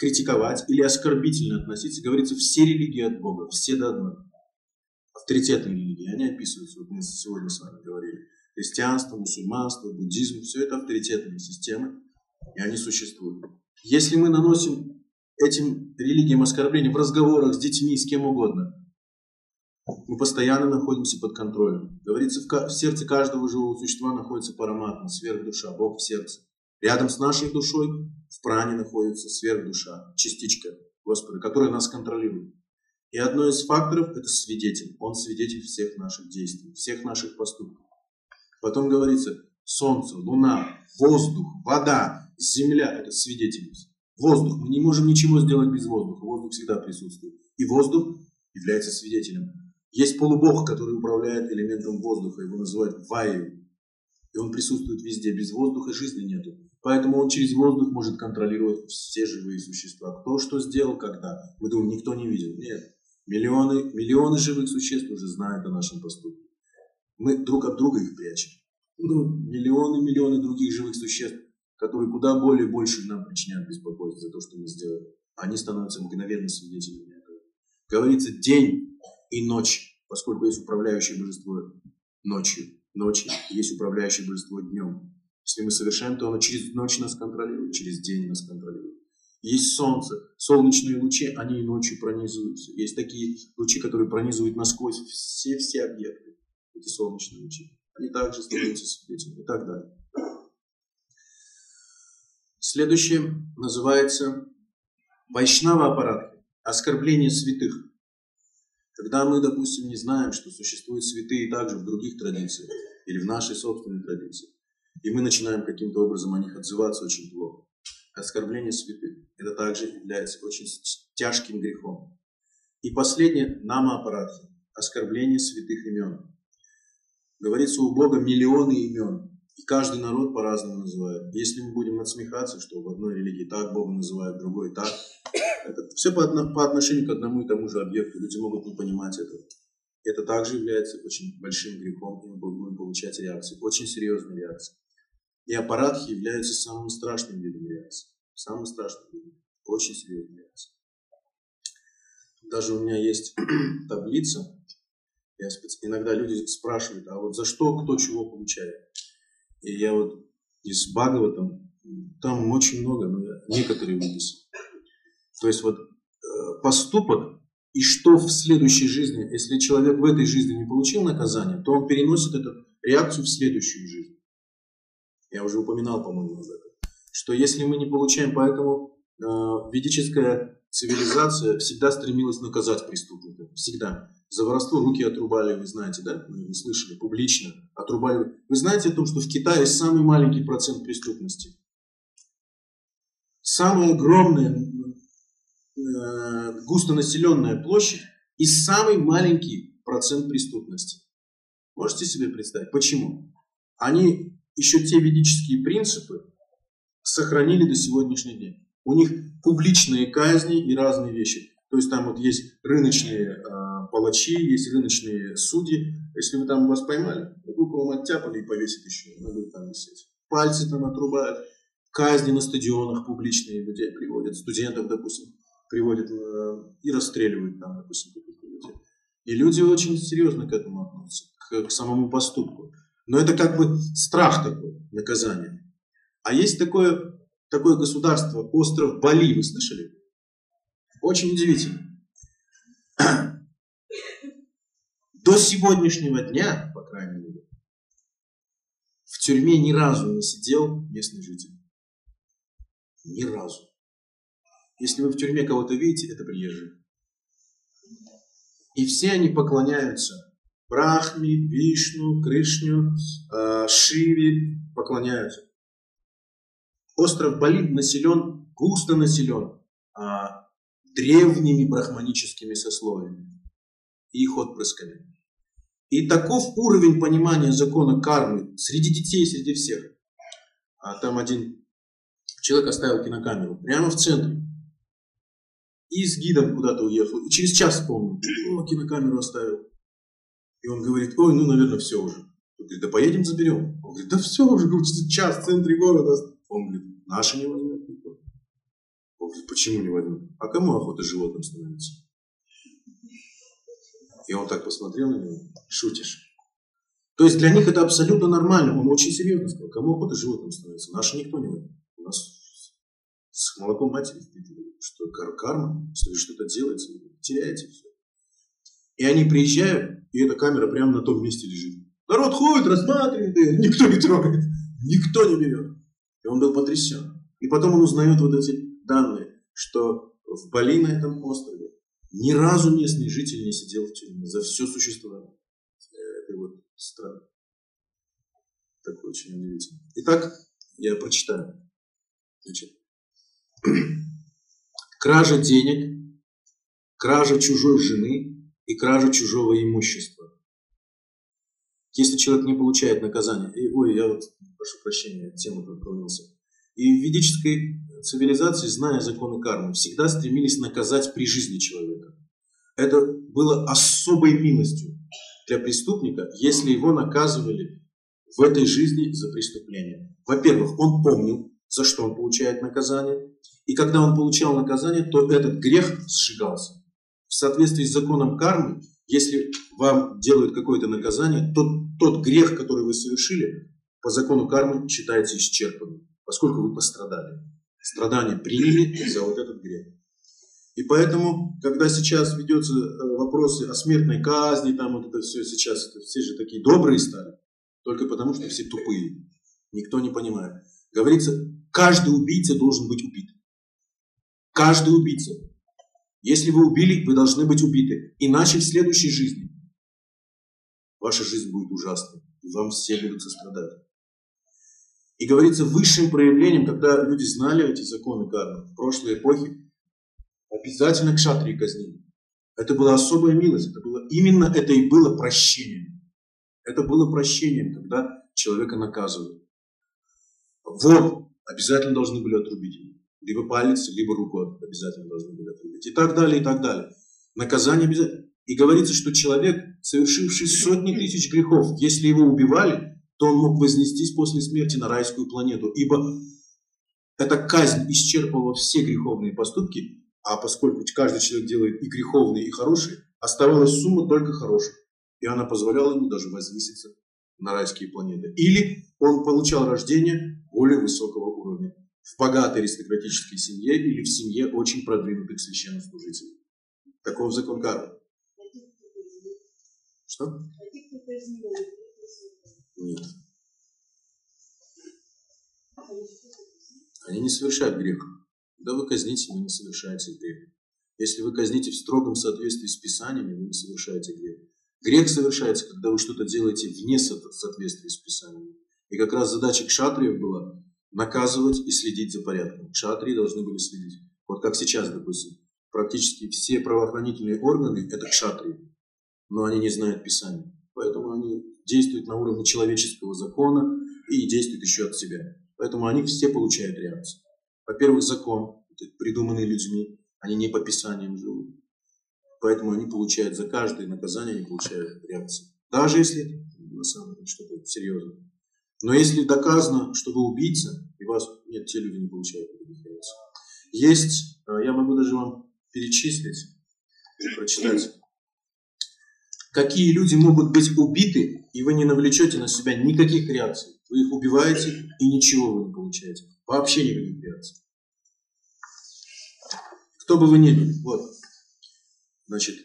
критиковать или оскорбительно относиться, говорится, все религии от Бога, все до одной. Авторитетные религии, они описываются, вот мы сегодня с вами говорили христианство, мусульманство, буддизм, все это авторитетные системы, и они существуют. Если мы наносим этим религиям оскорбления в разговорах с детьми, с кем угодно, мы постоянно находимся под контролем. Говорится, в сердце каждого живого существа находится параматма, сверхдуша, Бог в сердце. Рядом с нашей душой в пране находится сверхдуша, частичка Господа, которая нас контролирует. И одно из факторов – это свидетель. Он свидетель всех наших действий, всех наших поступков. Потом говорится, солнце, луна, воздух, вода, земля – это свидетельность. Воздух. Мы не можем ничего сделать без воздуха. Воздух всегда присутствует. И воздух является свидетелем. Есть полубог, который управляет элементом воздуха. Его называют ваю. И он присутствует везде. Без воздуха жизни нету. Поэтому он через воздух может контролировать все живые существа. Кто что сделал, когда. Мы думаем, никто не видел. Нет. Миллионы, миллионы живых существ уже знают о нашем поступке. Мы друг от друга их прячем. Ну, миллионы, миллионы других живых существ, которые куда более больше нам причиняют беспокойство за то, что мы сделали. Они становятся мгновенно свидетелями этого. Говорится день и ночь, поскольку есть управляющее божество ночью. Ночью есть управляющее божество днем. Если мы совершаем, то оно через ночь нас контролирует, через день нас контролирует. Есть солнце, солнечные лучи, они и ночью пронизываются. Есть такие лучи, которые пронизывают насквозь все-все объекты эти солнечные лучи. Они также становятся свидетелями и так далее. Следующее называется Вайшнава аппарат, оскорбление святых. Когда мы, допустим, не знаем, что существуют святые также в других традициях или в нашей собственной традиции, и мы начинаем каким-то образом о них отзываться очень плохо. Оскорбление святых. Это также является очень тяжким грехом. И последнее – нама аппарат, оскорбление святых имен. Говорится, у Бога миллионы имен. И каждый народ по-разному называет. Если мы будем надсмехаться, что в одной религии так Бога называют, в другой так, это все по, по отношению к одному и тому же объекту. Люди могут не понимать этого. Это также является очень большим грехом, и мы получать реакции, очень серьезные реакции. И аппаратхи являются самым страшным видом реакции. Самым страшным видом. Очень серьезной реакции. Даже у меня есть *clears throat* таблица. Я иногда люди спрашивают, а вот за что кто чего получает. И я вот из Бхагаватам, там очень много, но я некоторые выписал. То есть вот э, поступок и что в следующей жизни, если человек в этой жизни не получил наказание, то он переносит эту реакцию в следующую жизнь. Я уже упоминал, по-моему, об этом. Что если мы не получаем, поэтому э, ведическая цивилизация всегда стремилась наказать преступника. Всегда. За воровство руки отрубали, вы знаете, да? Вы слышали, публично отрубали. Вы знаете о том, что в Китае самый маленький процент преступности? Самая огромная э, густонаселенная площадь и самый маленький процент преступности. Можете себе представить? Почему? Они еще те ведические принципы сохранили до сегодняшнего дня. У них публичные казни и разные вещи. То есть там вот есть рыночные э, палачи, есть рыночные судьи. Если вы там вас поймали, руку вам оттяпали и повесят еще, она будет там висеть. Пальцы там отрубают, казни на стадионах публичные людей приводят, студентов, допустим, приводят э, и расстреливают там, допустим, таких людей. И люди очень серьезно к этому относятся, к, самому поступку. Но это как бы страх такой, наказание. А есть такое, такое государство, остров Бали, вы слышали? Очень удивительно. *clears throat* До сегодняшнего дня, по крайней мере, в тюрьме ни разу не сидел местный житель. Ни разу. Если вы в тюрьме кого-то видите, это приезжие. И все они поклоняются Брахме, Вишну, Кришню, э, Шиве поклоняются. Остров Бали населен, густо населен а, древними брахманическими сословиями и их отпрысками. И таков уровень понимания закона кармы среди детей, среди всех. А там один человек оставил кинокамеру прямо в центре. И с гидом куда-то уехал. И через час вспомнил. Кинокамеру оставил. И он говорит, ой, ну, наверное, все уже. Он говорит, да поедем заберем. Он говорит, да все уже, говорит, час в центре города. Он говорит, наши не возьмет никто. Он говорит, почему не возьмет? А кому охота животным становиться? И он так посмотрел на него, шутишь. То есть для них это абсолютно нормально. Он очень серьезно сказал, кому охота животным становиться? Наши никто не возьмет. У нас с молоком матери что карма, если что-то делается, теряете все. И они приезжают, и эта камера прямо на том месте лежит. Народ ходит, рассматривает, и никто не трогает, никто не берет. И он был потрясен. И потом он узнает вот эти данные, что в Бали на этом острове ни разу местный житель не сидел в тюрьме за все существование этой вот страны. Такое очень удивительно. Итак, я прочитаю. Значит, *clears throat* кража денег, кража чужой жены, и кража чужого имущества. Если человек не получает наказание, и, ой, я вот, прошу прощения, тему отклонился. И в ведической цивилизации, зная законы кармы, всегда стремились наказать при жизни человека. Это было особой милостью для преступника, если его наказывали в этой жизни за преступление. Во-первых, он помнил, за что он получает наказание, и когда он получал наказание, то этот грех сжигался в соответствии с законом кармы, если вам делают какое-то наказание, то тот грех, который вы совершили, по закону кармы считается исчерпанным, поскольку вы пострадали. Страдания приняли за вот этот грех. И поэтому, когда сейчас ведется э, вопросы о смертной казни, там вот это все сейчас, это все же такие добрые стали, только потому что все тупые. Никто не понимает. Говорится, каждый убийца должен быть убит. Каждый убийца. Если вы убили, вы должны быть убиты. Иначе в следующей жизни ваша жизнь будет ужасной. И вам все будут сострадать. И говорится, высшим проявлением, когда люди знали эти законы кармы в прошлой эпохе, обязательно к шатрии казнили. Это была особая милость. Это было, именно это и было прощением. Это было прощением, когда человека наказывают. Вот, обязательно должны были отрубить ему. Либо палец, либо руку обязательно должны были отрубить. И так далее, и так далее. Наказание обязательно. И говорится, что человек, совершивший сотни тысяч грехов, если его убивали, то он мог вознестись после смерти на райскую планету. Ибо эта казнь исчерпывала все греховные поступки, а поскольку каждый человек делает и греховные, и хорошие, оставалась сумма только хороших. И она позволяла ему даже возвыситься на райские планеты. Или он получал рождение более высокого в богатой аристократической семье или в семье очень продвинутых священнослужителей. Таков закон кармы. Что? Нет. Они не совершают грех. Когда вы казните, вы не совершаете грех. Если вы казните в строгом соответствии с Писаниями, вы не совершаете грех. Грех совершается, когда вы что-то делаете вне соответствия с Писаниями. И как раз задача кшатриев была наказывать и следить за порядком. Кшатрии должны были следить. Вот как сейчас, допустим, практически все правоохранительные органы – это кшатрии, но они не знают Писания. Поэтому они действуют на уровне человеческого закона и действуют еще от себя. Поэтому они все получают реакцию. Во-первых, закон, придуманный людьми, они не по Писаниям живут. Поэтому они получают за каждое наказание, они получают реакцию. Даже если на самом деле что-то серьезное. Но если доказано, что вы убийца, и вас нет, те люди не получают реакций. Есть, а, я могу даже вам перечислить, прочитать, какие люди могут быть убиты, и вы не навлечете на себя никаких реакций. Вы их убиваете, и ничего вы не получаете. Вообще никаких реакций. Кто бы вы ни были. Вот. Значит,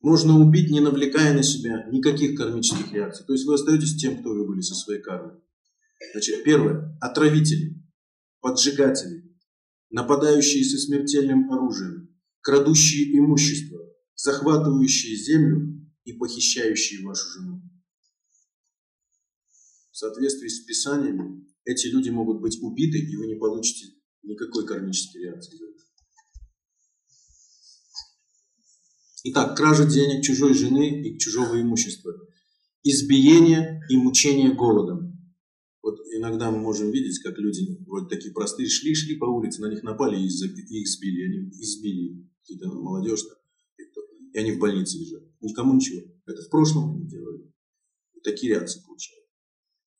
можно убить, не навлекая на себя никаких кармических реакций. То есть вы остаетесь тем, кто вы были со своей кармой. Значит, первое. Отравители, поджигатели, нападающие со смертельным оружием, крадущие имущество, захватывающие землю и похищающие вашу жену. В соответствии с Писаниями, эти люди могут быть убиты, и вы не получите Никакой кармической реакции. Итак, кража денег чужой жены и чужого имущества. Избиение и мучение голодом. Вот иногда мы можем видеть, как люди вроде такие простые шли-шли по улице, на них напали и их сбили, они избили какие-то молодежь, и они в больнице лежат. Никому ничего. Это в прошлом они делали. Такие реакции получают.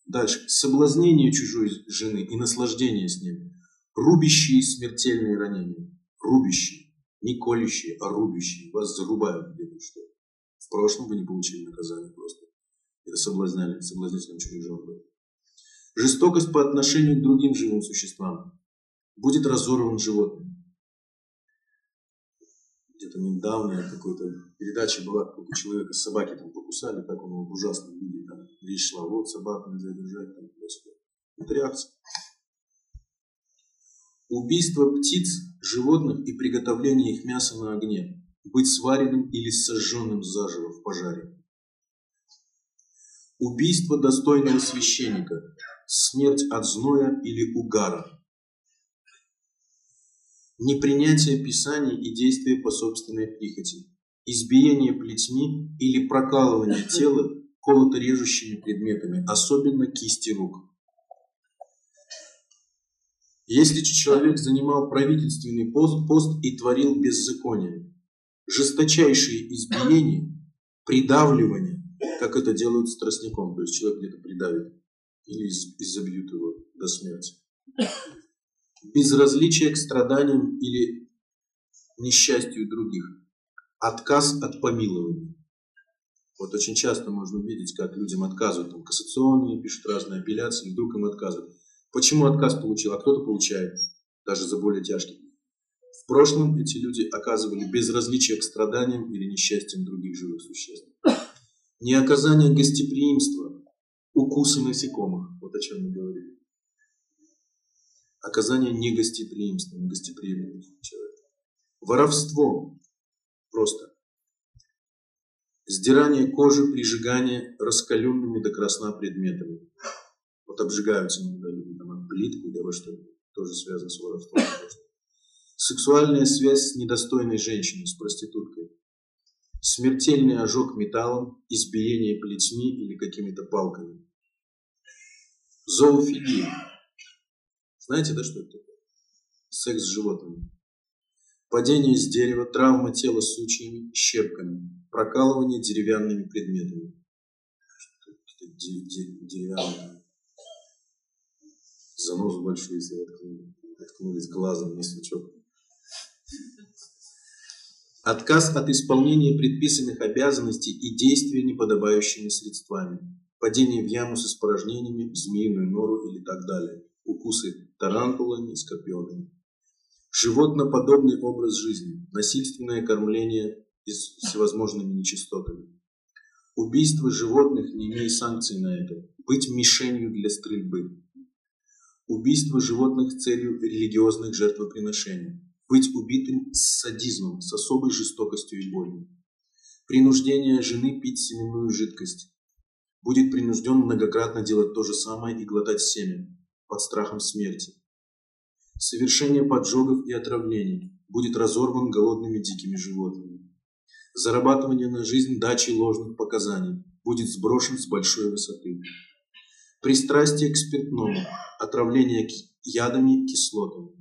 Дальше. Соблазнение чужой жены и наслаждение с ним рубящие смертельные ранения. Рубящие. Не колющие, а рубящие. Вас зарубают где-то что. В прошлом вы не получили наказание просто. Это соблазняли, соблазнителем чужих жен был. Жестокость по отношению к другим живым существам. Будет разорван животным. Где-то недавно какой-то передача была, как человека собаки там покусали, так он его в ужасном виде, там речь шла, вот собаку нельзя держать, там, Это реакция. Убийство птиц, животных и приготовление их мяса на огне. Быть сваренным или сожженным заживо в пожаре. Убийство достойного священника. Смерть от зноя или угара. Непринятие Писаний и действия по собственной прихоти. Избиение плетьми или прокалывание тела колото-режущими предметами, особенно кисти рук. Если человек занимал правительственный пост, пост и творил беззаконие, жесточайшие избиения, придавливание, как это делают с тростником, то есть человек где-то придавит или изобьют его до смерти. Безразличие к страданиям или несчастью других. Отказ от помилования. Вот очень часто можно видеть, как людям отказывают, там кассационные пишут разные апелляции, вдруг им отказывают. Почему отказ получил, а кто-то получает, даже за более тяжкий. В прошлом эти люди оказывали безразличие к страданиям или несчастьям других живых существ. Не оказание гостеприимства, укусы насекомых, вот о чем мы говорили. Оказание негостеприимства, негостеприимного человека. Воровство просто. Сдирание кожи, прижигание раскаленными до красна предметами. Вот обжигаются иногда люди там от плитку или во что тоже связано с воровством. Сексуальная связь с недостойной женщиной, с проституткой. Смертельный ожог металлом, избиение плетьми или какими-то палками. Зоофилия. Знаете, да, что это такое? Секс с животными. Падение с дерева, травма тела сучьями, щепками, прокалывание деревянными предметами. Занозу большую себе воткнули. Воткнулись глазом, не сучок. Отказ от исполнения предписанных обязанностей и действия неподобающими средствами. Падение в яму с испражнениями, в змеиную нору или так далее. Укусы тарантулами, скорпионами. Животноподобный образ жизни. Насильственное кормление с всевозможными нечистотами. Убийство животных, не имея санкций на это. Быть мишенью для стрельбы. Убийство животных с целью религиозных жертвоприношений быть убитым с садизмом, с особой жестокостью и болью. Принуждение жены пить семенную жидкость. Будет принужден многократно делать то же самое и глотать семя под страхом смерти. Совершение поджогов и отравлений. Будет разорван голодными дикими животными. Зарабатывание на жизнь дачей ложных показаний. Будет сброшен с большой высоты. Пристрастие к спиртному. Отравление ядами, кислотами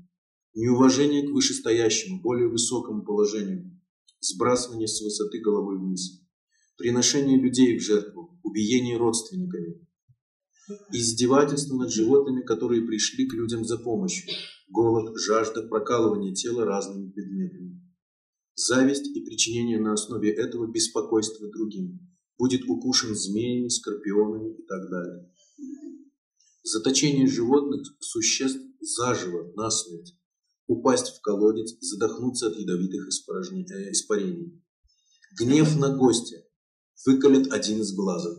неуважение к вышестоящему, более высокому положению, сбрасывание с высоты головой вниз, приношение людей в жертву, убиение родственниками, издевательство над животными, которые пришли к людям за помощью, голод, жажда, прокалывание тела разными предметами, зависть и причинение на основе этого беспокойства другим, будет укушен змеями, скорпионами и так далее. Заточение животных, существ заживо, насмерть, упасть в колодец, задохнуться от ядовитых э, испарений. Гнев на гостя выколет один из глазов.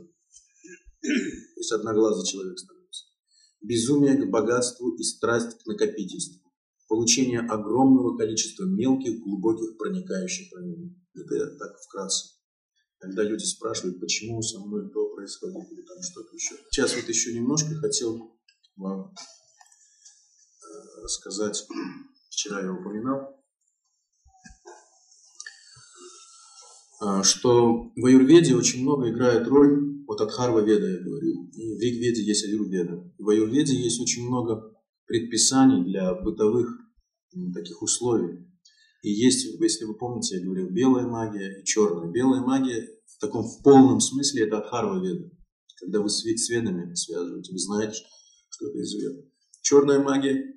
То есть одноглазый человек становится. Безумие к богатству и страсть к накопительству. Получение огромного количества мелких, глубоких, проникающих ранений. Это так вкратце. Когда люди спрашивают, почему со мной то происходит или там что-то еще. Сейчас вот еще немножко хотел вам э, рассказать вчера я упоминал, а, что в аюрведе очень много играет роль, вот от Харва Веда я говорю, и в Ригведе есть аюрведа. В аюрведе есть очень много предписаний для бытовых таких условий. И есть, если вы помните, я говорил, белая магия и черная. Белая магия в таком в полном смысле это Адхарва Веда. Когда вы с ведами связываете, вы знаете, что это из Веда. Черная магия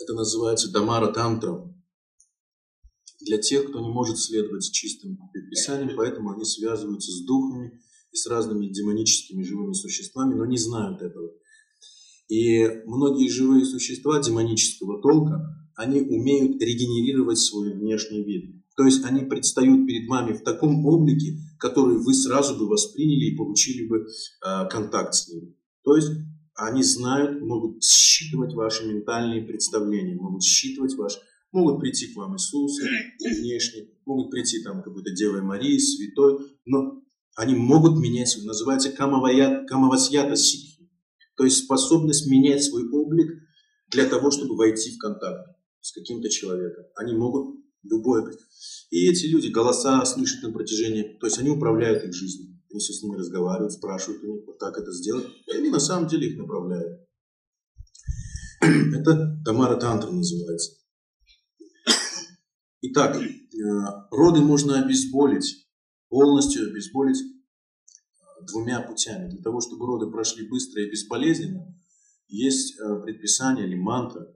это называется Дамара Тантра. Для тех, кто не может следовать чистым предписаниям, поэтому они связываются с духами и с разными демоническими живыми существами, но не знают этого. И многие живые существа демонического толка, они умеют регенерировать свой внешний вид. То есть они предстают перед вами в таком облике, который вы сразу бы восприняли и получили бы э, контакт с ним. То есть они знают, могут считывать ваши ментальные представления, могут считывать ваш, могут прийти к вам Иисус внешне, могут прийти там какой-то Девой Марии, святой, но они могут менять, называется камавасьята ситхи, то есть способность менять свой облик для того, чтобы войти в контакт с каким-то человеком. Они могут любое. И эти люди голоса слышат на протяжении, то есть они управляют их жизнью. Если с ними разговаривают, спрашивают у них, вот так это сделать, и они на самом деле их направляют. Это Тамара Тантра называется. Итак, э, роды можно обезболить, полностью обезболить э, двумя путями. Для того, чтобы роды прошли быстро и безболезненно, есть э, предписание или мантра.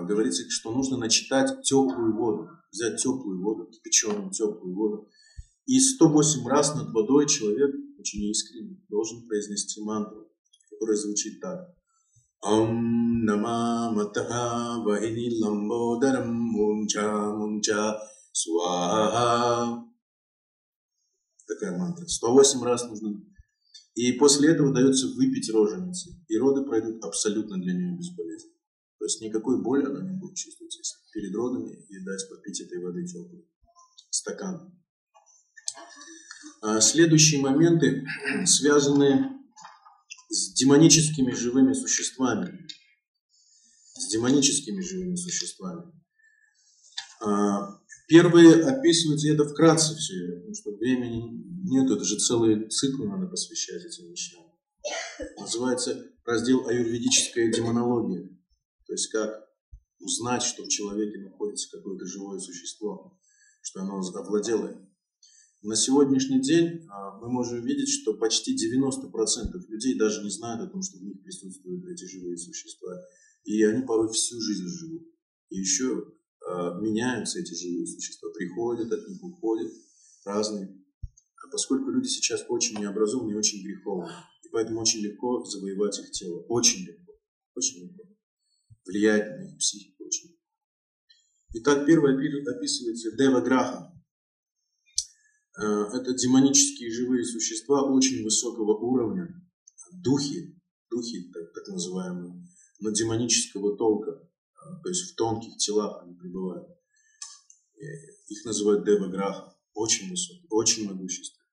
Говорится, что нужно начитать теплую воду, взять теплую воду, кипяченую теплую воду, и 108 раз над водой человек, очень искренне, должен произнести мантру, которая звучит так. Ам нама матаха вахини ламбодарам мунча мунча сваха. Такая мантра. 108 раз нужно. И после этого дается выпить роженицы. И роды пройдут абсолютно для нее безболезненно. То есть никакой боли она не будет чувствовать, если перед родами и дать попить этой воды теплой. Стакан. А следующие моменты *clears throat* связаны с демоническими живыми существами. С демоническими живыми существами. А, первые описывают, это вкратце все, потому что времени нет, это же целые циклы надо посвящать этим вещам. Называется раздел аюрведическая демонология. То есть как узнать, что в человеке находится какое-то живое существо, что оно овладело им. На сегодняшний день а, мы можем видеть, что почти 90% людей даже не знают о том, что в них присутствуют эти живые существа. И они порой всю жизнь живут. И еще э, меняются эти живые существа, приходят от них, уходят, разные. А поскольку люди сейчас очень необразованные очень греховные, и поэтому очень легко завоевать их тело. Очень легко. Очень легко. Их психику очень. Итак, первое описывается Дева Граха. Э, это демонические живые существа очень высокого уровня, духи, духи так, так называемые, но демонического толка, э, то есть в тонких телах они пребывают. Э, их называют Деваграха, очень высокие, очень могущественные.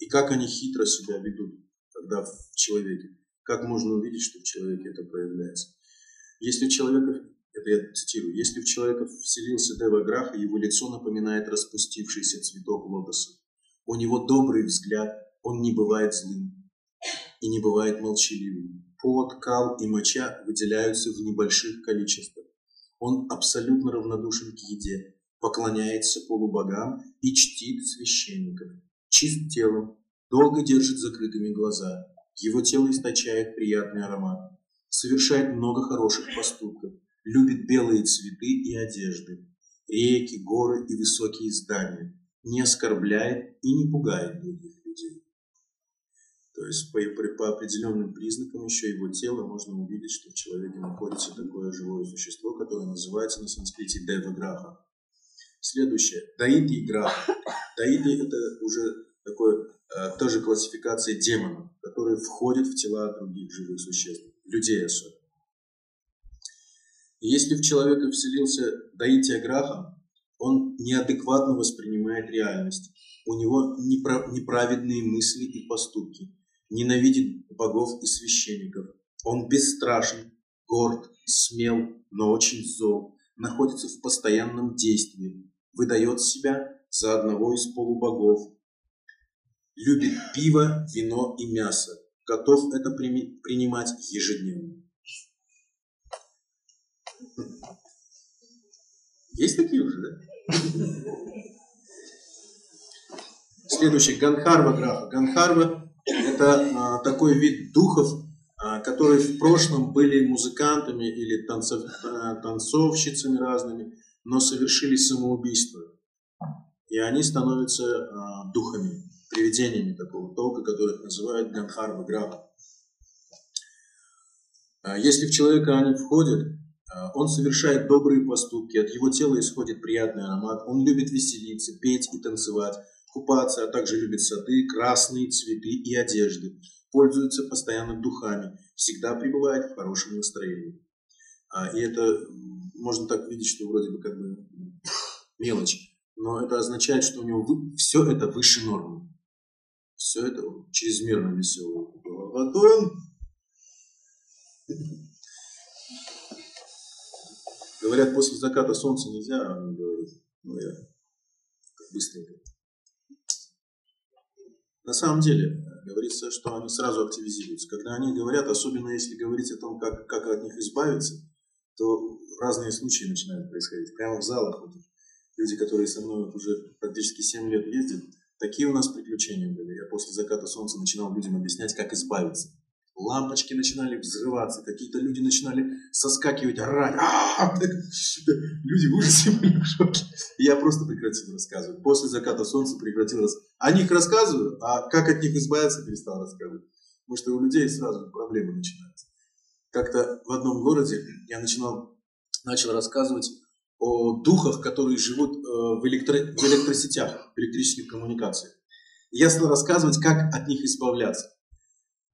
И как они хитро себя ведут, когда в человеке, как можно увидеть, что в человеке это проявляется. Если человека, это я цитирую, если в человека вселился Деваграха, его лицо напоминает распустившийся цветок лотоса. У него добрый взгляд, он не бывает злым и не бывает молчаливым. Пот, кал и моча выделяются в небольших количествах. Он абсолютно равнодушен к еде, поклоняется полубогам и чтит священников. Чист телом, долго держит закрытыми глаза. Его тело источает приятный аромат. Совершает много хороших поступков. Любит белые цветы и одежды, реки, горы и высокие здания не оскорбляет и не пугает других людей. То есть по, по определенным признакам еще его тела можно увидеть, что в человеке находится такое живое существо, которое называется на санскрите Дева Следующее. Даити Граха. Даити это уже такое, э, тоже классификация демонов, которые входят в тела других живых существ, людей особенно. Если в человека вселился Даития Граха, он неадекватно воспринимает реальность. У него неправедные мысли и поступки. Ненавидит богов и священников. Он бесстрашен, горд, смел, но очень зол. Находится в постоянном действии. Выдает себя за одного из полубогов. Любит пиво, вино и мясо. Готов это принимать ежедневно. Есть такие уже, да? Следующий, Ганхарва графа. Ганхарва – это а, такой вид духов, а, которые в прошлом были музыкантами или танцов, а, танцовщицами разными, но совершили самоубийство. И они становятся а, духами, привидениями такого толка, которых называют Ганхарва графа. А, если в человека они входят, а, он совершает добрые поступки, от его тела исходит приятный аромат, он любит веселиться, петь и танцевать, купаться, а также любит сады, красные цветы и одежды, пользуется постоянно духами, всегда пребывает в хорошем настроении. А, и это можно так видеть, что вроде бы как бы *laughs* мелочь, но это означает, что у него все это выше нормы. Все это чрезмерно веселое. А потом Говорят, после заката солнца нельзя, а он говорит, ну я быстренько. На самом деле, говорится, что они сразу активизируются. Когда они говорят, особенно если говорить о том, как, как от них избавиться, то разные случаи начинают происходить. Прямо в залах вот, люди, которые со мной уже практически 7 лет ездят, такие у нас приключения были. Я после заката солнца начинал людям объяснять, как избавиться лампочки начинали взрываться, какие-то люди начинали соскакивать, орать. Люди в ужасе были в шоке. Я просто прекратил рассказывать. После заката солнца прекратил рассказывать. О них рассказываю, а как от них избавиться, перестал рассказывать. Потому что у людей сразу проблемы начинаются. Как-то в одном городе я начинал, начал рассказывать о духах, которые живут э, в, электро, в электросетях, в электрических коммуникациях. я стал рассказывать, как от них избавляться.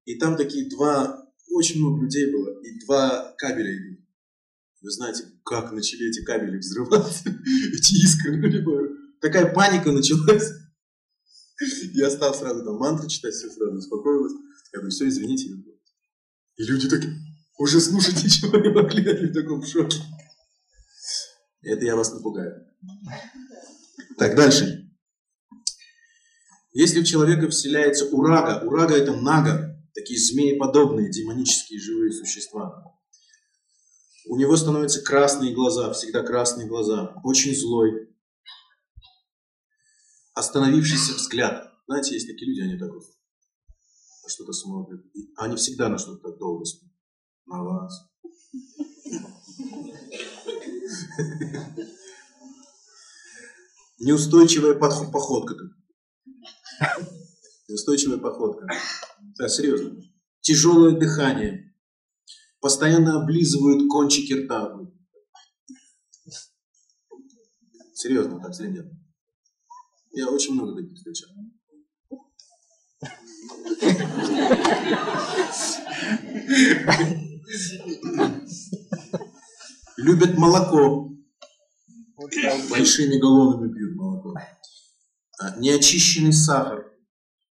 И там такие два, очень много людей было, и два кабеля идут. Вы знаете, как начали эти кабели взрываться, *laughs* эти искры, ну, либо такая паника началась. Я стал сразу там мантры читать, все сразу успокоилось. Я говорю, все, извините. И люди такие, уже слушать ничего не могли, они в таком шоке. Это я вас напугаю. Так, дальше. Если в человека вселяется урага, урага это нага, такие змееподобные, демонические живые существа. У него становятся красные глаза, всегда красные глаза, очень злой, остановившийся взгляд. Знаете, есть такие люди, они так вот на что-то смотрят. И они всегда на что-то так долго смотрят. На вас. *laughs* Неустойчивая походка. Неустойчивая походка. Да, серьезно. Тяжелое дыхание. Постоянно облизывают кончики рта. Серьезно, так, ребят. Я очень много таких встречал. *laughs* Любят молоко. Большими галлонами пьют молоко. А, неочищенный сахар.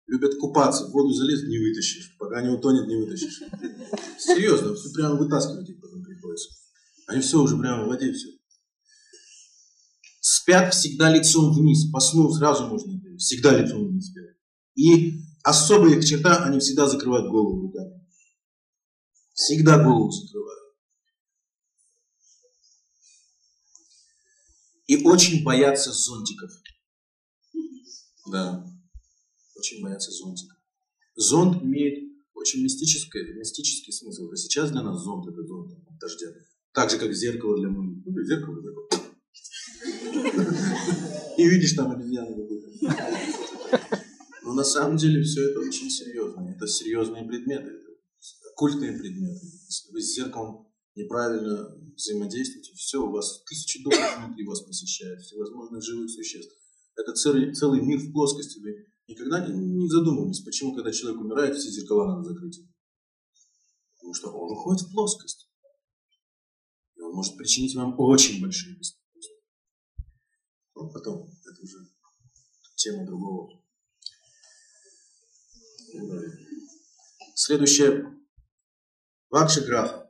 Любят купаться. В воду залез, не вытащишь. Пока не утонет, не вытащишь. Серьезно, все прямо вытаскивать их потом приходится. Они все уже прямо в воде, все. Спят всегда лицом вниз. По сну сразу можно Всегда лицом вниз спят. И особая их черта, они всегда закрывают голову руками. Всегда голову закрывают. И очень боятся зонтиков. Да, очень боятся зонтиков. Зонт имеет очень мистический, мистический смысл. И сейчас для нас зонт это зонт от дождя. Так же, как зеркало для многих. Ну, зеркало такое. И видишь там какую-то. Но на самом деле все это очень серьезно. Это серьезные предметы, это культные предметы. Если вы с зеркалом неправильно взаимодействуете, все, у вас тысячи долларов внутри вас посещают, всевозможных живых существ. Это целый, целый мир в плоскости. Вы никогда не, не задумывались, почему, когда человек умирает, все зеркала надо закрыть. Потому что он уходит в плоскость. И он может причинить вам очень большие беспокойства. Ну, потом, это уже тема другого. Следующее. Вакши Граха.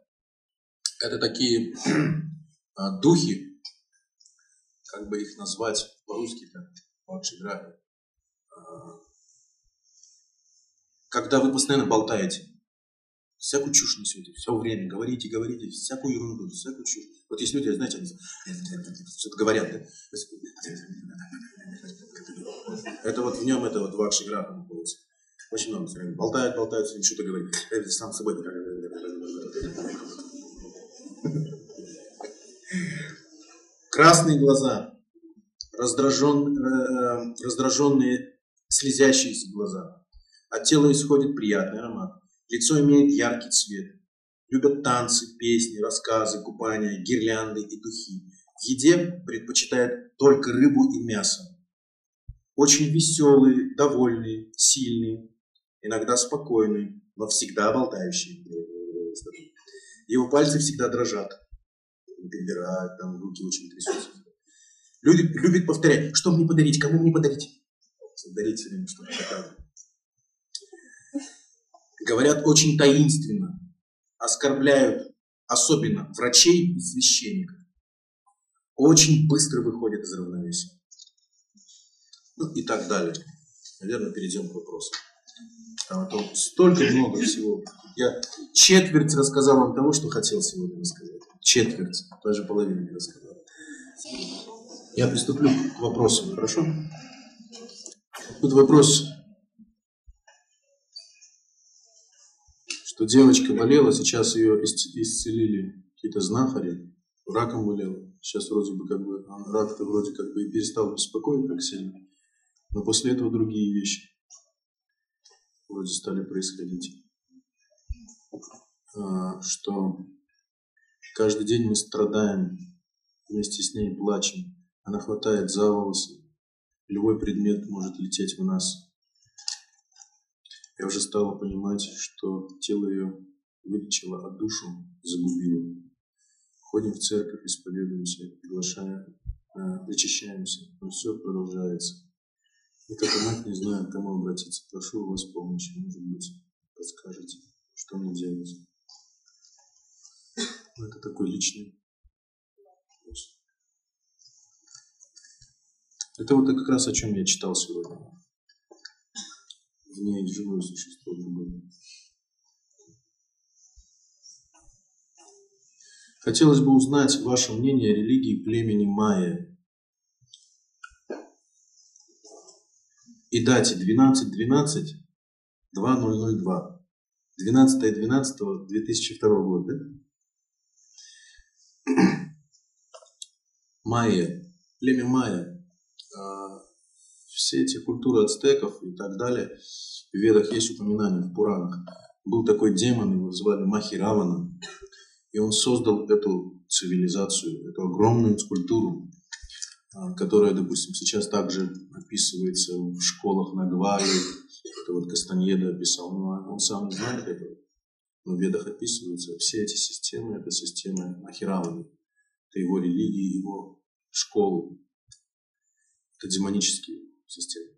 Это такие *clears throat* а, духи, как бы их назвать по-русски-то, Граха. А, когда вы постоянно болтаете, всякую чушь несете, все время говорите, говорите, всякую ерунду, всякую чушь. Вот есть люди, знаете, они что-то говорят, да? это вот в нем это вот Вакши Граха находится. Очень много все время болтают, болтают, что-то говорит. Это сам собой. Красные глаза, раздражен, э, раздраженные слезящиеся глаза. От тела исходит приятный аромат. Лицо имеет яркий цвет. Любят танцы, песни, рассказы, купания, гирлянды и духи. В еде предпочитают только рыбу и мясо. Очень веселые, довольные, сильные, иногда спокойный, но всегда болтающий. Его пальцы всегда дрожат, перебирают, там руки очень трясутся. Любит, любит повторять, что мне подарить, кому мне подарить. Дарить все что-то такое. Говорят очень таинственно, оскорбляют особенно врачей и священников. Очень быстро выходят из равновесия. Ну и так далее. Наверное, перейдем к вопросу. Столько много всего. Я четверть рассказал вам того, что хотел сегодня рассказать. Четверть, даже половину не рассказал. Я приступлю к вопросу, хорошо? Тут вопрос, что девочка болела, сейчас ее исцелили какие-то знахари, раком болела. Сейчас вроде бы как бы, рак-то вроде как бы и перестал беспокоить так сильно. Но после этого другие вещи вроде стали происходить, а, что каждый день мы страдаем, вместе с ней плачем. Она хватает за волосы, любой предмет может лететь в нас. Я уже стала понимать, что тело ее вылечило, а душу загубило. Ходим в церковь, исповедуемся, приглашаем, а, вычищаемся, но все продолжается. Мы как мать не знаю, к кому обратиться. Прошу у вас помощи, может быть, подскажете, что мне делать. Ну, это такой личный вопрос. Это вот как раз о чем я читал сегодня. В ней живое существо другое. Хотелось бы узнать ваше мнение о религии племени майя. И дате 12.12 2002. 12.12.2002 года. *clears throat* Майя, племя Майя, а, все эти культуры ацтеков и так далее, в Ведах есть упоминания, в Пуранах. Был такой демон, его звали Махиравана, и он создал эту цивилизацию, эту огромную скульптуру, которая, допустим, сейчас также описывается в школах на Гваре. Это вот Кастаньеда описал, но он сам не знает этого. Но в Ведах описываются все эти системы, это системы Махираваны. Это его религии, его школы. Это демонические системы.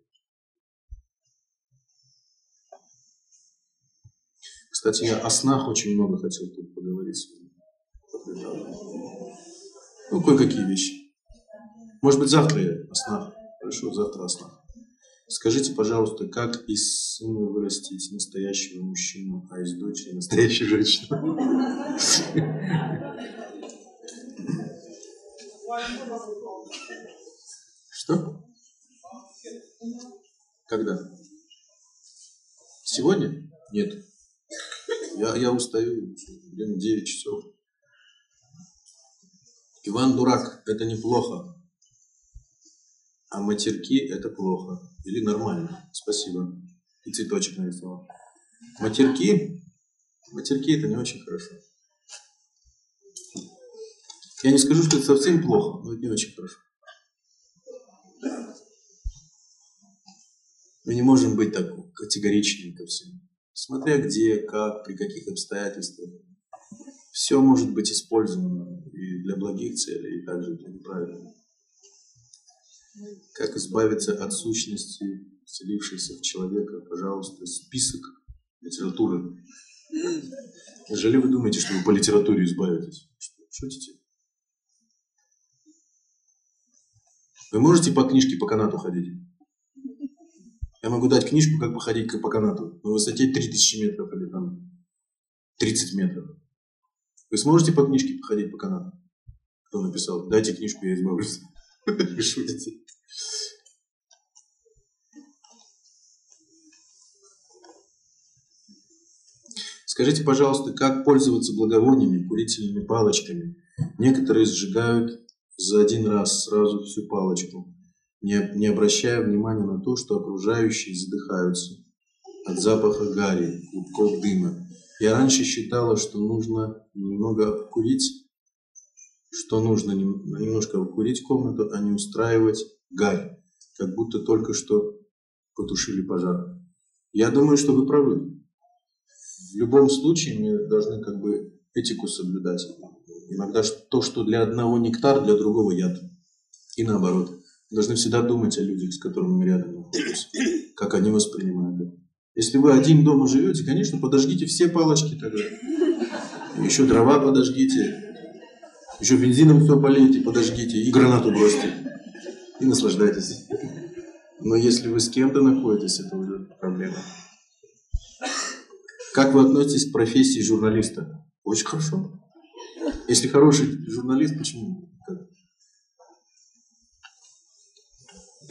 Кстати, я о снах очень много хотел тут поговорить. Ну, кое-какие вещи. Может быть, завтра я о снах. Хорошо, завтра о снах. Скажите, пожалуйста, как из сына вырастить настоящего мужчину, а из дочери настоящую женщину? Что? Когда? Сегодня? Нет. Я, я устаю, блин, 9 часов. Иван дурак, это неплохо. А матерки это плохо. Или нормально. Спасибо. И цветочек нарисовал. Матерки, матерки это не очень хорошо. Я не скажу, что это совсем плохо, но это не очень хорошо. Мы не можем быть так категоричными ко всему. Смотря где, как, при каких обстоятельствах. Все может быть использовано и для благих целей, и также для неправильных. Как избавиться от сущности, вселившейся в человека, пожалуйста, список литературы. Неужели вы думаете, что вы по литературе избавитесь? Шутите? Вы можете по книжке по канату ходить? Я могу дать книжку, как походить по канату на высоте 3000 метров или там 30 метров. Вы сможете по книжке походить по канату? Кто написал? Дайте книжку, я избавлюсь. *laughs* Шутите. Скажите, пожалуйста, как пользоваться благовониями, курительными палочками? Некоторые сжигают за один раз сразу всю палочку не, не обращая внимания на то, что окружающие задыхаются от запаха гари, клубков дыма. Я раньше считала, что нужно немного обкурить, что нужно немножко обкурить комнату, а не устраивать гарь, как будто только что потушили пожар. Я думаю, что вы правы. В любом случае мы должны как бы этику соблюдать. Иногда то, что для одного нектар, для другого яд. И наоборот должны всегда думать о людях, с которыми мы рядом находимся, как они воспринимают это. Если вы один дома живете, конечно, подожгите все палочки тогда. Еще дрова подожгите, еще бензином все полейте, подожгите и гранату бросьте. И наслаждайтесь. Но если вы с кем-то находитесь, это уже проблема. Как вы относитесь к профессии журналиста? Очень хорошо. Если хороший журналист, почему?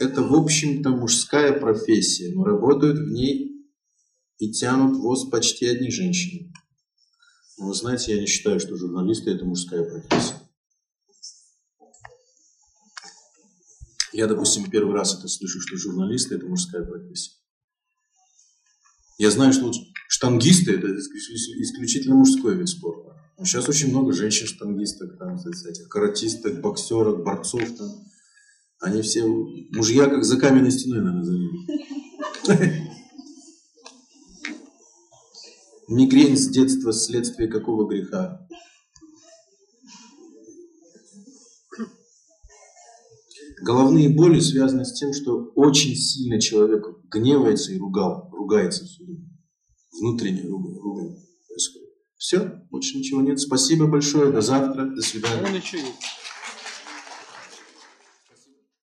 это, в общем-то, мужская профессия, но работают в ней и тянут воз почти одни женщины. Но вы знаете, я не считаю, что журналисты – это мужская профессия. Я, допустим, первый раз это слышу, что журналисты – это мужская профессия. Я знаю, что штангисты – это исключительно мужской вид спорта. Но сейчас очень много женщин-штангисток, там, этих каратисток, боксерок, борцов. Там. Они все мужья как за каменной стеной, наверное, за. *laughs* Мигрень с детства следствие какого греха? Головные боли связаны с тем, что очень сильно человек гневается и ругал, ругается все время. Внутренне происходит. Все, больше ничего нет. Спасибо большое, до завтра, до свидания.